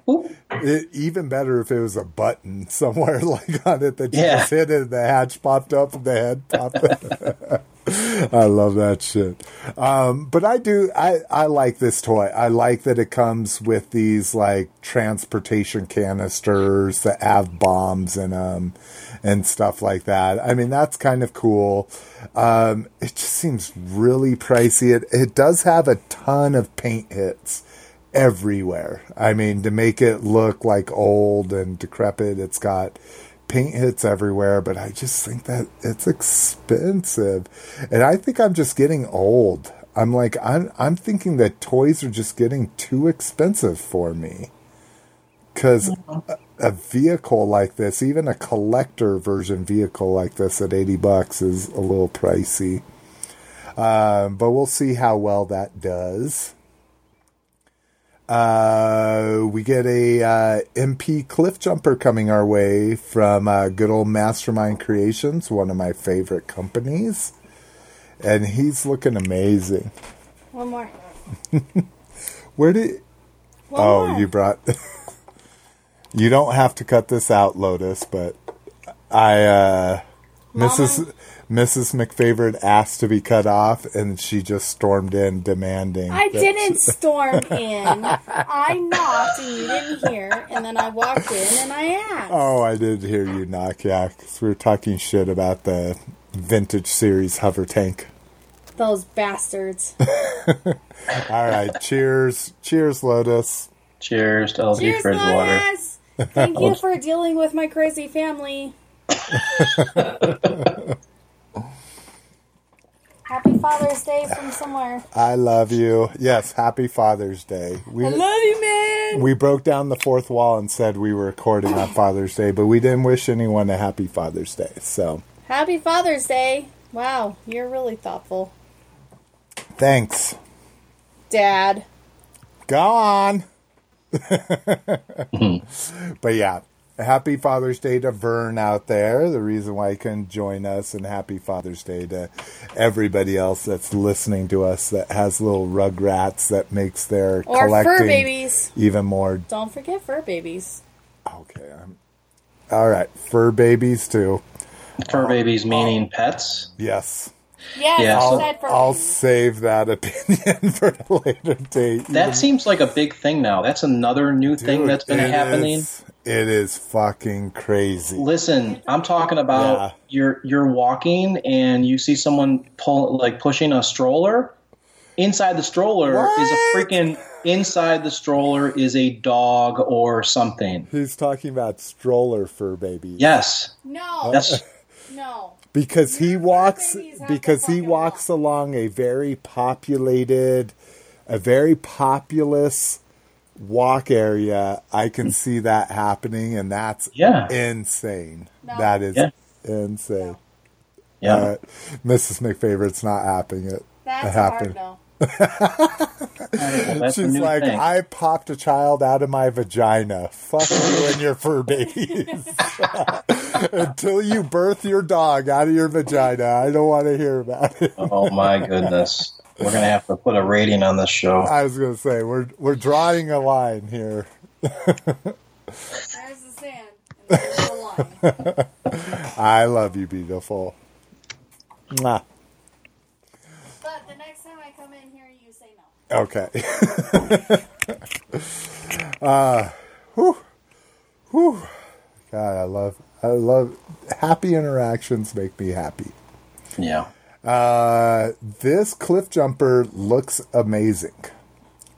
It, even better if it was a button somewhere like on it that you Yeah. And the hatch popped up and the head popped up. <laughs> I love that shit. Um, but I do, I, I like this toy. I like that it comes with these like transportation canisters that have bombs in them and stuff like that. I mean, that's kind of cool. Um, it just seems really pricey. It, it does have a ton of paint hits everywhere. I mean, to make it look like old and decrepit, it's got paint hits everywhere, but I just think that it's expensive. And I think I'm just getting old. I'm like I'm I'm thinking that toys are just getting too expensive for me. Cuz a, a vehicle like this, even a collector version vehicle like this at 80 bucks is a little pricey. Um, but we'll see how well that does. Uh, we get a uh, MP Cliffjumper coming our way from uh, good old Mastermind Creations, one of my favorite companies, and he's looking amazing. One more. <laughs> Where did? One oh, more. you brought. <laughs> you don't have to cut this out, Lotus, but I, uh, Mrs. Mrs. McFavorite asked to be cut off, and she just stormed in demanding. I that- didn't storm <laughs> in. I knocked and you didn't hear, and then I walked in and I asked. Oh, I did hear you knock, Yeah, because we were talking shit about the vintage series hover tank. Those bastards. <laughs> All right, cheers, cheers, Lotus. Cheers to LG Cheers, Bridgewater. Lotus! Thank you for dealing with my crazy family. <laughs> Happy Father's Day from somewhere. I love you. Yes, happy Father's Day. We I love you, man. we broke down the fourth wall and said we were recording on Father's Day, but we didn't wish anyone a happy Father's Day. So Happy Father's Day. Wow, you're really thoughtful. thanks. Dad. Go on. <laughs> <laughs> but yeah, happy Father's Day to Vern out there. The reason why he couldn't join us, and happy Father's Day to everybody else that's listening to us that has little rugrats that makes their Or collecting fur babies. even more. Don't forget fur babies. Okay, I'm, all right, fur babies too. Fur um, babies meaning pets. Yes. Yes, Yeah, I so- said fur I'll save that <laughs> opinion for a later date. That seems like a big thing now. That's another new thing that's been happening. is- it is fucking crazy. Listen, I'm talking about Yeah. you're you're walking and you see someone pull like pushing a stroller. Inside the stroller is a freaking inside the stroller is a dog or something. He's talking about stroller fur babies. Yes, No. Uh, that's <laughs> no. because he walks because he fucking walks along a very populated a very populous walk area i can see that happening and that's Yeah. insane No. that is Yeah. insane yeah. Uh, mrs mcfavorite's not happening it That's happened. hard no. Well, she's like thing. i popped a child out of my vagina fuck you and your fur babies <laughs> until you birth your dog out of your vagina i don't want to hear about it oh my goodness, we're gonna have to put a rating on this show. I was gonna say we're we're drawing a line here. There's the sand. And there's the line. <laughs> I love you, beautiful. Mwah. But the next time I come in here, you say no. Okay. <laughs> uh, whew, whew. God, I love, I love happy interactions make me happy. Yeah. Uh, this Cliffjumper looks amazing.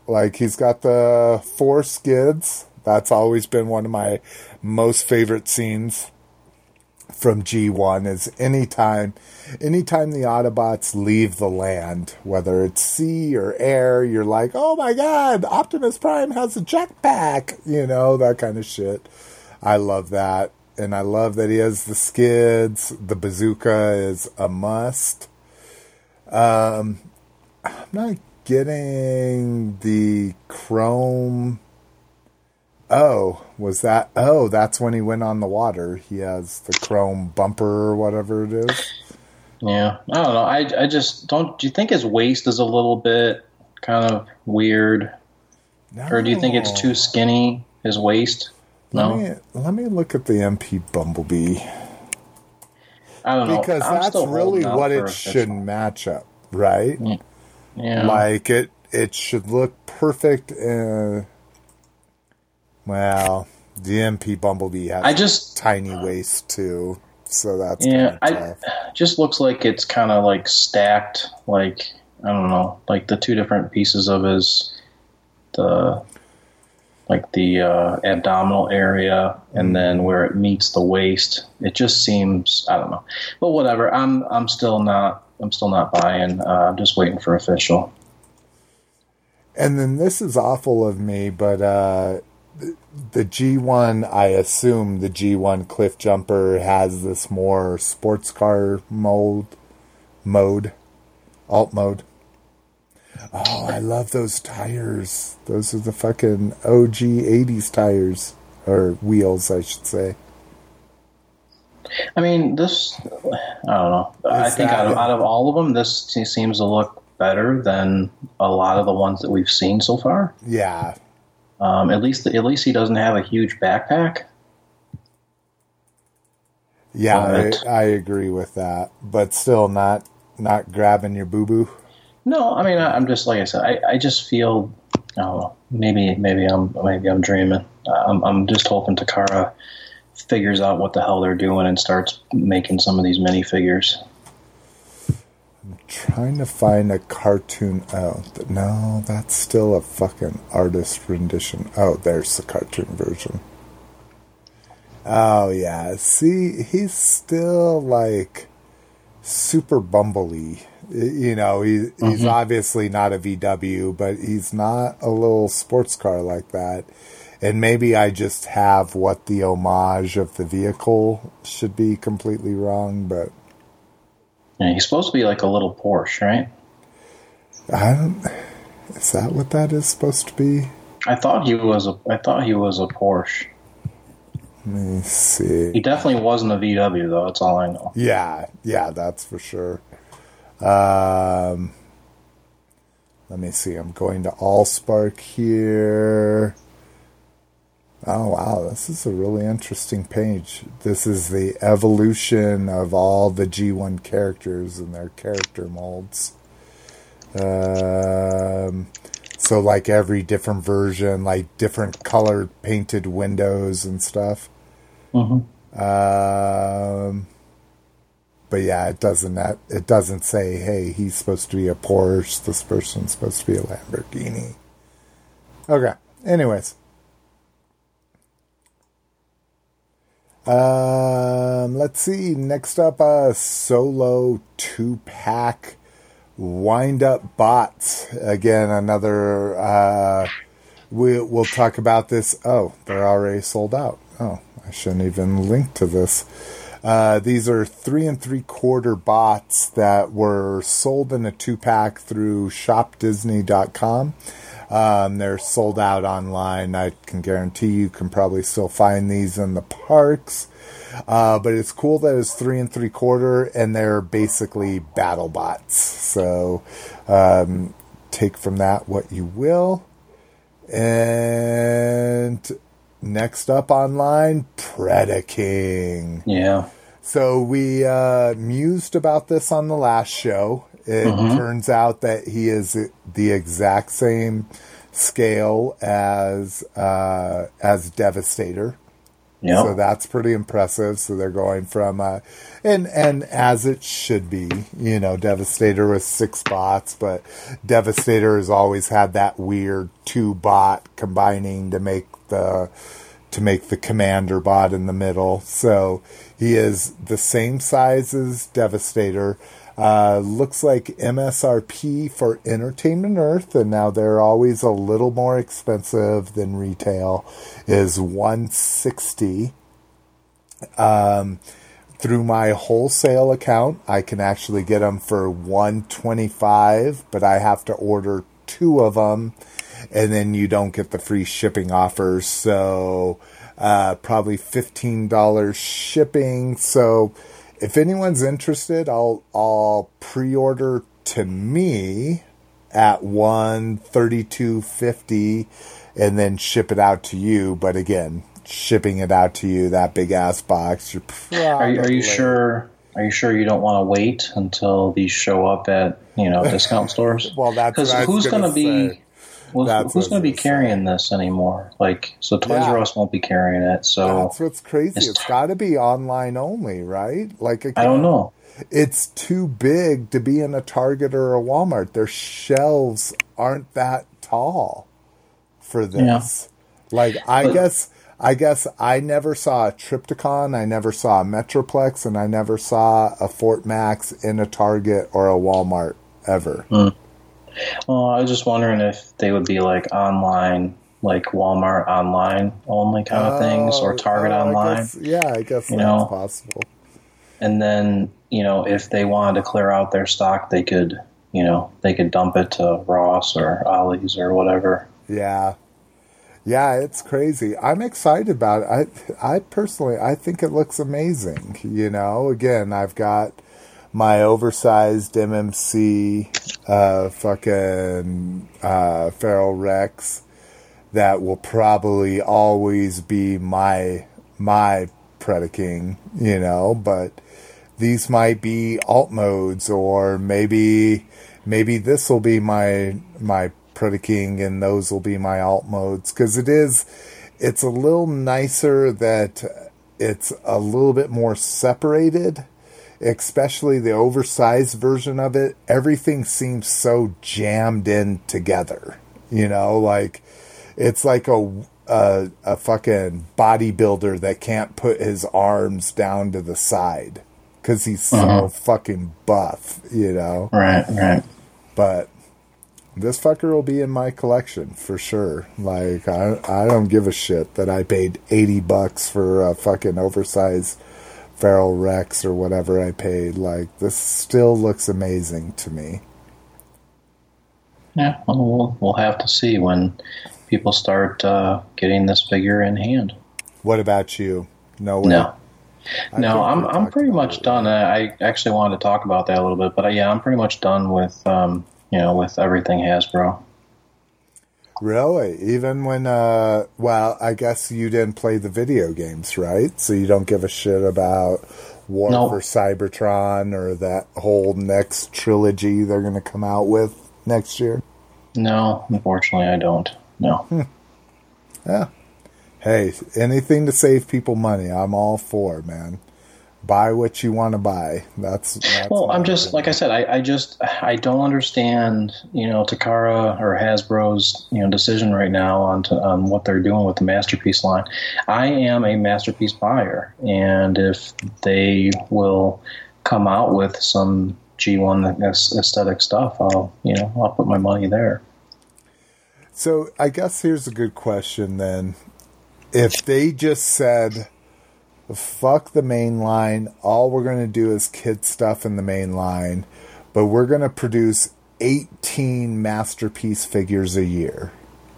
Like he's got the four skids. That's always been one of my most favorite scenes from G1 is anytime anytime the Autobots leave the land, whether it's sea or air, you're like, "Oh my god, Optimus Prime has a jetpack." You know, that kind of shit. I love that. And I love that he has the skids. The bazooka is a must. Um I'm not getting the chrome Oh, was that? Oh, that's when he went on the water. He has the chrome bumper or whatever it is. Yeah. I don't know. I, I just don't. Do you think his waist is a little bit kind of weird? Or do you think it's too skinny, his waist? No. Let me, let me look at the MP Bumblebee I don't know. because I'm that's really what it should match up, right? Yeah. Like it, it should look perfect. Uh, well, the MP Bumblebee has I just tiny waist too, so that's Yeah, I just looks like it's kind of like stacked, like I don't know, like the two different pieces of his the like the uh, abdominal area and then where it meets the waist. It just seems I don't know, but whatever. I'm I'm still not I'm still not buying. Uh, I'm just waiting for official. And then this is awful of me, but uh, the- the G1, I assume the G1 Cliffjumper has this more sports car mode, mode, alt mode. Oh, I love those tires. Those are the fucking OG 80s tires, or wheels, I should say. I mean, this I don't know. I think out of, out of all of them, this seems to look better than a lot of the ones that we've seen so far. Yeah, Um, at least, at least he doesn't have a huge backpack. yeah, I, I agree with that. But still, not not grabbing your boo boo. No, I mean, I, I'm just like I said. I, I just feel, I. Maybe, maybe I'm, maybe I'm dreaming. Uh, I'm, I'm just hoping Takara figures out what the hell they're doing and starts making some of these minifigures. I'm trying to find a cartoon. Oh, no, that's still a fucking artist rendition. Oh, there's the cartoon version. Oh, yeah. See, he's still like super bumbly. You know, he, he's mm-hmm. obviously not a VW, but he's not a little sports car like that. And maybe I just have what the homage of the vehicle should be completely wrong, but Yeah, he's supposed to be like a little Porsche, right? I don't. Is that what that is supposed to be? I thought he was a. I thought he was a Porsche. Let me see. He definitely wasn't a VW though. That's all I know. Yeah, yeah, that's for sure. Um, let me see. I'm going to Allspark here. Oh wow, this is a really interesting page. This is the evolution of all the G1 characters and their character molds. Um, so like every different version, like different colored painted windows and stuff. Mm-hmm. Um, but yeah, it doesn't it doesn't say, hey, he's supposed to be a Porsche. This person's supposed to be a Lamborghini. Okay. Anyways. Um, let's see. Next up, a solo two pack wind up bots. Again, another. Uh, we, we'll talk about this. Oh, they're already sold out. Oh, I shouldn't even link to this. Uh, these are three and three quarter bots that were sold in a two pack through shopdisney.com. Um, they're sold out online. I can guarantee you can probably still find these in the parks. Uh, but it's cool that it's three and three quarter, and they're basically battle bots. So um, take from that what you will. And next up online, Predaking. Yeah. So we uh, mused about this on the last show, It turns out that he is the exact same scale as uh, as Devastator. Yep. So that's pretty impressive. So they're going from, uh, and and as it should be, you know, Devastator with six bots, but Devastator has always had that weird two bot combining to make the to make the commander bot in the middle. So he is the same size as Devastator. Uh, looks like MSRP for Entertainment Earth, and now they're always a little more expensive than retail, is 160 Um, through my wholesale account, I can actually get them for 125 but I have to order two of them, and then you don't get the free shipping offers. So uh, probably $15 shipping. So if anyone's interested, I'll I'll pre-order to me at one thirty two fifty, and then ship it out to you. But again, shipping it out to you, that big ass box, you're Are you, are you sure? Are you sure you don't want to wait until these show up at you know discount stores? <laughs> Well, that's because what I was who's gonna going to be say. Well, who's going to be carrying this anymore? Like, so Toys Yeah. R Us won't be carrying it. So That's what's crazy. It's it's got to be online only, right? Like I don't know. It's too big to be in a Target or a Walmart. Their shelves aren't that tall for this. Like I But- guess I guess I never saw a Trypticon, I never saw a Metroplex, and I never saw a Fort Max in a Target or a Walmart ever. Hmm. Well, I was just wondering if they would be like online, like Walmart online only kind of things, or Oh, Target oh, I online. guess- yeah, I guess You that's know? possible. and then you know if they wanted to clear out their stock they could you know they could dump it to ross or ollie's or whatever Yeah. Yeah, it's crazy. I'm excited about it. I I personally I think it looks amazing. You know, again, I've got my oversized MMC uh fucking uh Feral Rex that will probably always be my my Predaking, you know, but these might be alt modes or maybe maybe this will be my my Predaking and those will be my alt modes. Because it is it's a little nicer that it's a little bit more separated especially the oversized version of it everything seems so jammed in together you know like it's like a a, a fucking bodybuilder that can't put his arms down to the side because he's so uh-huh. fucking buff, you know. right right But this fucker will be in my collection for sure. Like I, I don't give a shit that I paid eighty bucks for a fucking oversized Feral Rex or whatever I paid. Like this still looks amazing to me. yeah well, we'll, we'll have to see when people start uh, getting this figure in hand What about you? No way. no I no, I'm I'm pretty much done I, I actually wanted to talk about that a little bit but uh, yeah i'm pretty much done with um, you know with everything hasbro Really? Even when, uh, well, I guess you didn't play the video games, right? So you don't give a shit about War No. for Cybertron or that whole next trilogy they're going to come out with next year? no unfortunately i don't no Yeah. Hey, anything to save people money, I'm all for, man. Buy what you want to buy. That's, that's Well, I'm just like I said, I, I just I don't understand, you know, Takara or Hasbro's you know decision right now on to, on what they're doing with the masterpiece line. I am a masterpiece buyer, and if they will come out with some G1 aesthetic stuff, I'll you know I'll put my money there. So I guess here's a good question then. If they just said, fuck the main line, all we're going to do is kid stuff in the main line, but we're going to produce 18 masterpiece figures a year.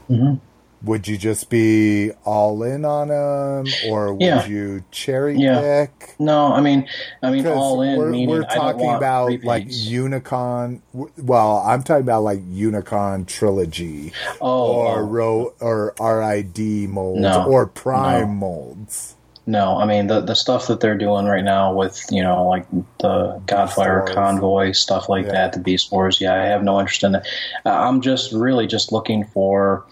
Mm-hmm. Would you just be all in on them, or would Yeah. you cherry Yeah. pick? No, I mean, I mean, all in we're, meaning we're I don't talking about like repeats. Unicron. w- Well, I'm talking about like Unicron trilogy, Oh, or ro or RID molds, No, or Prime no. molds. No. I mean the the stuff that they're doing right now with you know like the Godfire Wars. convoy stuff like Yeah. that, the Beast Wars. Yeah, I have no interest in. Uh, I'm just really just looking for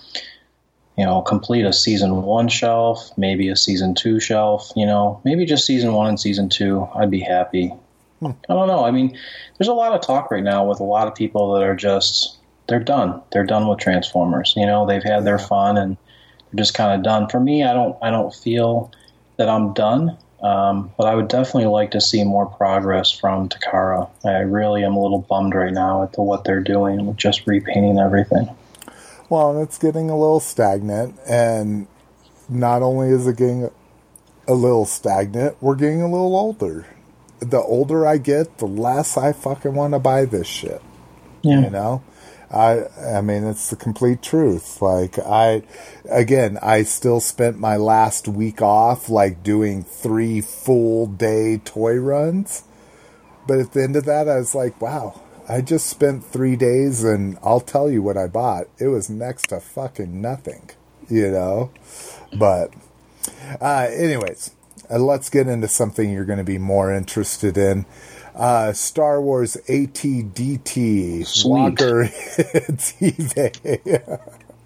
you know complete a season one shelf, maybe a season two shelf. You know, maybe just season one and season two. I'd be happy. I don't know. I mean, there's a lot of talk right now with a lot of people that are just they're done. They're done with Transformers. You know, they've had their fun and they're just kind of done. For me, I don't I don't feel that I'm done. Um, but I would definitely like to see more progress from Takara. I really am a little bummed right now at the, what they're doing with just repainting everything. Well, it's getting a little stagnant, and not only is it getting a little stagnant, we're getting a little older. The older I get, the less I fucking want to buy this shit. Yeah. You know, I I mean it's the complete truth. Like I, again, I still spent my last week off like doing three full day toy runs, but at the end of that, I was like, wow. I just spent three days, and I'll tell you what I bought. It was next to fucking nothing, you know. But, uh, anyways, uh, let's get into something you're going to be more interested in. Uh, Star Wars ATDT Sweet. Walker hits <laughs> eBay.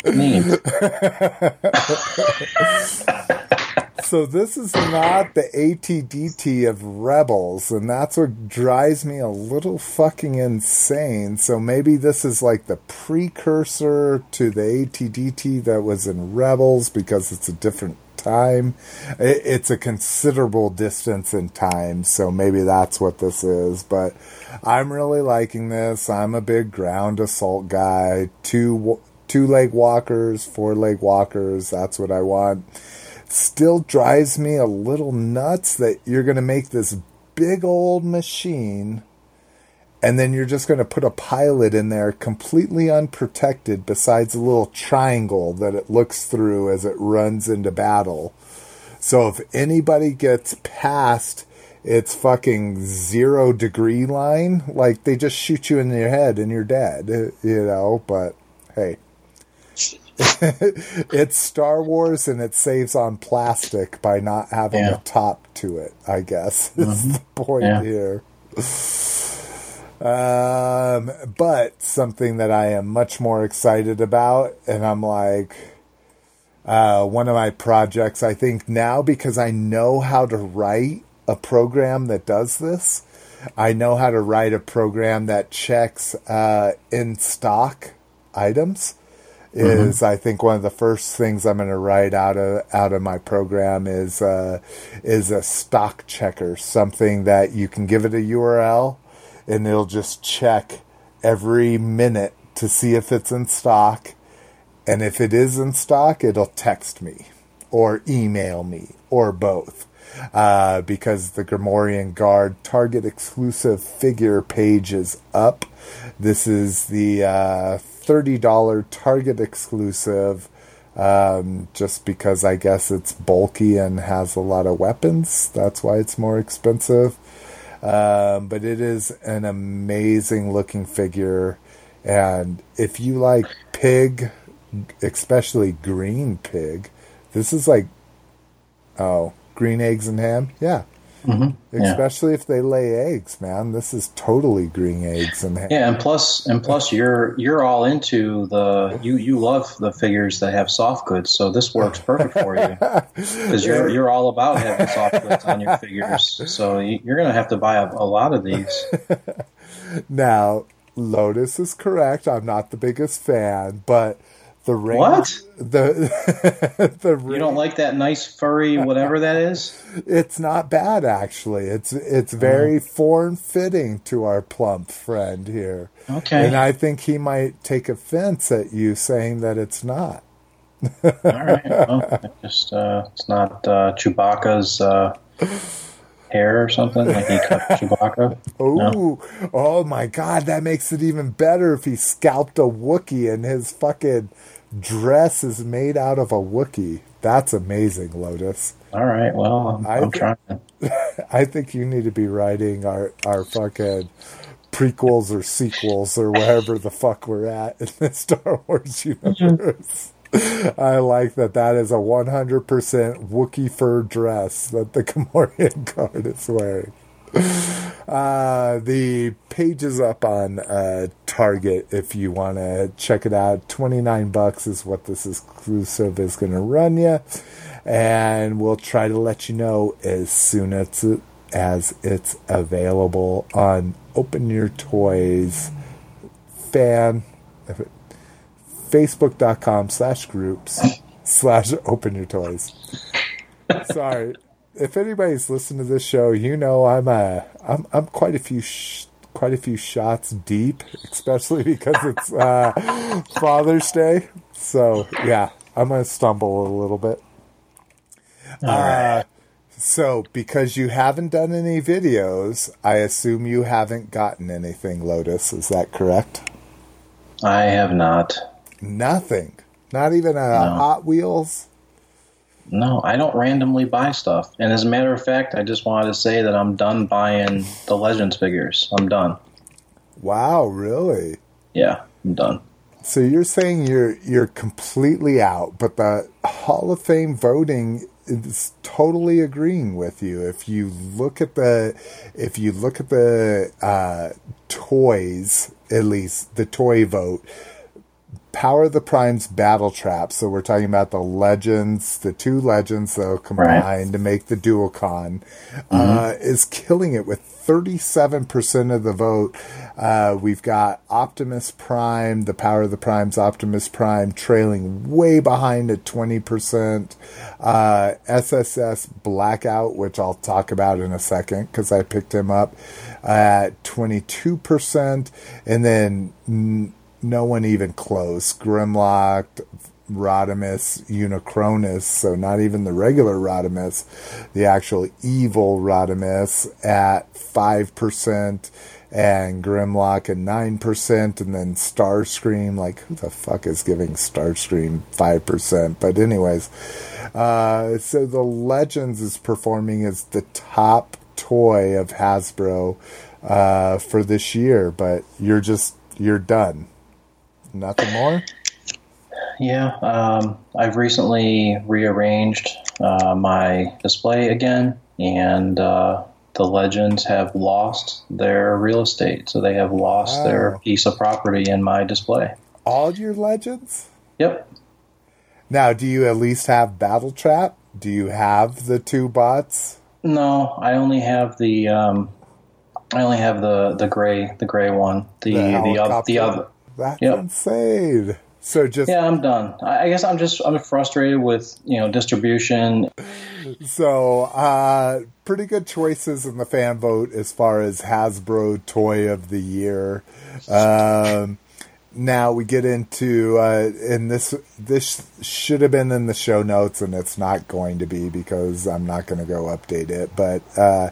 <laughs> So this is not the ATDT of Rebels, and that's what drives me a little fucking insane. So maybe this is like the precursor to the ATDT that was in Rebels because it's a different time. It, it's a considerable distance in time, so maybe that's what this is. But I'm really liking this. I'm a big ground assault guy. Two two leg walkers, four leg walkers. That's what I want still drives me a little nuts that you're going to make this big old machine and then you're just going to put a pilot in there completely unprotected besides a little triangle that it looks through as it runs into battle. So if anybody gets past its fucking zero degree line, like they just shoot you in your head and you're dead, you know, but hey. <laughs> it's Star Wars and it saves on plastic by not having Yeah. a top to it, I guess. Is mm-hmm. the point Yeah. here. Um, but something that I am much more excited about, and I'm like, uh, one of my projects, I think now because I know how to write a program that does this, I know how to write a program that checks uh, in stock items. Is I think one of the first things I'm going to write out of out of my program is uh, is a stock checker, something that you can give it a URL and it'll just check every minute to see if it's in stock. And if it is in stock, it'll text me or email me or both. Uh, because the Gamorrean Guard Target exclusive figure page is up. This is the uh, $30 Target exclusive. Um, just because I guess it's bulky and has a lot of weapons. That's why it's more expensive. Um, but it is an amazing looking figure. And if you like pig, especially green pig, this is like, oh, green eggs and ham? Yeah. Mm-hmm. Yeah. Especially if they lay eggs, man. This is totally green eggs and. Yeah, and plus, and plus, you're you're all into the you you love the figures that have soft goods, so this works perfect for you <laughs> because you're you're all about having soft goods on your figures. So you- you're gonna have to buy a, a lot of these. <laughs> Now, Lotus is correct. I'm not the biggest fan, but the range, What? the <laughs> the You don't like that nice furry whatever that is? it's not bad actually. It's it's very form fitting to our plump friend here. Okay, And I think he might take offense at you saying that it's not. all right. Well, <laughs> just uh, it's not uh, Chewbacca's uh, hair or something like he cut <laughs> Chewbacca. Oh, oh my God! That makes it even better if he scalped a Wookiee and his fucking dress is made out of a Wookiee. That's amazing, Lotus. All right. Well, I'm, I I'm thi- trying. <laughs> I think you need to be writing our our fucking prequels or sequels or wherever the fuck we're at in the Star Wars mm-hmm. universe. <laughs> I like that that is a 100% Wookiee fur dress that the <laughs> Gamorrean guard is wearing. Uh, the page is up on uh, Target if you want to check it out. 29 bucks is what this exclusive is going to run you. And we'll try to let you know as soon as, it, as it's available on Open Your Toys fan facebook.com slash groups slash open your toys. Sorry. If anybody's listened to this show you know i'm a i'm, I'm quite a few sh- quite a few shots deep especially <laughs> because it's uh father's day. So yeah i'm gonna stumble a little bit. Uh, so because you haven't done any videos i assume you haven't gotten anything lotus. Is that correct? I have not. Nothing. Not even a No. Hot Wheels. No, I don't randomly buy stuff. And as a matter of fact, I just wanted to say that I'm done buying the Legends figures. I'm done. Wow, really? Yeah, I'm done. So you're saying you're you're completely out, but the Hall of Fame voting is totally agreeing with you. If you look at the if you look at the uh, toys, at least the toy vote, Power of the Prime's Battle Trap. So we're talking about the legends, the two legends though combined to make the Duocon, uh, is killing it with 37% of the vote. Uh, we've got Optimus Prime, the Power of the Prime's Optimus Prime, trailing way behind at 20%. Uh, SSS Blackout, which I'll talk about in a second because I picked him up at 22%. And then no one even close. Grimlock, Rodimus, Unicronus, so not even the regular Rodimus, the actual evil Rodimus at 5%, and Grimlock at 9%, and then Starscream, like, who the fuck is giving Starscream 5%? But, anyways, uh, so the Legends is performing as the top toy of Hasbro uh, for this year, but you're just, you're done. Nothing more? Yeah, um, I've recently rearranged uh, my display again, and uh, the Legends have lost their real estate. So they have lost their piece of property in my display. All your legends? Yep. Now, do you at least have Battle Trap? Do you have the two bots? No, I only have the um, I only have the the gray the gray one. The the, other the other. That's Yep. insane. So just Yeah, I'm done. I I guess I'm just I'm frustrated with you know distribution. so uh pretty good choices in the fan vote as far as Hasbro toy of the year. Um now we get into uh and this this should have been in the show notes and it's not going to be because I'm not going to go update it but uh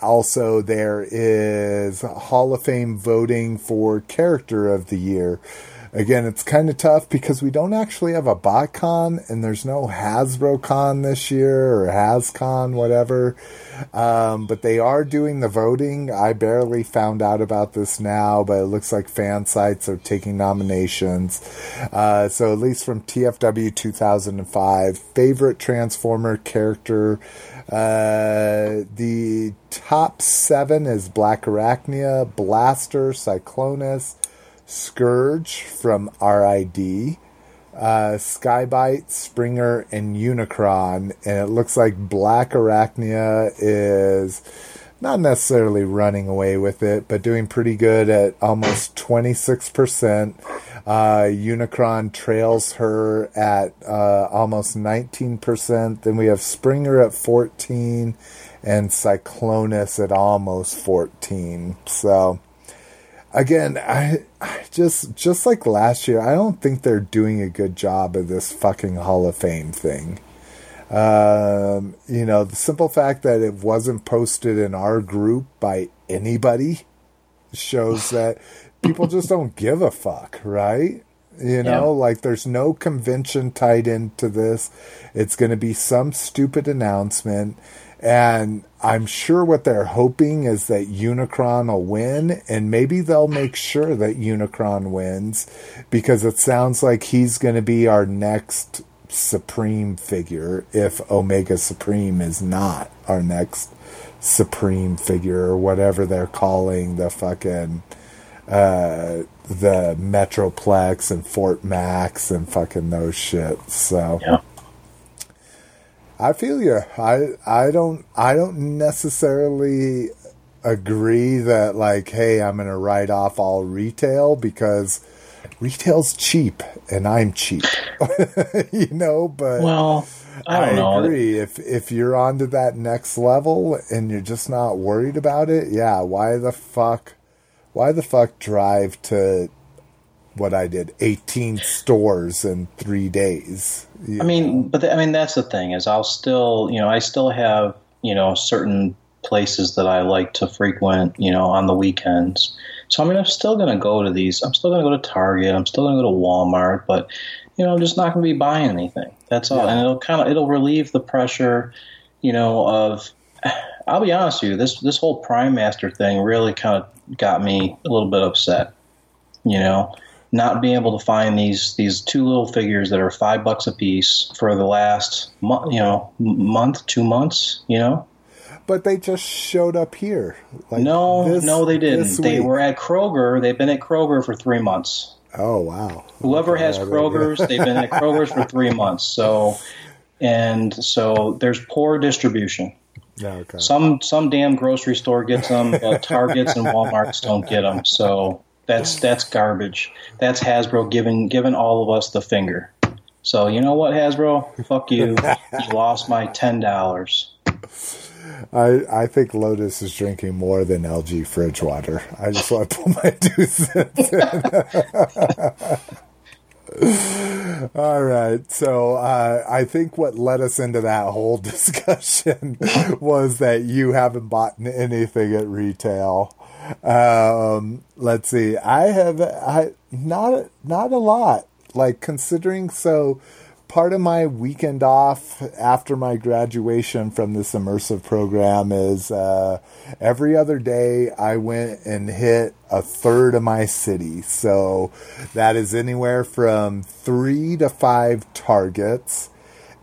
also there is Hall of Fame voting for character of the year Again, it's kind of tough because we don't actually have a BotCon and there's no HasbroCon this year or HasCon, whatever. Um, but they are doing the voting. I barely found out about this now, but it looks like fan sites are taking nominations. Uh, so at least from TFW 2005, favorite Transformer character. Uh, the top seven is Black Arachnia, Blaster, Cyclonus, Scourge from RID, uh, Skybyte, Springer, and Unicron. And it looks like Black Arachnia is not necessarily running away with it, but doing pretty good at almost 26%. Uh, Unicron trails her at uh, almost 19%. Then we have Springer at 14 and Cyclonus at almost 14. So again, I, I just just like last year, I don't think they're doing a good job of this fucking Hall of Fame thing. Um, you know, the simple fact that it wasn't posted in our group by anybody shows <sighs> that people just don't give a fuck, right? You know, Yeah. like there's no convention tied into this. It's going to be some stupid announcement. And I'm sure what they're hoping is that Unicron will win, and maybe they'll make sure that Unicron wins because it sounds like he's going to be our next Supreme figure if Omega Supreme is not our next Supreme figure or whatever they're calling the fucking uh, the Metroplex and Fort Max and fucking those shit. So Yeah. I feel you. I I don't I don't necessarily agree that like, hey, I'm gonna write off all retail because retail's cheap and I'm cheap. <laughs> you know, but Well, I I, agree. If if you're on to that next level and you're just not worried about it, yeah, why the fuck why the fuck drive to what I did, 18 stores in 3 days? I mean, but the, I mean that's the thing is I'll still, you know, I still have, you know, certain places that I like to frequent, you know, on the weekends. So I mean, I'm still going to go to these. I'm still going to go to Target. I'm still going to go to Walmart, but you know, I'm just not going to be buying anything. That's all. Yeah. And it'll kind of it'll relieve the pressure, you know, of <sighs> I'll be honest with you, this this whole Prime Master thing really kind of got me a little bit upset. You know, not being able to find these these two little figures that are five bucks a piece for the last month, you know, month, two months. You know, But they just showed up here. Like no, this- no, they didn't. They were at Kroger. They've been at Kroger for three months. Oh wow! Whoever Okay, has Kroger's, they've been at Kroger's for three months. So, and so there's poor distribution. Yeah, okay. Some some damn grocery store gets them, but Targets and WalMarts don't get them. So that's that's garbage. That's Hasbro giving giving all of us the finger. So you know what, Hasbro? Fuck you. You <laughs> lost my ten dollars. I I think Lotus is drinking more than LG fridge water. I just want to pull my <laughs> two cents in. <laughs> All right, so uh, I think what led us into that whole discussion was that you haven't bought anything at retail. Um, let's see, I have I not not a lot. Like considering so part of my weekend off after my graduation from this immersive program is uh, every other day I went and hit a third of my city. So that is anywhere from three to five targets,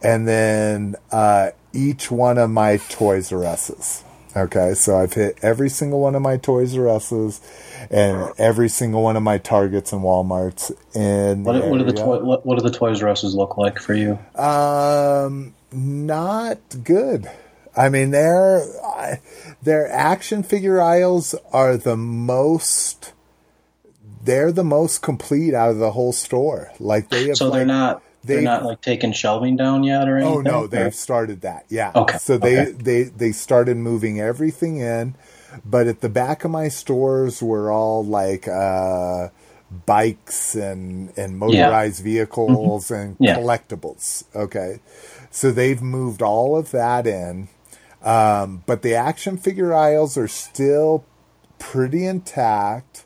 and then uh, each one of my Toys R Us's. Okay, so I've hit every single one of my Toys R Us's and every single one of my Targets and WalMarts in What, what do the toy, what, what do the Toys R Us's look like for you? Um, not good. I mean, their their action figure aisles are the most. They're the most complete out of the whole store. Like they have. So they're like- not they're not like taking shelving down yet or anything. Oh no, they've started that. Yeah. Okay, So they okay. they they started moving everything in, but at the back of my stores were all like uh bikes and and motorized vehicles and Mm-hmm. Yeah. collectibles. Okay. So they've moved all of that in. Um, but the action figure aisles are still pretty intact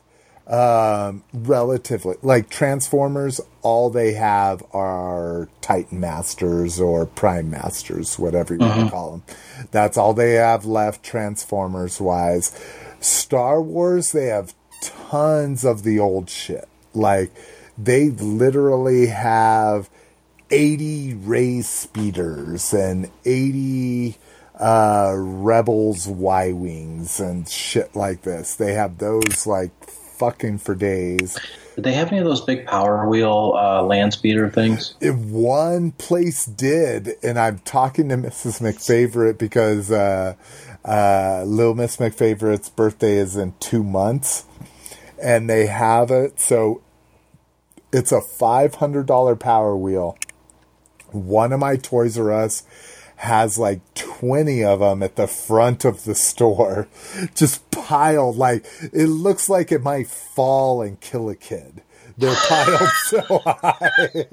um relatively like transformers all they have are titan masters or prime masters whatever you want to call them that's all they have left transformers wise. Star wars they have tons of the old shit. Like they literally have 80 Rey speeders and 80 uh rebels y wings and shit like this. They have those like fucking for days Did they have any of those big Power Wheel uh, land speeder things? if one place did and i'm talking to mrs mcfavorite because uh uh little miss mcfavorite's birthday is in two months and they have it so it's a $500 power wheel one of my toys r us has like 20 of them at the front of the store <laughs> just piled like it looks like it might fall and kill a kid they're piled <laughs> so high <laughs>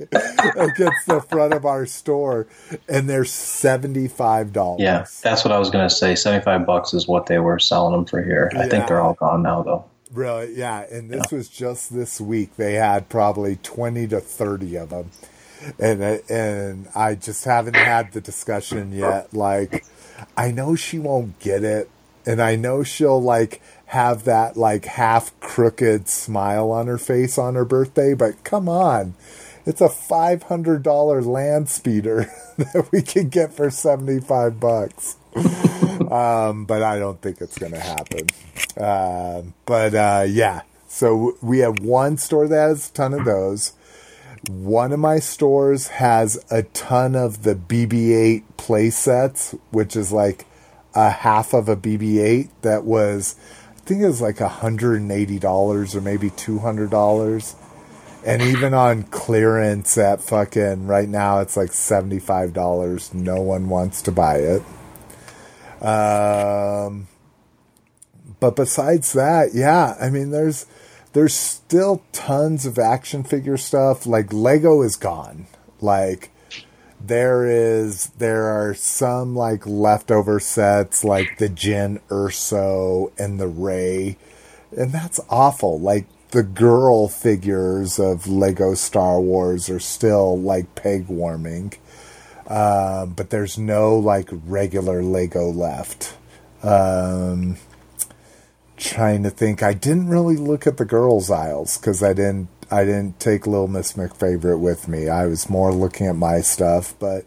against the front of our store and they're $75 Yeah, that's what I was gonna say. Seventy five bucks is what they were selling them for here. I think they're all gone now though. Really? Yeah. And this was just this week. They had probably 20 to 30 of them. And I- and I just haven't had the discussion yet. Like, I know she won't get it, and I know she'll like have that like half crooked smile on her face on her birthday. But come on, it's a five hundred dollar land speeder <laughs> that we can get for seventy five bucks. <laughs> um, but I don't think it's going to happen. Um, but uh, yeah, so we have one store that has a ton of those. One of my stores has a ton of the BB-8 play sets, which is like a half of a BB-8 that was, I think it was like $180 or maybe $200. And even on clearance at fucking right now, it's like $75. No one wants to buy it. Um, but besides that, yeah, I mean, there's there's still tons of action figure stuff. Like Lego is gone. Like there is there are some like leftover sets like the Jyn Erso and the Rey, and that's awful. Like the girl figures of Lego Star Wars are still like peg warming. Um, but there's no like regular Lego left. Um, trying to think. I didn't really look at the girls' aisles because I didn't. I didn't take Little Miss McFavorite with me. I was more looking at my stuff, but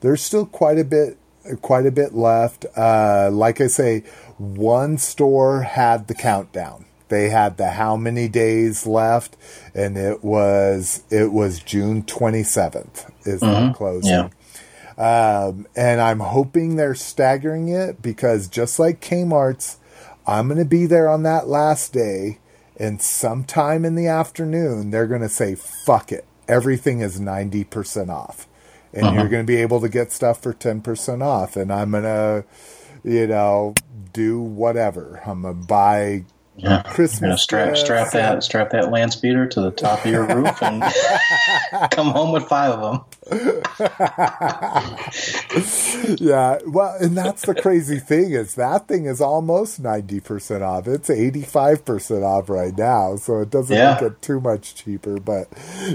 there's still quite a bit, quite a bit left. Uh, like I say, one store had the countdown. They had the how many days left, and it was it was June 27th is the closing. yeah. Um, and I'm hoping they're staggering it because just like Kmart's, I'm going to be there on that last day, and sometime in the afternoon, they're going to say, fuck it. Everything is 90% off. And you're uh-huh. going to be able to get stuff for 10% off. And I'm going to, you know, do whatever. I'm going to buy Yeah. Christmas gonna strap strap that strap that land speeder to the top of your roof and <laughs> come home with five of them. <laughs> yeah, well, and that's the crazy thing is that thing is almost ninety percent off. It's eighty five percent off right now, so it doesn't Yeah. make it too much cheaper. But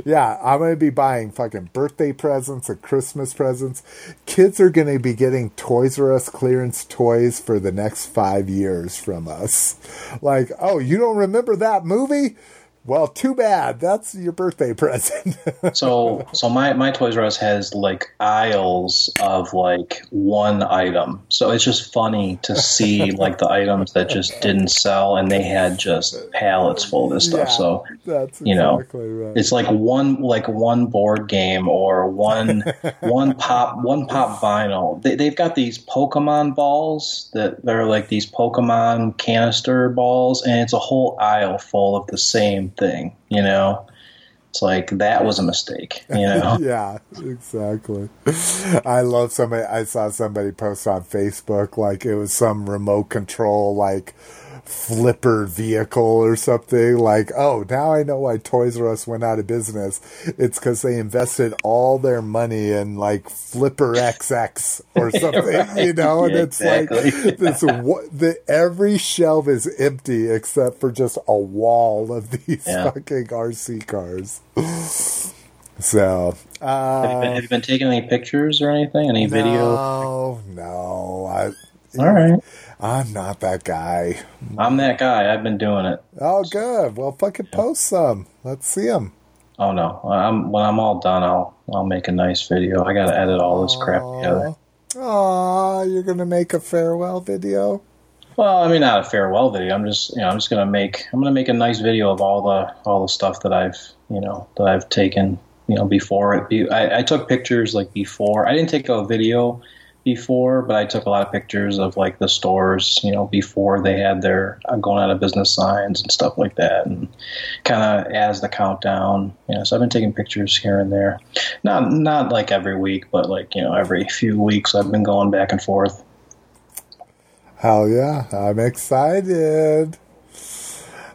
yeah, I'm gonna be buying fucking birthday presents and Christmas presents. Kids are gonna be getting Toys R Us clearance toys for the next five years from us. Like, oh, you don't remember that movie? Well, too bad. That's your birthday <laughs> present. So so my my Toys R Us has like aisles of like one item. So it's just funny to see <laughs> like the items that just didn't sell and they had just pallets full of this stuff. Yeah, So that's you know, right. it's like one like one board game or one <laughs> one pop one pop vinyl. They, they've got these Pokemon balls that they're like these Pokemon canister balls, and it's a whole aisle full of the same thing. You know, it's like that was a mistake. You know, <laughs> yeah, exactly. I love somebody. I saw somebody post on Facebook like it was some remote control like flipper vehicle or something. Like, oh, now I know why Toys R Us went out of business. It's because they invested all their money in like Flipper XX or <laughs> something, you know. And Yeah, it's exactly. like <laughs> this. What the every shelf is empty except for just a wall of <laughs> these Yeah. fucking RC cars. <sighs> So, uh, have, you been, have you been taking any pictures or anything? Any video? no, no, I, All right, I'm not that guy. I'm that guy. I've been doing it. Oh, good. Well, fucking post some. Let's see them. Oh no, I'm, when I'm all done, I'll I'll make a nice video. I got to edit all this crap together. Aw, you're gonna make a farewell video. Well, I mean, not a farewell video. I'm just, you know, I'm just gonna make, I'm gonna make a nice video of all the, all the stuff that I've, you know, that I've taken, you know, before it. Be, I, I took pictures like before. I didn't take a video before, but I took a lot of pictures of like the stores, you know, before they had their uh, going out of business signs and stuff like that, and kind of as the countdown. You know, so I've been taking pictures here and there. Not, not like every week, but like you know, every few weeks I've been going back and forth. Hell yeah, I'm excited.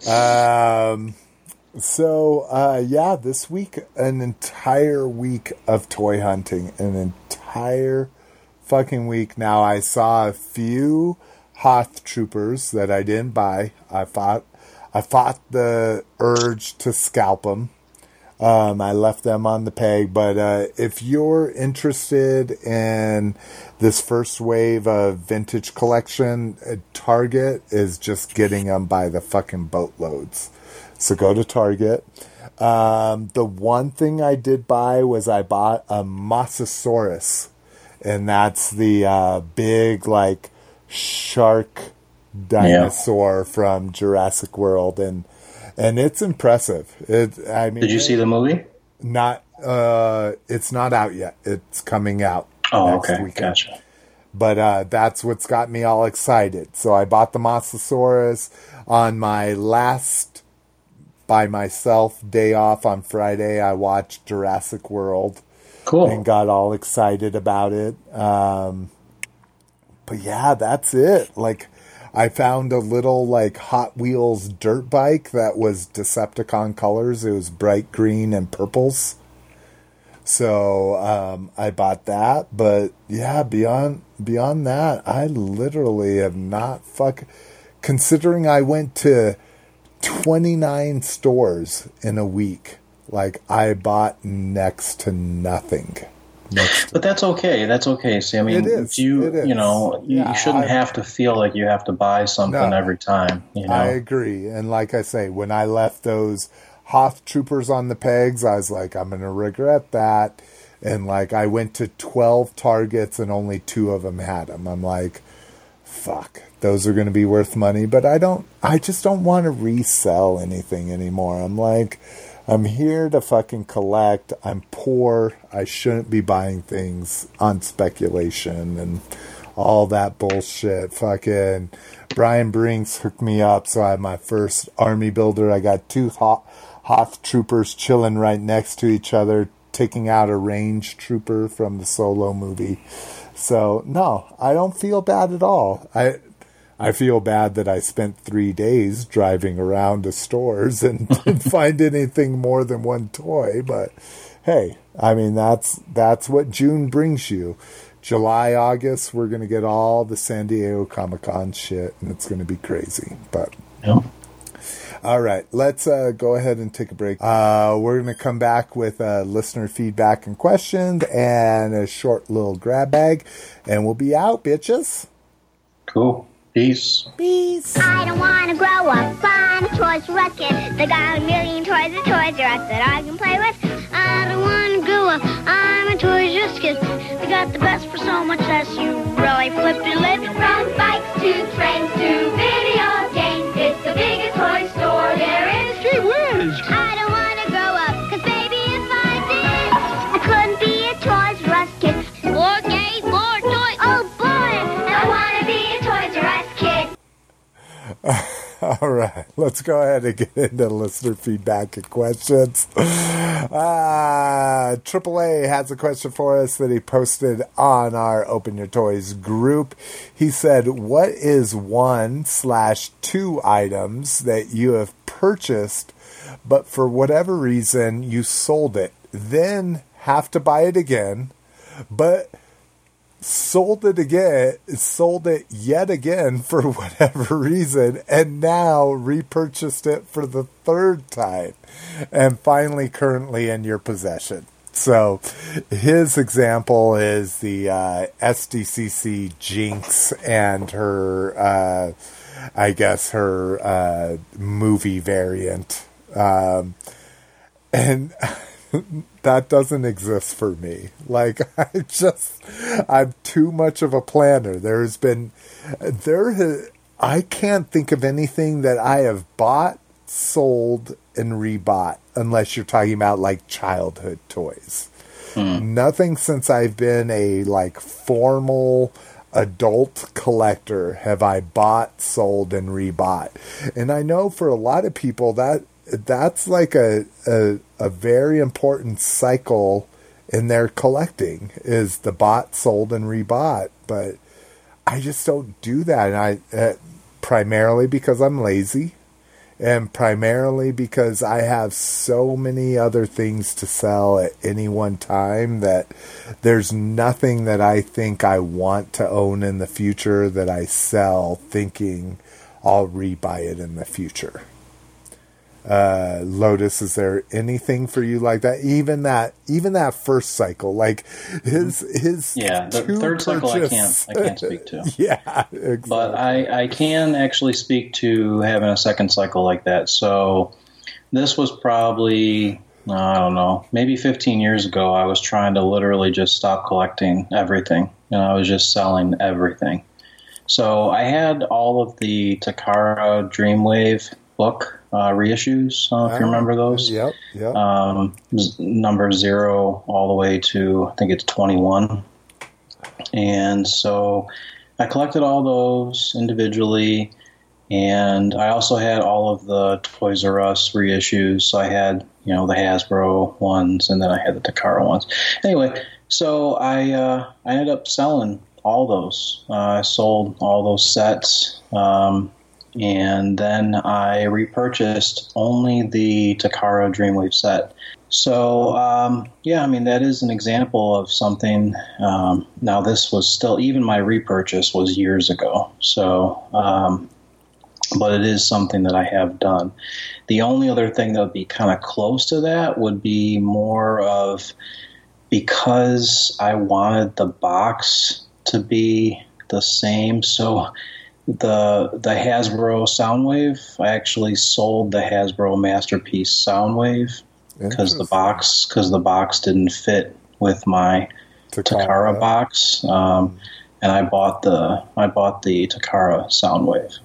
Um, so uh, yeah, this week an entire week of toy hunting, an entire fucking week. Now I saw a few Hoth troopers that I didn't buy. I fought, I fought the urge to scalp them. Um, I left them on the peg, but uh, if you're interested in this first wave of vintage collection, uh, Target is just getting them by the fucking boatloads. So go to Target. Um, the one thing I did buy was I bought a Mosasaurus, and that's the uh, big like shark dinosaur from Jurassic World, and and it's impressive. It, I mean, Did you see the movie? Not, uh, it's not out yet. It's coming out. Oh, next okay, weekend. gotcha. But uh, that's what's got me all excited. So I bought the Mosasaurus on my last by myself day off on Friday. I watched Jurassic World and got all excited about it. Um, but yeah, that's it. Like, I found a little like Hot Wheels dirt bike that was Decepticon colors. It was bright green and purples. So um, I bought that. But yeah, beyond beyond that, I literally have not fuck. Considering I went to twenty nine stores in a week, like I bought next to nothing. Next But that's okay. That's okay. See, I mean, It is. you you know, you, Yeah, you shouldn't I- have to feel like you have to buy something No. every time. You know, I agree. And like I say, when I left those Hoth troopers on the pegs, I was like, I'm going to regret that. And like, I went to 12 targets and only two of them had them. I'm like, fuck, those are going to be worth money. But I don't, I just don't want to resell anything anymore. I'm like, I'm here to fucking collect. I'm poor. I shouldn't be buying things on speculation and all that bullshit. Fucking Brian Brinks hooked me up, so I had my first army builder. I got two Hoth, Hoth troopers chilling right next to each other, taking out a range trooper from the solo movie. So no, I don't feel bad at all. I I feel bad that I spent three days driving around to stores and <laughs> didn't find anything more than one toy. But hey, I mean that's that's what June brings you. July, August, we're gonna get all the San Diego Comic Con shit, and it's gonna be crazy. But you know? all right, let's uh, go ahead and take a break. Uh, we're going to come back with uh, listener feedback and questions and a short little grab bag, and we'll be out, bitches. cool. Peace. Peace. I don't want to grow up on a Toys R Us kid. They got a million toys at Toys R Us that I can play with. I don't want to grow up. I'm a Toys R Us kid. They got the best for so much less. You really flip your lid. From bikes to trains to video games, it's the biggest toy <laughs> All right, let's go ahead and get into listener feedback and questions. Uh, AAA has a question for us that he posted on our Open Your Toys group. He said, What is one slash two items that you have purchased, but for whatever reason you sold it, then have to buy it again, but sold it again, sold it yet again for <laughs> whatever reason, and now repurchased it for the third time, and finally currently in your possession. So his example is the uh, SDCC Jinx and her, uh, I guess, her uh, movie variant. Um, and <laughs> <laughs> that doesn't exist for me. Like <laughs> I just, I'm too much of a planner. There's been, there, ha- I can't think of anything that I have bought, sold, and rebought, unless you're talking about like childhood toys. Hmm. Nothing since I've been a like formal adult collector have I bought, sold, and rebought. And I know for a lot of people that that's like a a, a very important cycle in their collecting is the bought, sold, and rebought. But I just don't do that, and I uh, primarily because I'm lazy, and primarily because I have so many other things to sell at any one time that there's nothing that I think I want to own in the future that I sell thinking I'll rebuy it in the future. Uh, Lotus, is there anything for you like that? Even that, even that first cycle, like his his Yeah, the third cycle I can't I can't speak to. <laughs> yeah, exactly. But I, I can actually speak to having a second cycle like that. So this was probably I don't know, maybe 15 years ago. I was trying to literally just stop collecting everything, and I was just selling everything. So I had all of the Takara Dreamwave book reissues. I don't if you remember those. Yep, yep. Um, number zero all the way to I think it's 21. And so I collected all those individually, and I also had all of the Toys R Us reissues. So I had, you know, the Hasbro ones, and then I had the Takara ones. Anyway, so I uh, I ended up selling all those. Uh, I sold all those sets, um, and then I repurchased only the Takara Dreamwave set. So um, yeah, I mean that is an example of something. Um, now this was still even my repurchase was years ago. So, um, but it is something that I have done. The only other thing that would be kind of close to that would be more of because I wanted the box to be the same. So the the Hasbro Soundwave, I actually sold the Hasbro Masterpiece Soundwave because the box because the box didn't fit with my Takara box, um, and I bought the I bought the Takara Soundwave.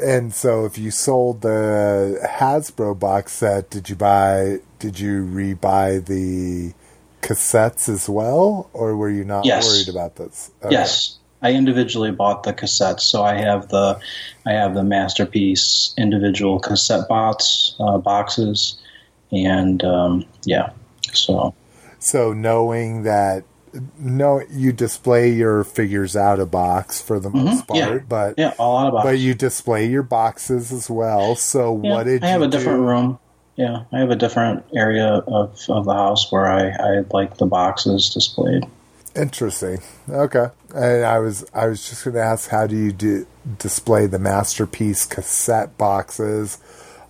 And so, if you sold the Hasbro box set, did you buy? Did you rebuy the cassettes as well, or were you not Yes. worried about this? Okay. Yes, I individually bought the cassettes, so I have the I have the masterpiece individual cassette bots uh, boxes, and um, yeah, so So knowing that, no, you display your figures out of box for the most part, Mm-hmm. yeah. but yeah, all out of box. but you display your boxes as well. So Yeah, what did I have a different do? room? Yeah, I have a different area of, of the house where I, I like the boxes displayed. Interesting. Okay. And I was I was just going to ask how do you do, display the masterpiece cassette boxes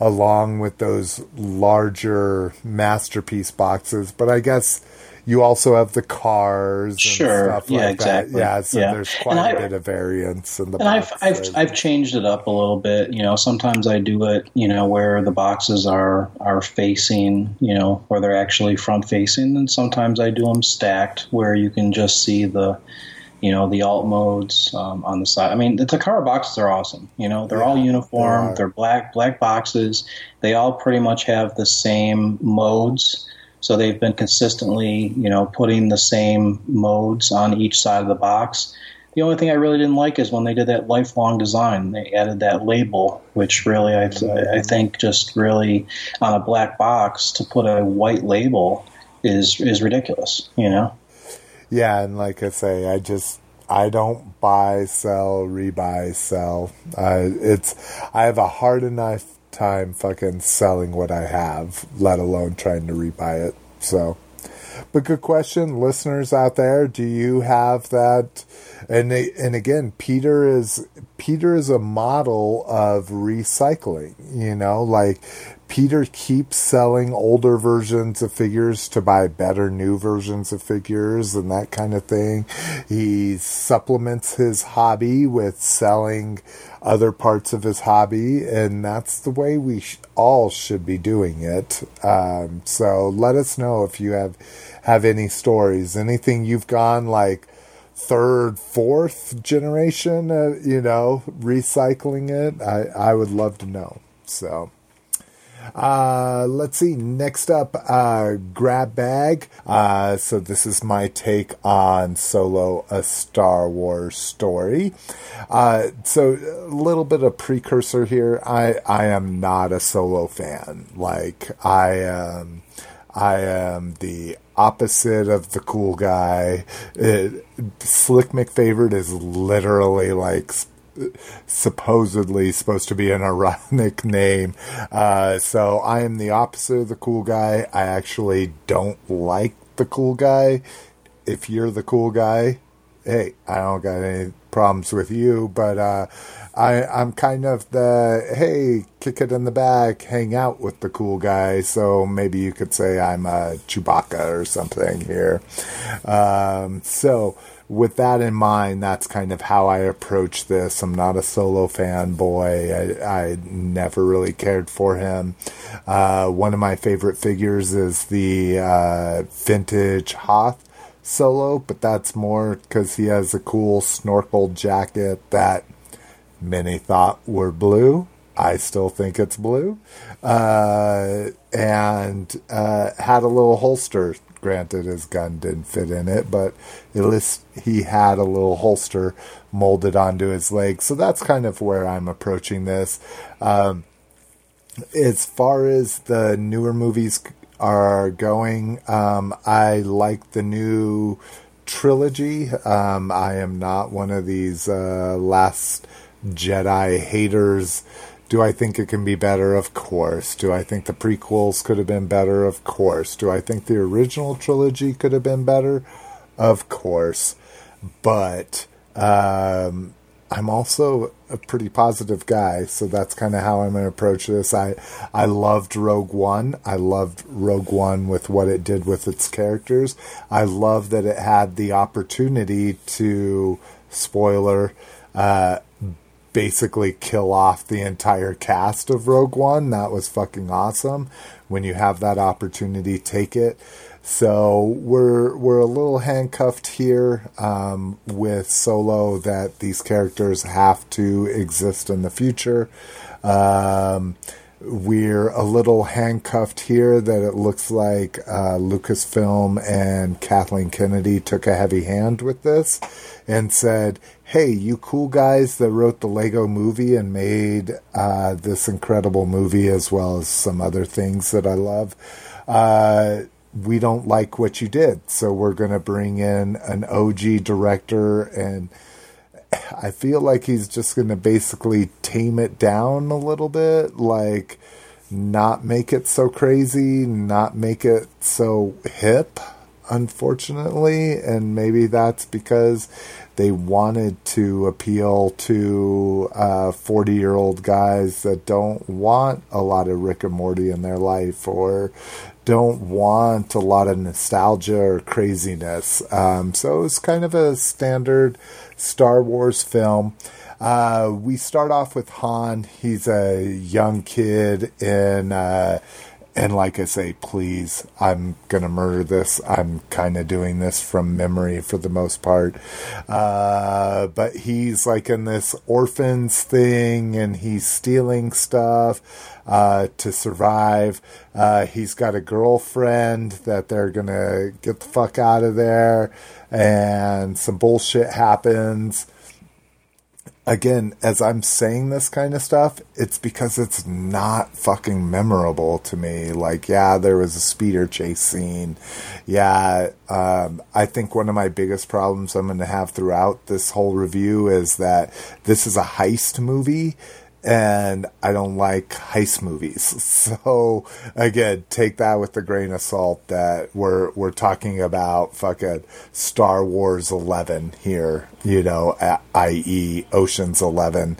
along with those larger masterpiece boxes, but I guess you also have the cars and Sure. stuff Yeah, like exactly. that. Yeah, so Yeah. there's quite a bit of variance in the And I've. I've I've changed it up a little bit. You know, sometimes I do it. You know, where the boxes are are facing. You know, where they're actually front facing, and sometimes I do them stacked, where you can just see the, you know, the alt modes um, on the side. I mean, the Takara boxes are awesome. You know, they're all uniform. they are. They're black black boxes. They all pretty much have the same modes. So they've been consistently, you know, putting the same modes on each side of the box. The only thing I really didn't like is when they did that lifelong design. They added that label, which really I, I think just really on a black box to put a white label is is ridiculous. You know. Yeah, and like I say, I just I don't buy, sell, rebuy, sell. Uh, it's I have a hard enough time fucking selling what I have, let alone trying to rebuy it. So, but good question, listeners out there. Do you have that? And and again, Peter is Peter is a model of recycling. You know, like Peter keeps selling older versions of figures to buy better new versions of figures and that kind of thing. He supplements his hobby with selling other parts of his hobby, and that's the way we sh- all should be doing it. Um, so let us know if you have have any stories, anything you've gone like third, fourth generation, uh, you know, recycling it. I I would love to know. So. Uh, let's see. Next up, uh, grab bag. Uh, so this is my take on Solo, a Star Wars story. Uh, so a little bit of precursor here. I, I am not a Solo fan. Like I am, I am the opposite of the cool guy. It, Slick McFavorite is literally like supposedly supposed to be an ironic <laughs> name. Uh, so I am the opposite of the cool guy. I actually don't like the cool guy. If you're the cool guy, hey, I don't got any problems with you, but uh, I, I'm kind of the hey, kick it in the back, hang out with the cool guy. So maybe you could say I'm a Chewbacca or something here. Um, so with that in mind, that's kind of how I approach this. I'm not a solo fanboy. I, I never really cared for him. Uh, one of my favorite figures is the uh, vintage Hoth solo, but that's more because he has a cool snorkel jacket that many thought were blue. I still think it's blue. Uh, and uh, had a little holster. Granted, his gun didn't fit in it, but at least he had a little holster molded onto his leg. So that's kind of where I'm approaching this. Um, as far as the newer movies are going, um, I like the new trilogy. Um, I am not one of these uh, last Jedi haters. Do I think it can be better? Of course. Do I think the prequels could have been better? Of course. Do I think the original trilogy could have been better? Of course. But um, I'm also a pretty positive guy, so that's kind of how I'm going to approach this. I I loved Rogue One. I loved Rogue One with what it did with its characters. I love that it had the opportunity to spoiler uh, basically kill off the entire cast of Rogue One. That was fucking awesome. When you have that opportunity, take it. So we're we're a little handcuffed here um, with Solo that these characters have to exist in the future. Um, we're a little handcuffed here that it looks like uh, Lucasfilm and Kathleen Kennedy took a heavy hand with this and said, hey, you cool guys that wrote the Lego movie and made uh, this incredible movie as well as some other things that I love. Uh, we don't like what you did, so we're going to bring in an OG director and I feel like he's just going to basically tame it down a little bit, like not make it so crazy, not make it so hip, unfortunately. And maybe that's because they wanted to appeal to 40 uh, year old guys that don't want a lot of Rick and Morty in their life or don't want a lot of nostalgia or craziness. Um, so it's kind of a standard Star Wars film. Uh, we start off with Han. He's a young kid in, uh, and like I say, please, I'm gonna murder this. I'm kind of doing this from memory for the most part. Uh, but he's like in this orphans thing, and he's stealing stuff uh, to survive. Uh, he's got a girlfriend that they're gonna get the fuck out of there, and some bullshit happens. Again, as I'm saying this kind of stuff, it's because it's not fucking memorable to me. Like, yeah, there was a speeder chase scene. Yeah, um, I think one of my biggest problems I'm going to have throughout this whole review is that this is a heist movie and I don't like heist movies. <laughs> So again, take that with a grain of salt that we're we're talking about fucking Star Wars 11 here, you know, i.e. Ocean's 11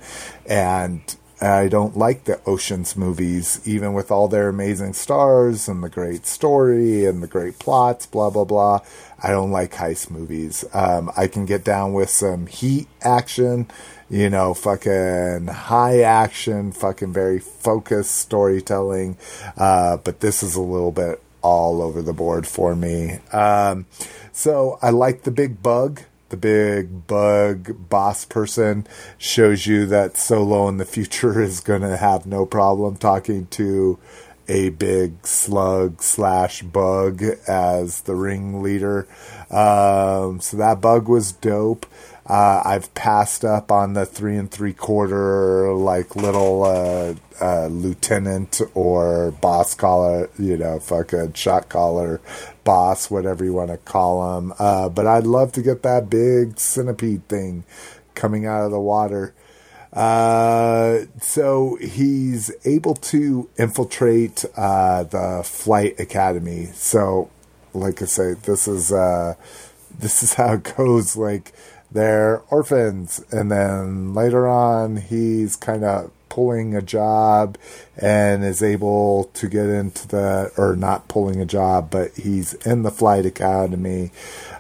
and I don't like the Oceans movies, even with all their amazing stars and the great story and the great plots, blah, blah, blah. I don't like heist movies. Um, I can get down with some heat action you know, fucking high action, fucking very focused storytelling. Uh, but this is a little bit all over the board for me. Um, so I like the big bug. The big bug boss person shows you that Solo in the <laughs> future is going to have no problem talking to a big slug slash bug as the ringleader. Um, so that bug was dope. Uh, I've passed up on the three and three quarter, like little uh, uh, lieutenant or boss collar, you know, fucking shot caller boss, whatever you want to call him. Uh, but I'd love to get that big centipede thing coming out of the water. Uh, so he's able to infiltrate uh, the flight academy. So, like I say, this is this is how it goes. Like they're orphans, and then later on, he's kind of pulling a job and is able to get into the or not pulling a job, but he's in the flight academy.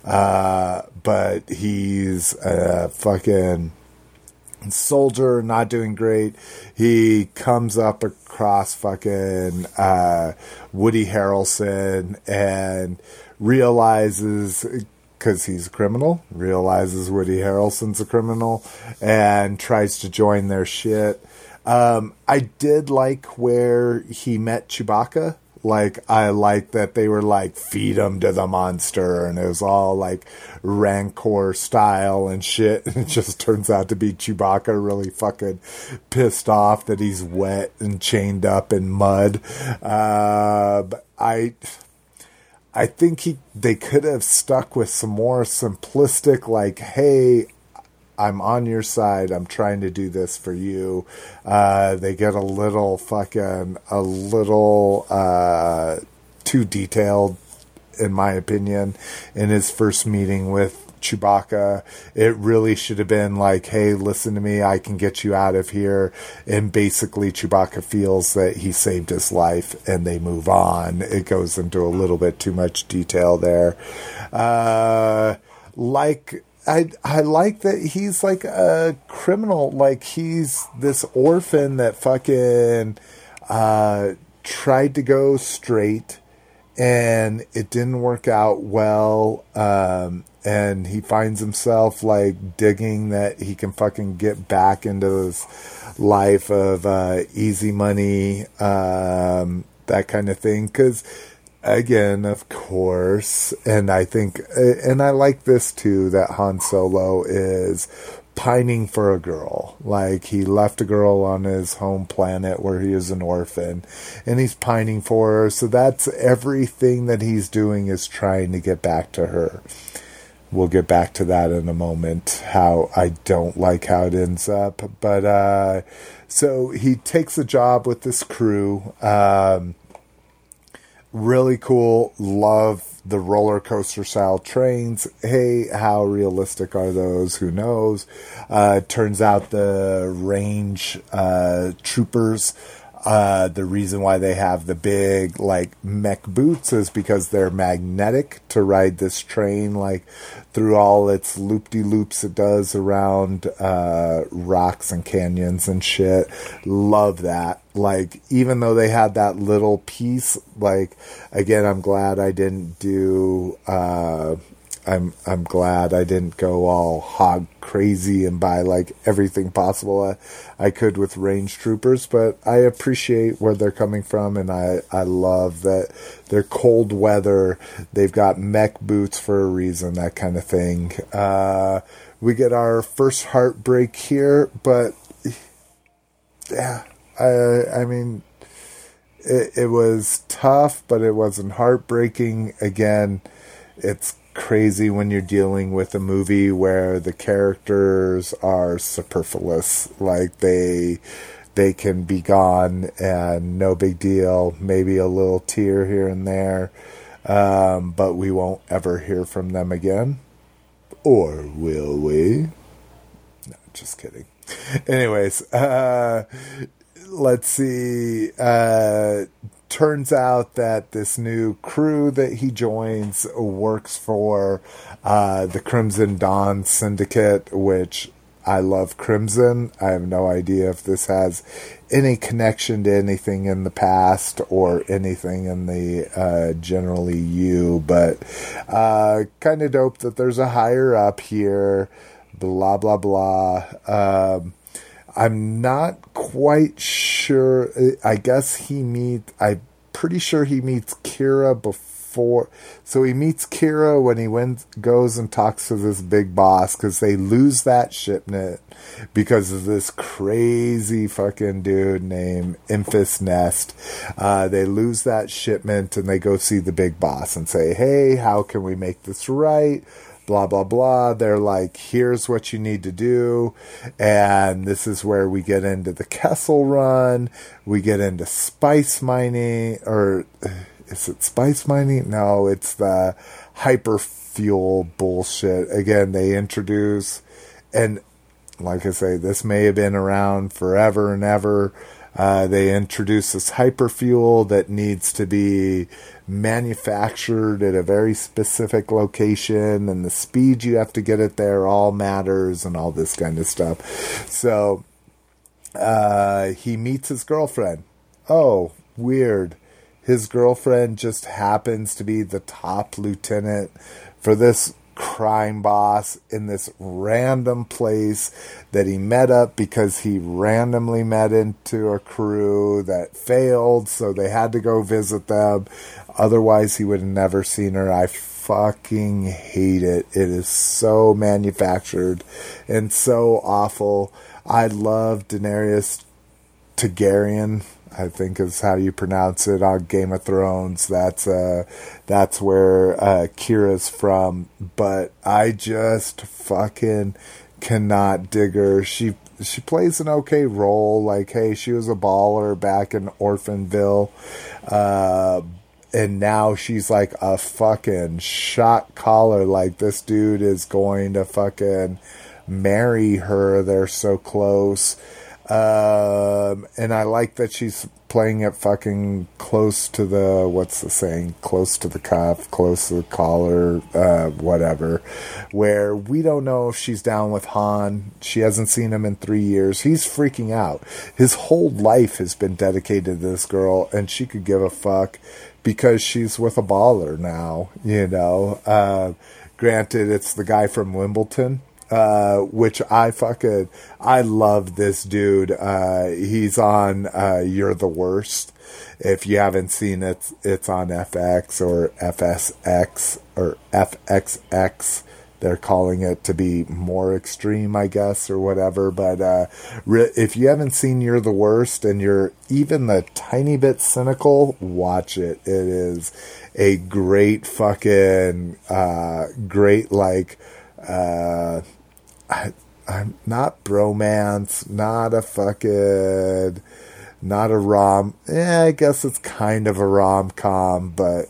Uh, but he's a fucking soldier, not doing great. He comes up across fucking uh, Woody Harrelson and realizes because he's a criminal, realizes Woody Harrelson's a criminal, and tries to join their shit. Um, I did like where he met Chewbacca. Like, I like that they were like, feed him to the monster, and it was all like Rancor style and shit. And <laughs> it just turns out to be Chewbacca really fucking pissed off that he's wet and chained up in mud. Uh, I. I think he they could have stuck with some more simplistic like hey I'm on your side. I'm trying to do this for you. Uh, they get a little fucking a little uh, too detailed, in my opinion, in his first meeting with Chewbacca. It really should have been like, hey, listen to me. I can get you out of here. And basically, Chewbacca feels that he saved his life and they move on. It goes into a little bit too much detail there. Uh, like I I like that he's like a criminal. Like he's this orphan that fucking uh, tried to go straight, and it didn't work out well. Um, and he finds himself like digging that he can fucking get back into this life of uh, easy money, um, that kind of thing. Because again, of course, and I think, and I like this too, that Han Solo is pining for a girl. Like he left a girl on his home planet where he is an orphan and he's pining for her. So that's everything that he's doing is trying to get back to her. We'll get back to that in a moment. How I don't like how it ends up. But, uh, so he takes a job with this crew. Um, really cool. Love the roller coaster style trains. Hey, how realistic are those? Who knows? Uh, turns out the range uh, troopers. Uh, the reason why they have the big like mech boots is because they're magnetic to ride this train like through all its loop de loops it does around uh, rocks and canyons and shit. Love that. Like, even though they had that little piece, like, again, I'm glad I didn't do, uh, I'm I'm glad I didn't go all hog crazy and buy like everything possible I, I could with range troopers, but I appreciate where they're coming from and I, I love that they're cold weather. They've got mech boots for a reason, that kind of thing. Uh, we get our first heartbreak here, but yeah, I I mean it, it was tough, but it wasn't heartbreaking. Again, it's crazy when you're dealing with a movie where the characters are superfluous. Like they they can be gone and no big deal. Maybe a little tear here and there um, but we won't ever hear from them again. Or will we? No just kidding. <laughs> Anyways uh, let's see uh, turns out that this new crew that he joins works for uh, the Crimson Dawn Syndicate, which I love Crimson. I have no idea if this has any connection to anything in the past or anything in the uh, generally you, but uh, kind of dope that there's a higher up here. Blah blah blah. Um, I'm not quite sure. I guess he meets. I'm pretty sure he meets Qi'ra before. So he meets Qi'ra when he went goes and talks to this big boss because they lose that shipment because of this crazy fucking dude named Enfys Nest. Uh, they lose that shipment and they go see the big boss and say, "Hey, how can we make this right?" Blah blah blah they're like here's what you need to do and this is where we get into the kessel run we get into spice mining or is it spice mining no it's the hyper fuel bullshit. Again, they introduce, and like I say, this may have been around forever and ever. Uh, they introduce this hyperfuel that needs to be manufactured at a very specific location, and the speed you have to get it there all matters, and all this kind of stuff. So uh, he meets his girlfriend. Oh, weird. His girlfriend just happens to be the top lieutenant for this crime boss in this random place that he met up because he randomly met into a crew that failed, so they had to go visit them. Otherwise, he would have never seen her. I fucking hate it. It is so manufactured and so awful. I love Daenerys Targaryen. I think is how you pronounce it on Game of Thrones. That's uh, that's where uh, Qi'ra's from. But I just fucking cannot dig her. She she plays an okay role. Like, hey, she was a baller back in Orphanville, uh, and now she's like a fucking shot caller. Like, this dude is going to fucking marry her. They're so close. Um, and I like that she's playing it fucking close to the what's the saying? Close to the cuff, close to the collar, uh, whatever. Where we don't know if she's down with Han. She hasn't seen him in three years. He's freaking out. His whole life has been dedicated to this girl, and she could give a fuck because she's with a baller now. You know. Uh, granted, it's the guy from Wimbledon uh, which I fucking I love this dude. Uh, he's on uh, You're the Worst. If you haven't seen it, it's on FX or FSX or FXX. They're calling it to be more extreme, I guess, or whatever. But uh, re- if you haven't seen You're the Worst and you're even the tiny bit cynical, watch it. It is a great fucking, uh, great, like, I'm not bromance, not a fucking, not a rom. Yeah, I guess it's kind of a rom com, but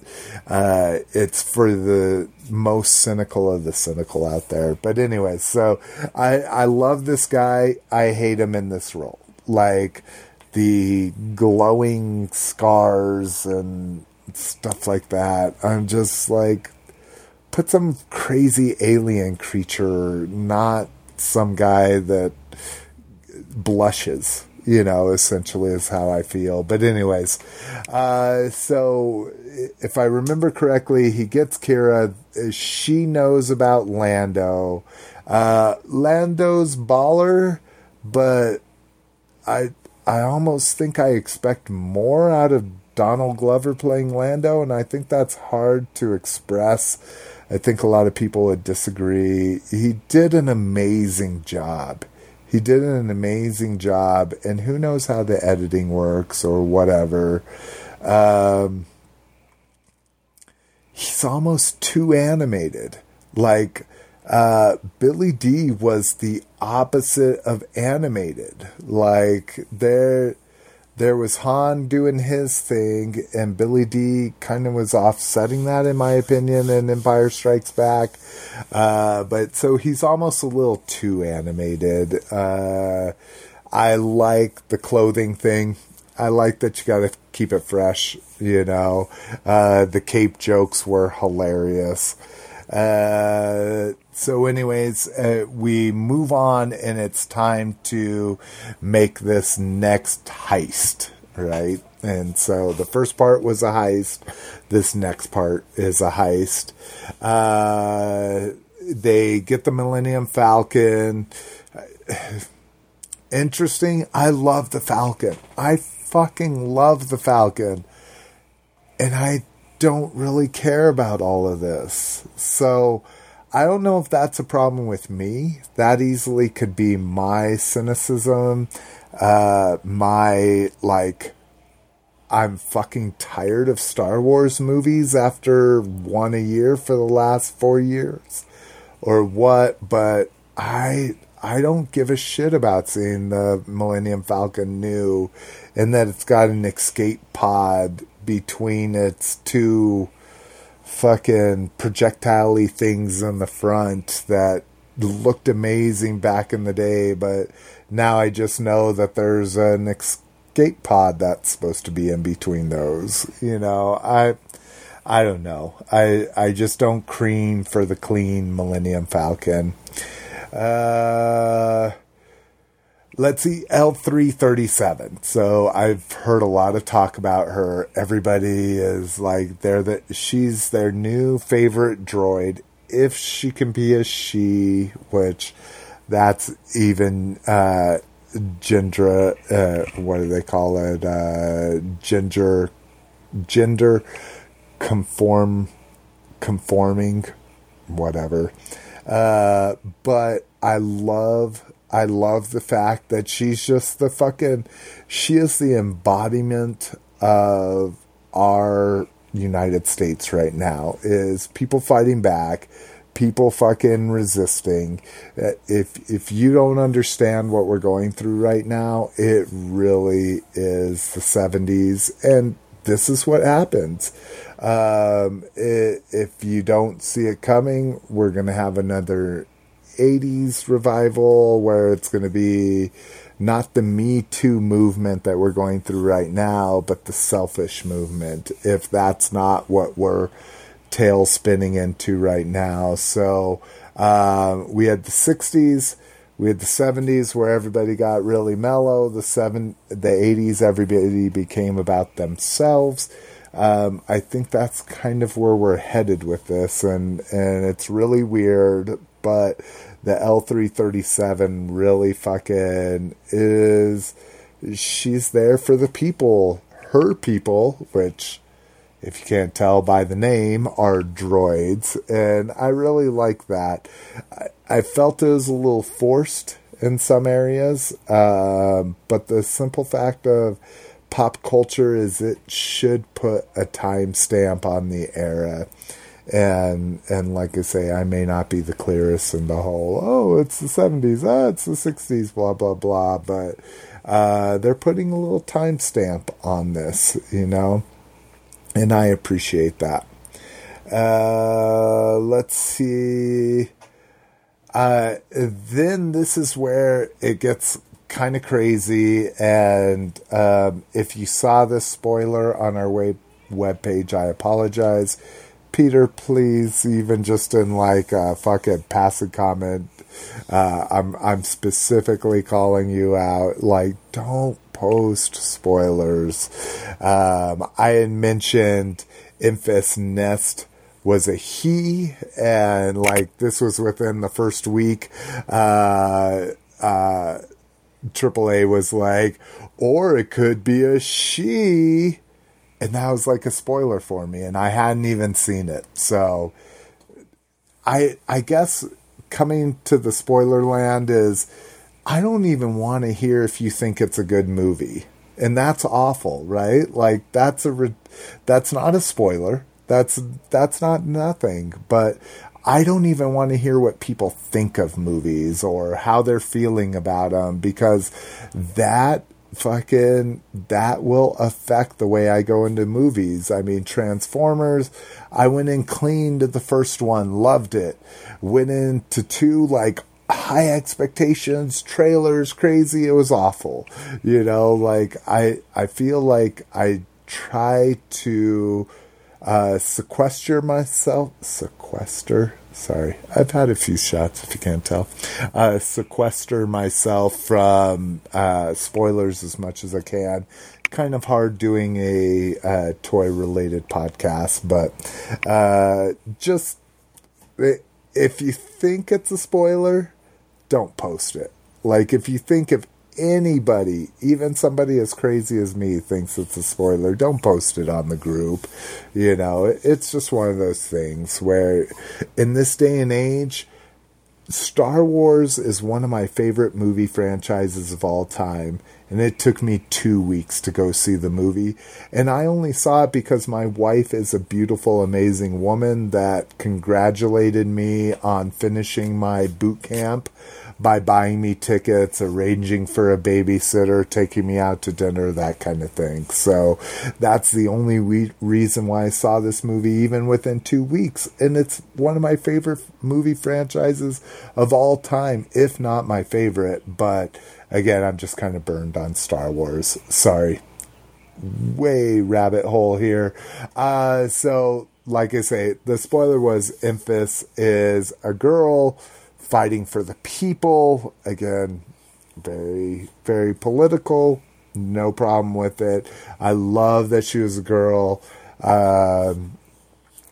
uh, it's for the most cynical of the cynical out there. But anyway, so I I love this guy. I hate him in this role. Like the glowing scars and stuff like that. I'm just like put some crazy alien creature, not some guy that blushes. You know, essentially is how I feel. But anyways, uh, so if I remember correctly, he gets Qi'ra. She knows about Lando. Uh, Lando's baller, but I I almost think I expect more out of Donald Glover playing Lando, and I think that's hard to express. I think a lot of people would disagree. He did an amazing job. He did an amazing job, and who knows how the editing works or whatever. Um, he's almost too animated. Like, uh, Billy Dee was the opposite of animated. Like, there there was Han doing his thing, and Billy Dee kind of was offsetting that, in my opinion, in Empire Strikes Back. Uh, but so he's almost a little too animated. Uh, I like the clothing thing. I like that you got to keep it fresh, you know. Uh, the cape jokes were hilarious. Uh, so, anyways, uh, we move on, and it's time to make this next heist, right? And so the first part was a heist. This next part is a heist. Uh, they get the Millennium Falcon. <sighs> Interesting. I love the Falcon. I fucking love the Falcon. And I don't really care about all of this. So I don't know if that's a problem with me. That easily could be my cynicism, uh, my like. I'm fucking tired of Star Wars movies after one a year for the last four years, or what? But I I don't give a shit about seeing the Millennium Falcon new, and that it's got an escape pod between its two fucking projectile things in the front that looked amazing back in the day, but now I just know that there's an escape pod that's supposed to be in between those. You know, I I don't know. I I just don't cream for the clean Millennium Falcon. Uh let's see L3-37. So I've heard a lot of talk about her. Everybody is like they're the she's their new favorite droid if she can be a she, which that's even uh uh what do they call it? Uh gender gender conform conforming whatever. Uh but I love I love the fact that she's just the fucking she is the embodiment of our United States right now is people fighting back, people fucking resisting. Uh, If if you don't understand what we're going through right now, it really is the 70s and this is what happens. Um, i if you don't see it coming, we're going to have another 80s revival where it's going to be not the Me Too movement that we're going through right now, but the selfish movement, if that's not what we're tail spinning into right now. So um, we had the 60s. We had the 70s where everybody got really mellow. The seven, the 80s, everybody became about themselves. Um, I think that's kind of where we're headed with this, and and it's really weird. But the L3-37 really fucking is. She's there for the people, her people, which, if you can't tell by the name, are droids, and I really like that. I, I felt it was a little forced in some areas, um, but the simple fact of pop culture is it should put a timestamp on the era. And and like I say, I may not be the clearest in the whole. Oh, it's the seventies. Ah, it's the sixties. Blah blah blah. But uh, they're putting a little timestamp on this, you know, and I appreciate that. Uh, let's see. Uh, then this is where it gets kind of crazy. And um, if you saw this spoiler on our web webpage, I apologize. Peter, please, even just in like a fucking passive comment, uh, I'm I'm specifically calling you out. Like, don't post spoilers. Um, I had mentioned Enfys Nest was a he, and like this was within the first week. Uh, uh, AAA was like, or it could be a she. And that was like a spoiler for me, and I hadn't even seen it. So I I guess coming to the spoiler land is I don't even want to hear if you think it's a good movie. And that's awful, right? Like that's a that's not a spoiler. That's that's not nothing, but I don't even want to hear what people think of movies or how they're feeling about them because that fucking that will affect the way I go into movies. I mean, Transformers, I went in clean to the first one, loved it. Went into two like high expectations, trailers, crazy, it was awful. You know, like I I feel like I try to uh, sequester myself. Sequester. Sorry, I've had a few shots. If you can't tell, uh, sequester myself from uh, spoilers as much as I can. Kind of hard doing a uh, toy-related podcast, but uh, just if you think it's a spoiler, don't post it. Like if you think if anybody, even somebody as crazy as me, thinks it's a spoiler, don't post it on the group. You know, it's just one of those things where in this day and age, Star Wars is one of my favorite movie franchises of all time. And it took me two weeks to go see the movie. And I only saw it because my wife is a beautiful, amazing woman that congratulated me on finishing my boot camp by buying me tickets, arranging for a babysitter, taking me out to dinner, that kind of thing. So that's the only we- reason why I saw this movie even within two weeks. And it's one of my favorite movie franchises of all time, if not my favorite. But again, I'm just kind of burned on Star Wars. Sorry. Way rabbit hole here. Uh, so, like I say, the spoiler was Enfys is a girl fighting for the people. Again, very, very political. No problem with it. I love that she was a girl. Um,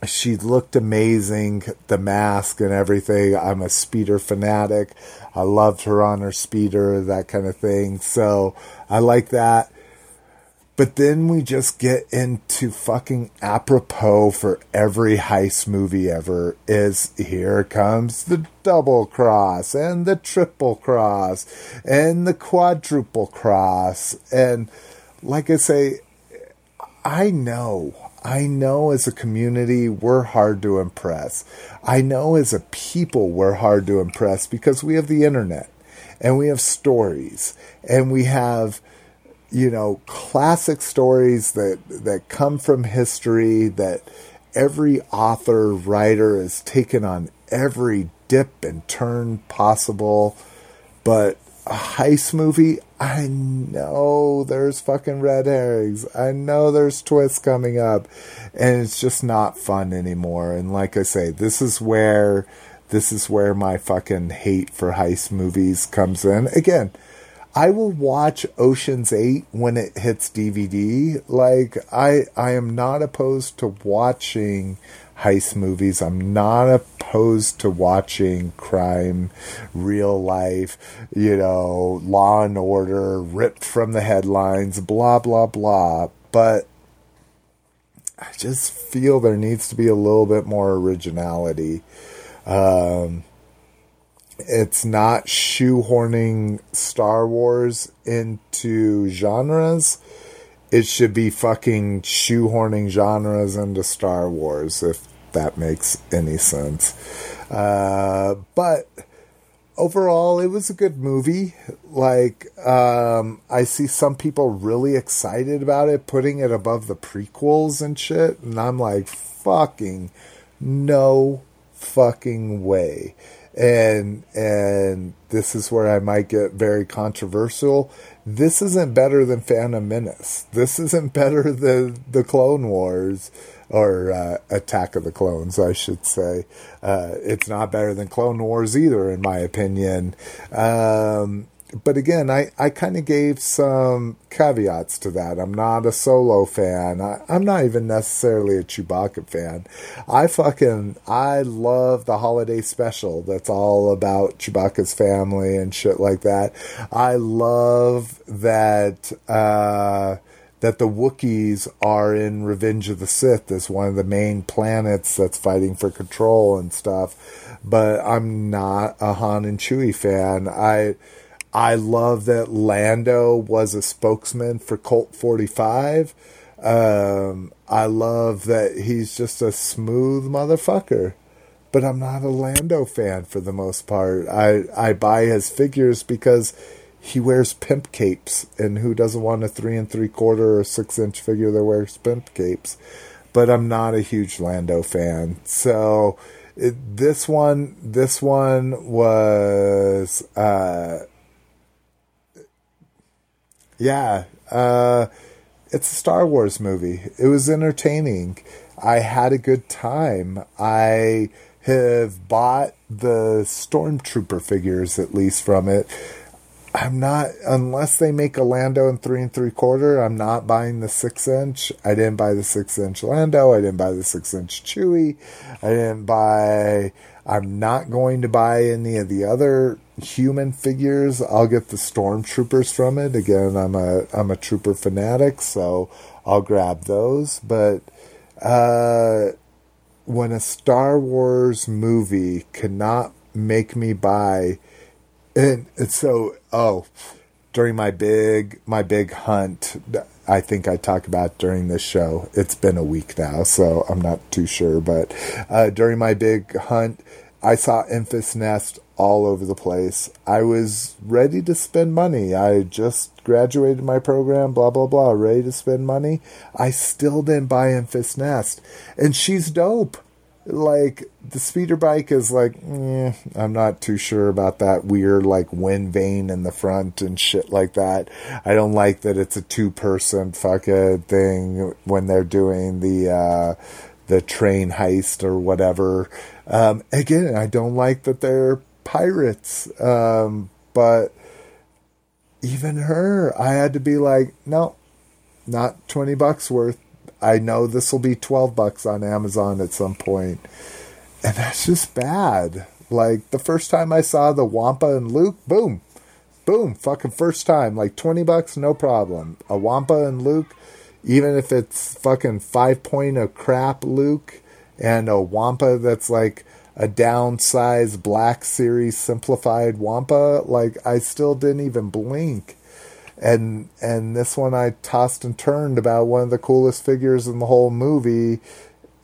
she looked amazing, the mask and everything. I'm a speeder fanatic. I loved her on her speeder, that kind of thing. So I like that. But then we just get into fucking apropos for every heist movie ever is here comes the double cross and the triple cross and the quadruple cross. And like I say, I know, I know as a community we're hard to impress. I know as a people we're hard to impress because we have the internet and we have stories and we have you know classic stories that that come from history that every author writer has taken on every dip and turn possible. But a heist movie i know there's fucking red herrings. I know there's twists coming up. And it's just not fun anymore. And like i say this is where this is where my fucking hate for heist movies comes in. Again I will watch Ocean's 8 when it hits DVD. Like I I am not opposed to watching heist movies. I'm not opposed to watching crime, real life, you know, law and order ripped from the headlines, blah blah blah. But I just feel there needs to be a little bit more originality. Um it's not shoehorning Star Wars into genres. It should be fucking shoehorning genres into Star Wars, if that makes any sense. Uh, but overall, it was a good movie. Like, um, I see some people really excited about it, putting it above the prequels and shit. And I'm like, fucking no fucking way and and this is where I might get very controversial. This isn't better than Phantom Menace. This isn't <laughs> better than the Clone Wars or uh, Attack of the Clones, I should say. Uh, it's not better than Clone Wars either, in my opinion. Um, but again, I, I kind of gave some caveats to that. I'm not a solo fan. I, I'm not even necessarily a Chewbacca fan. I fucking, I love the holiday special that's all about Chewbacca's family and shit like that. I love that, uh, that the Wookiees are in Revenge of the Sith as one of the main planets that's fighting for control and stuff. But I'm not a Han and Chewie fan. I, I love that Lando was a spokesman for Colt 45. Um, I love that he's just a smooth motherfucker. But I'm not a Lando fan for the most part. I, I buy his figures because he wears pimp capes, and who doesn't want a three and three quarter or six inch figure that wears pimp capes? But I'm not a huge Lando fan. So it, this one, this one was, uh, yeah, uh, it's a Star Wars movie. It was entertaining. I had a good time. I have bought the Stormtrooper figures at least from it. I'm not unless they make a Lando in three and three quarter. I'm not buying the six inch. I didn't buy the six inch Lando. I didn't buy the six inch Chewie. I didn't buy. I'm not going to buy any of the other human figures. I'll get the stormtroopers from it. Again, I'm a I'm a trooper fanatic, so I'll grab those. But uh, when a Star Wars movie cannot make me buy, and, so oh, during my big my big hunt. I think I talked about during this show. It's been a week now, so I'm not too sure. But uh, during my big hunt, I saw Enfys Nest all over the place. I was ready to spend money. I just graduated my program, blah, blah, blah, ready to spend money. I still didn't buy Enfys Nest. And she's dope. Like, the speeder bike is like, eh, I'm not too sure about that weird, like, wind vane in the front and shit like that. I don't like that it's a two person fucking thing when they're doing the, uh, the train heist or whatever. Um, again, I don't like that they're pirates. Um, but even her, I had to be like, no, not 20 bucks worth. I know this will be 12 bucks on Amazon at some point. And that's just bad. Like the first time I saw the Wampa and Luke, boom, boom, fucking first time, like 20 bucks, no problem. A Wampa and Luke, even if it's fucking five point of crap Luke and a Wampa that's like a downsized Black Series simplified Wampa, like I still didn't even blink. And and this one I tossed and turned about one of the coolest figures in the whole movie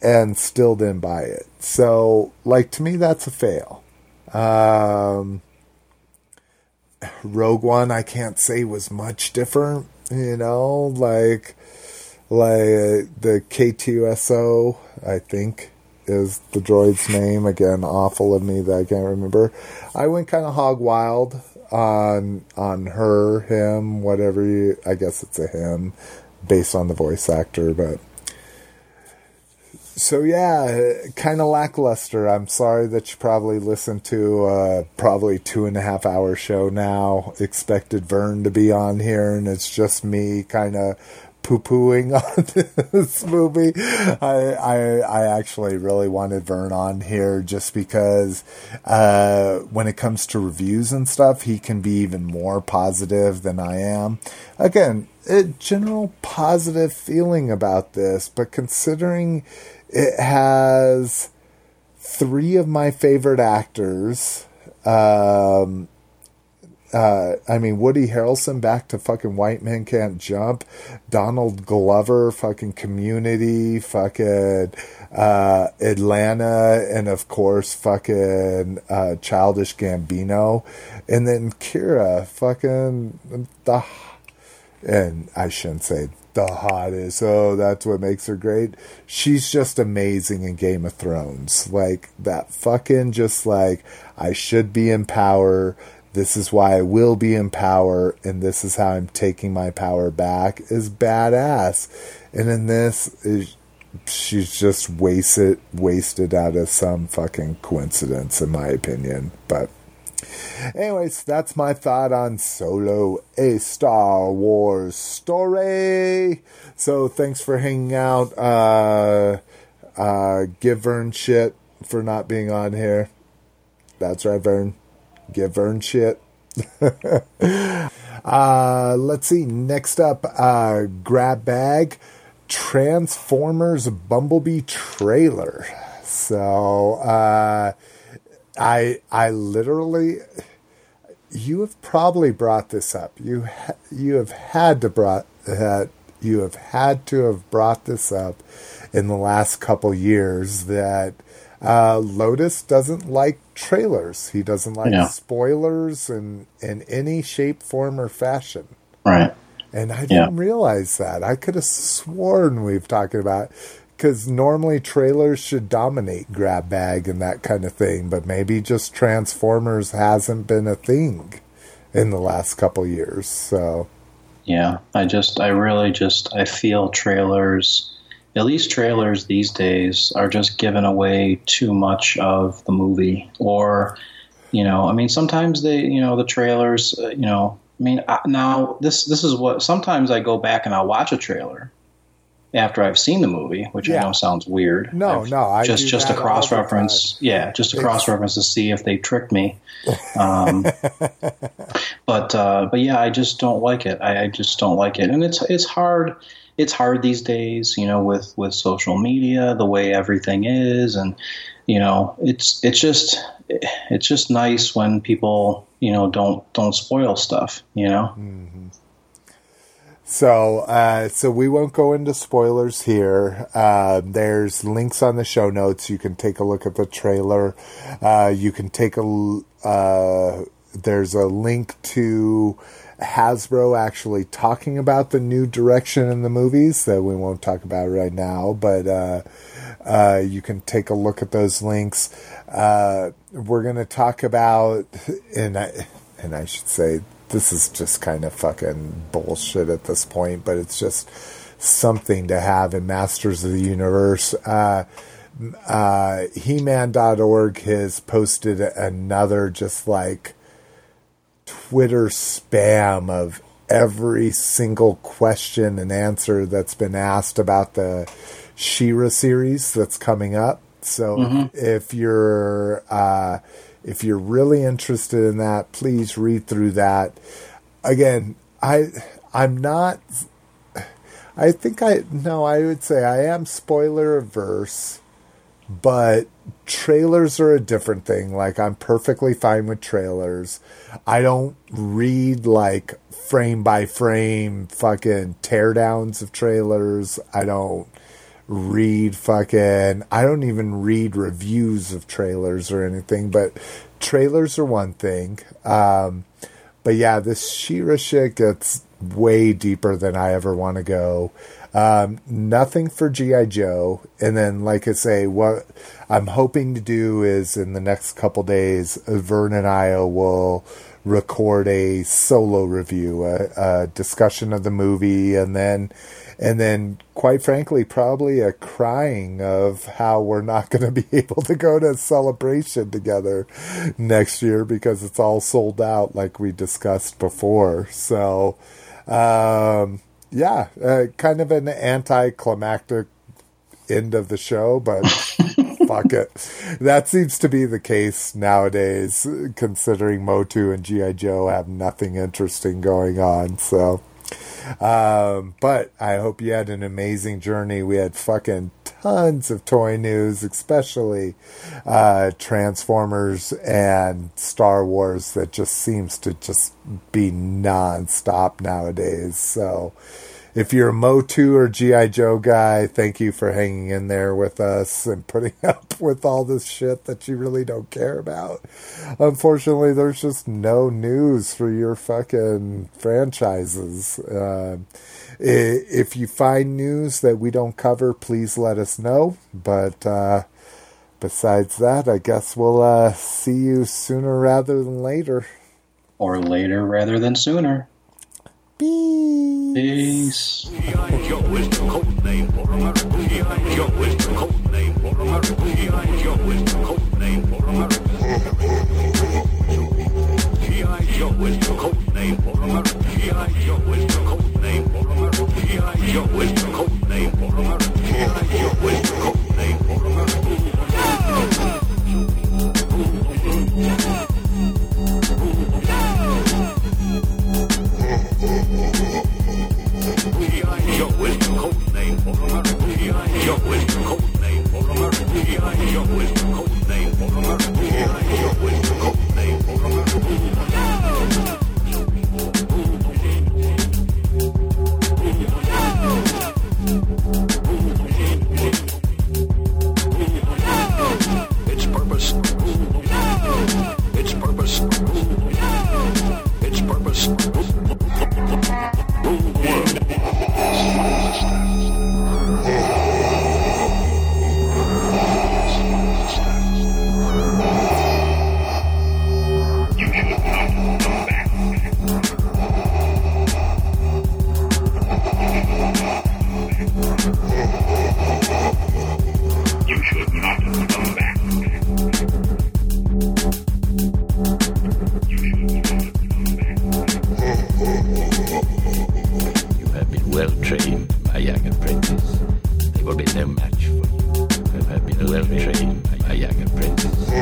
and still didn't buy it. So like to me that's a fail. Um Rogue One I can't say was much different, you know, like like the K-2SO, I think is the droid's name. Again, awful of me that I can't remember. I went kind of hog wild on on her, him, whatever you. I guess it's a him, based on the voice actor, but. So yeah, kind of lackluster. I'm sorry that you probably listened to uh, probably two and a half hour show now. Expected Vern to be on here, and it's just me kind of poo pooing <laughs> on this movie. I, I, I actually really wanted Vern on here just because uh, when it comes to reviews and stuff, he can be even more positive than I am. Again, a general positive feeling about this, but considering it has three of my favorite actors. Um, uh, I mean, Woody Harrelson back to fucking White Men Can't Jump, Donald Glover, fucking Community, fucking uh, Atlanta, and of course, fucking uh, Childish Gambino, and then Qi'ra, fucking the, and I shouldn't say the hottest. Oh, that's what makes her great. She's just amazing in Game of Thrones. Like that fucking just like I should be in power this is why I will be in power, and this is how I'm taking my power back, is badass. And in this, is, she's just wasted, wasted out of some fucking coincidence, in my opinion. But, anyways, that's my thought on Solo, a Star Wars story. So, thanks for hanging out. Uh, uh, give Vern shit for not being on here. That's right, Vern give Vern shit. <laughs> uh, let's see. Next up, uh, grab bag Transformers Bumblebee trailer. So uh, I I literally you have probably brought this up. You ha- you have had to brought uh, you have had to have brought this up in the last couple years that uh, Lotus doesn't like trailers. He doesn't like Yeah. spoilers in in any shape, form, or fashion. Right. And I didn't realize that. I could have sworn we've talked about because normally trailers should dominate grab bag and that kind of thing, but maybe just Transformers hasn't been a thing in the last couple years. So Yeah, I just, I really just, I feel trailers, at least trailers these days, are just giving away too much of the movie. Or, you know, I mean, sometimes they, you know, the trailers, uh, you know, I mean, I, now this, this is what, sometimes I go back and I'll watch a trailer after I've seen the movie, which Yeah. I know sounds weird. No, I've- no, I just just a that all the cross reference. Yeah, just a cross reference to see if they tricked me. Um, <laughs> but uh, but yeah, I just don't like it. I, I just don't like it, and it's it's hard. It's hard these days, you know, with with social media, the way everything is, and you know, it's it's just it's just nice when people you know don't don't spoil stuff, you know. So, uh, so we won't go into spoilers here. Uh, there's links on the show notes. You can take a look at the trailer. Uh, you can take a. Uh, there's a link to Hasbro actually talking about the new direction in the movies that we won't talk about right now, but uh, uh, you can take a look at those links. Uh, we're going to talk about, and I, and I should say, this is just kind of fucking bullshit at this point, but it's just something to have in Masters of the Universe. Uh, uh, He-Man.org has posted another just like Twitter spam of every single question and answer that's been asked about the She-Ra series that's coming up. So if you're uh, if you're really interested in that, please read through that. Again, I I'm not. I think I no. I would say I am spoiler averse but trailers are a different thing. Like I'm perfectly fine with trailers. I don't read like frame by frame fucking teardowns of trailers. I don't read fucking I don't even read reviews of trailers or anything, but trailers are one thing. Um but yeah, this She-Ra shit gets way deeper than I ever want to go. Um, nothing for GI Joe, and then, like I say, what I'm hoping to do is in the next couple days, Vern and I will record a solo review, a, a discussion of the movie, and then, and then, quite frankly, probably a crying of how we're not <laughs> going to be able to go to a celebration together next year because it's all sold out, like we discussed before. So, um, yeah, uh, kind of an anticlimactic end of the show, but <laughs> fuck it. That seems to be the case nowadays, considering MOTU and G.I. Joe have nothing interesting going on. So, um, but I hope you had an amazing journey. We had fucking tons of toy news, especially uh, Transformers and Star Wars, that just seems to just be nonstop nowadays. So, if you're a MOTU or GI Joe guy, thank you for hanging in there with us and putting <laughs> up with all this shit that you really don't care about. Unfortunately, there's just no news for your fucking franchises. Uh, if you find news that we don't cover, please let us know. But uh, besides that, I guess we'll uh, see you sooner rather than later. Or later rather than sooner. Peace. Peace. Yo, it's the name for a the name for a the name for a the name Oh, well trained, young apprentice. A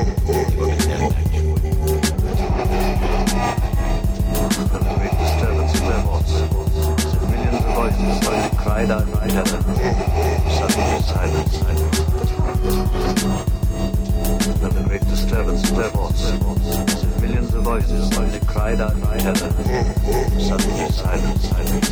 great disturbance in their thoughts. Millions of voices slowly cried out together. Uh, uh, uh, Suddenly silence. Then a great disturbance in their thoughts. Millions of voices slowly cried out together. Suddenly silence.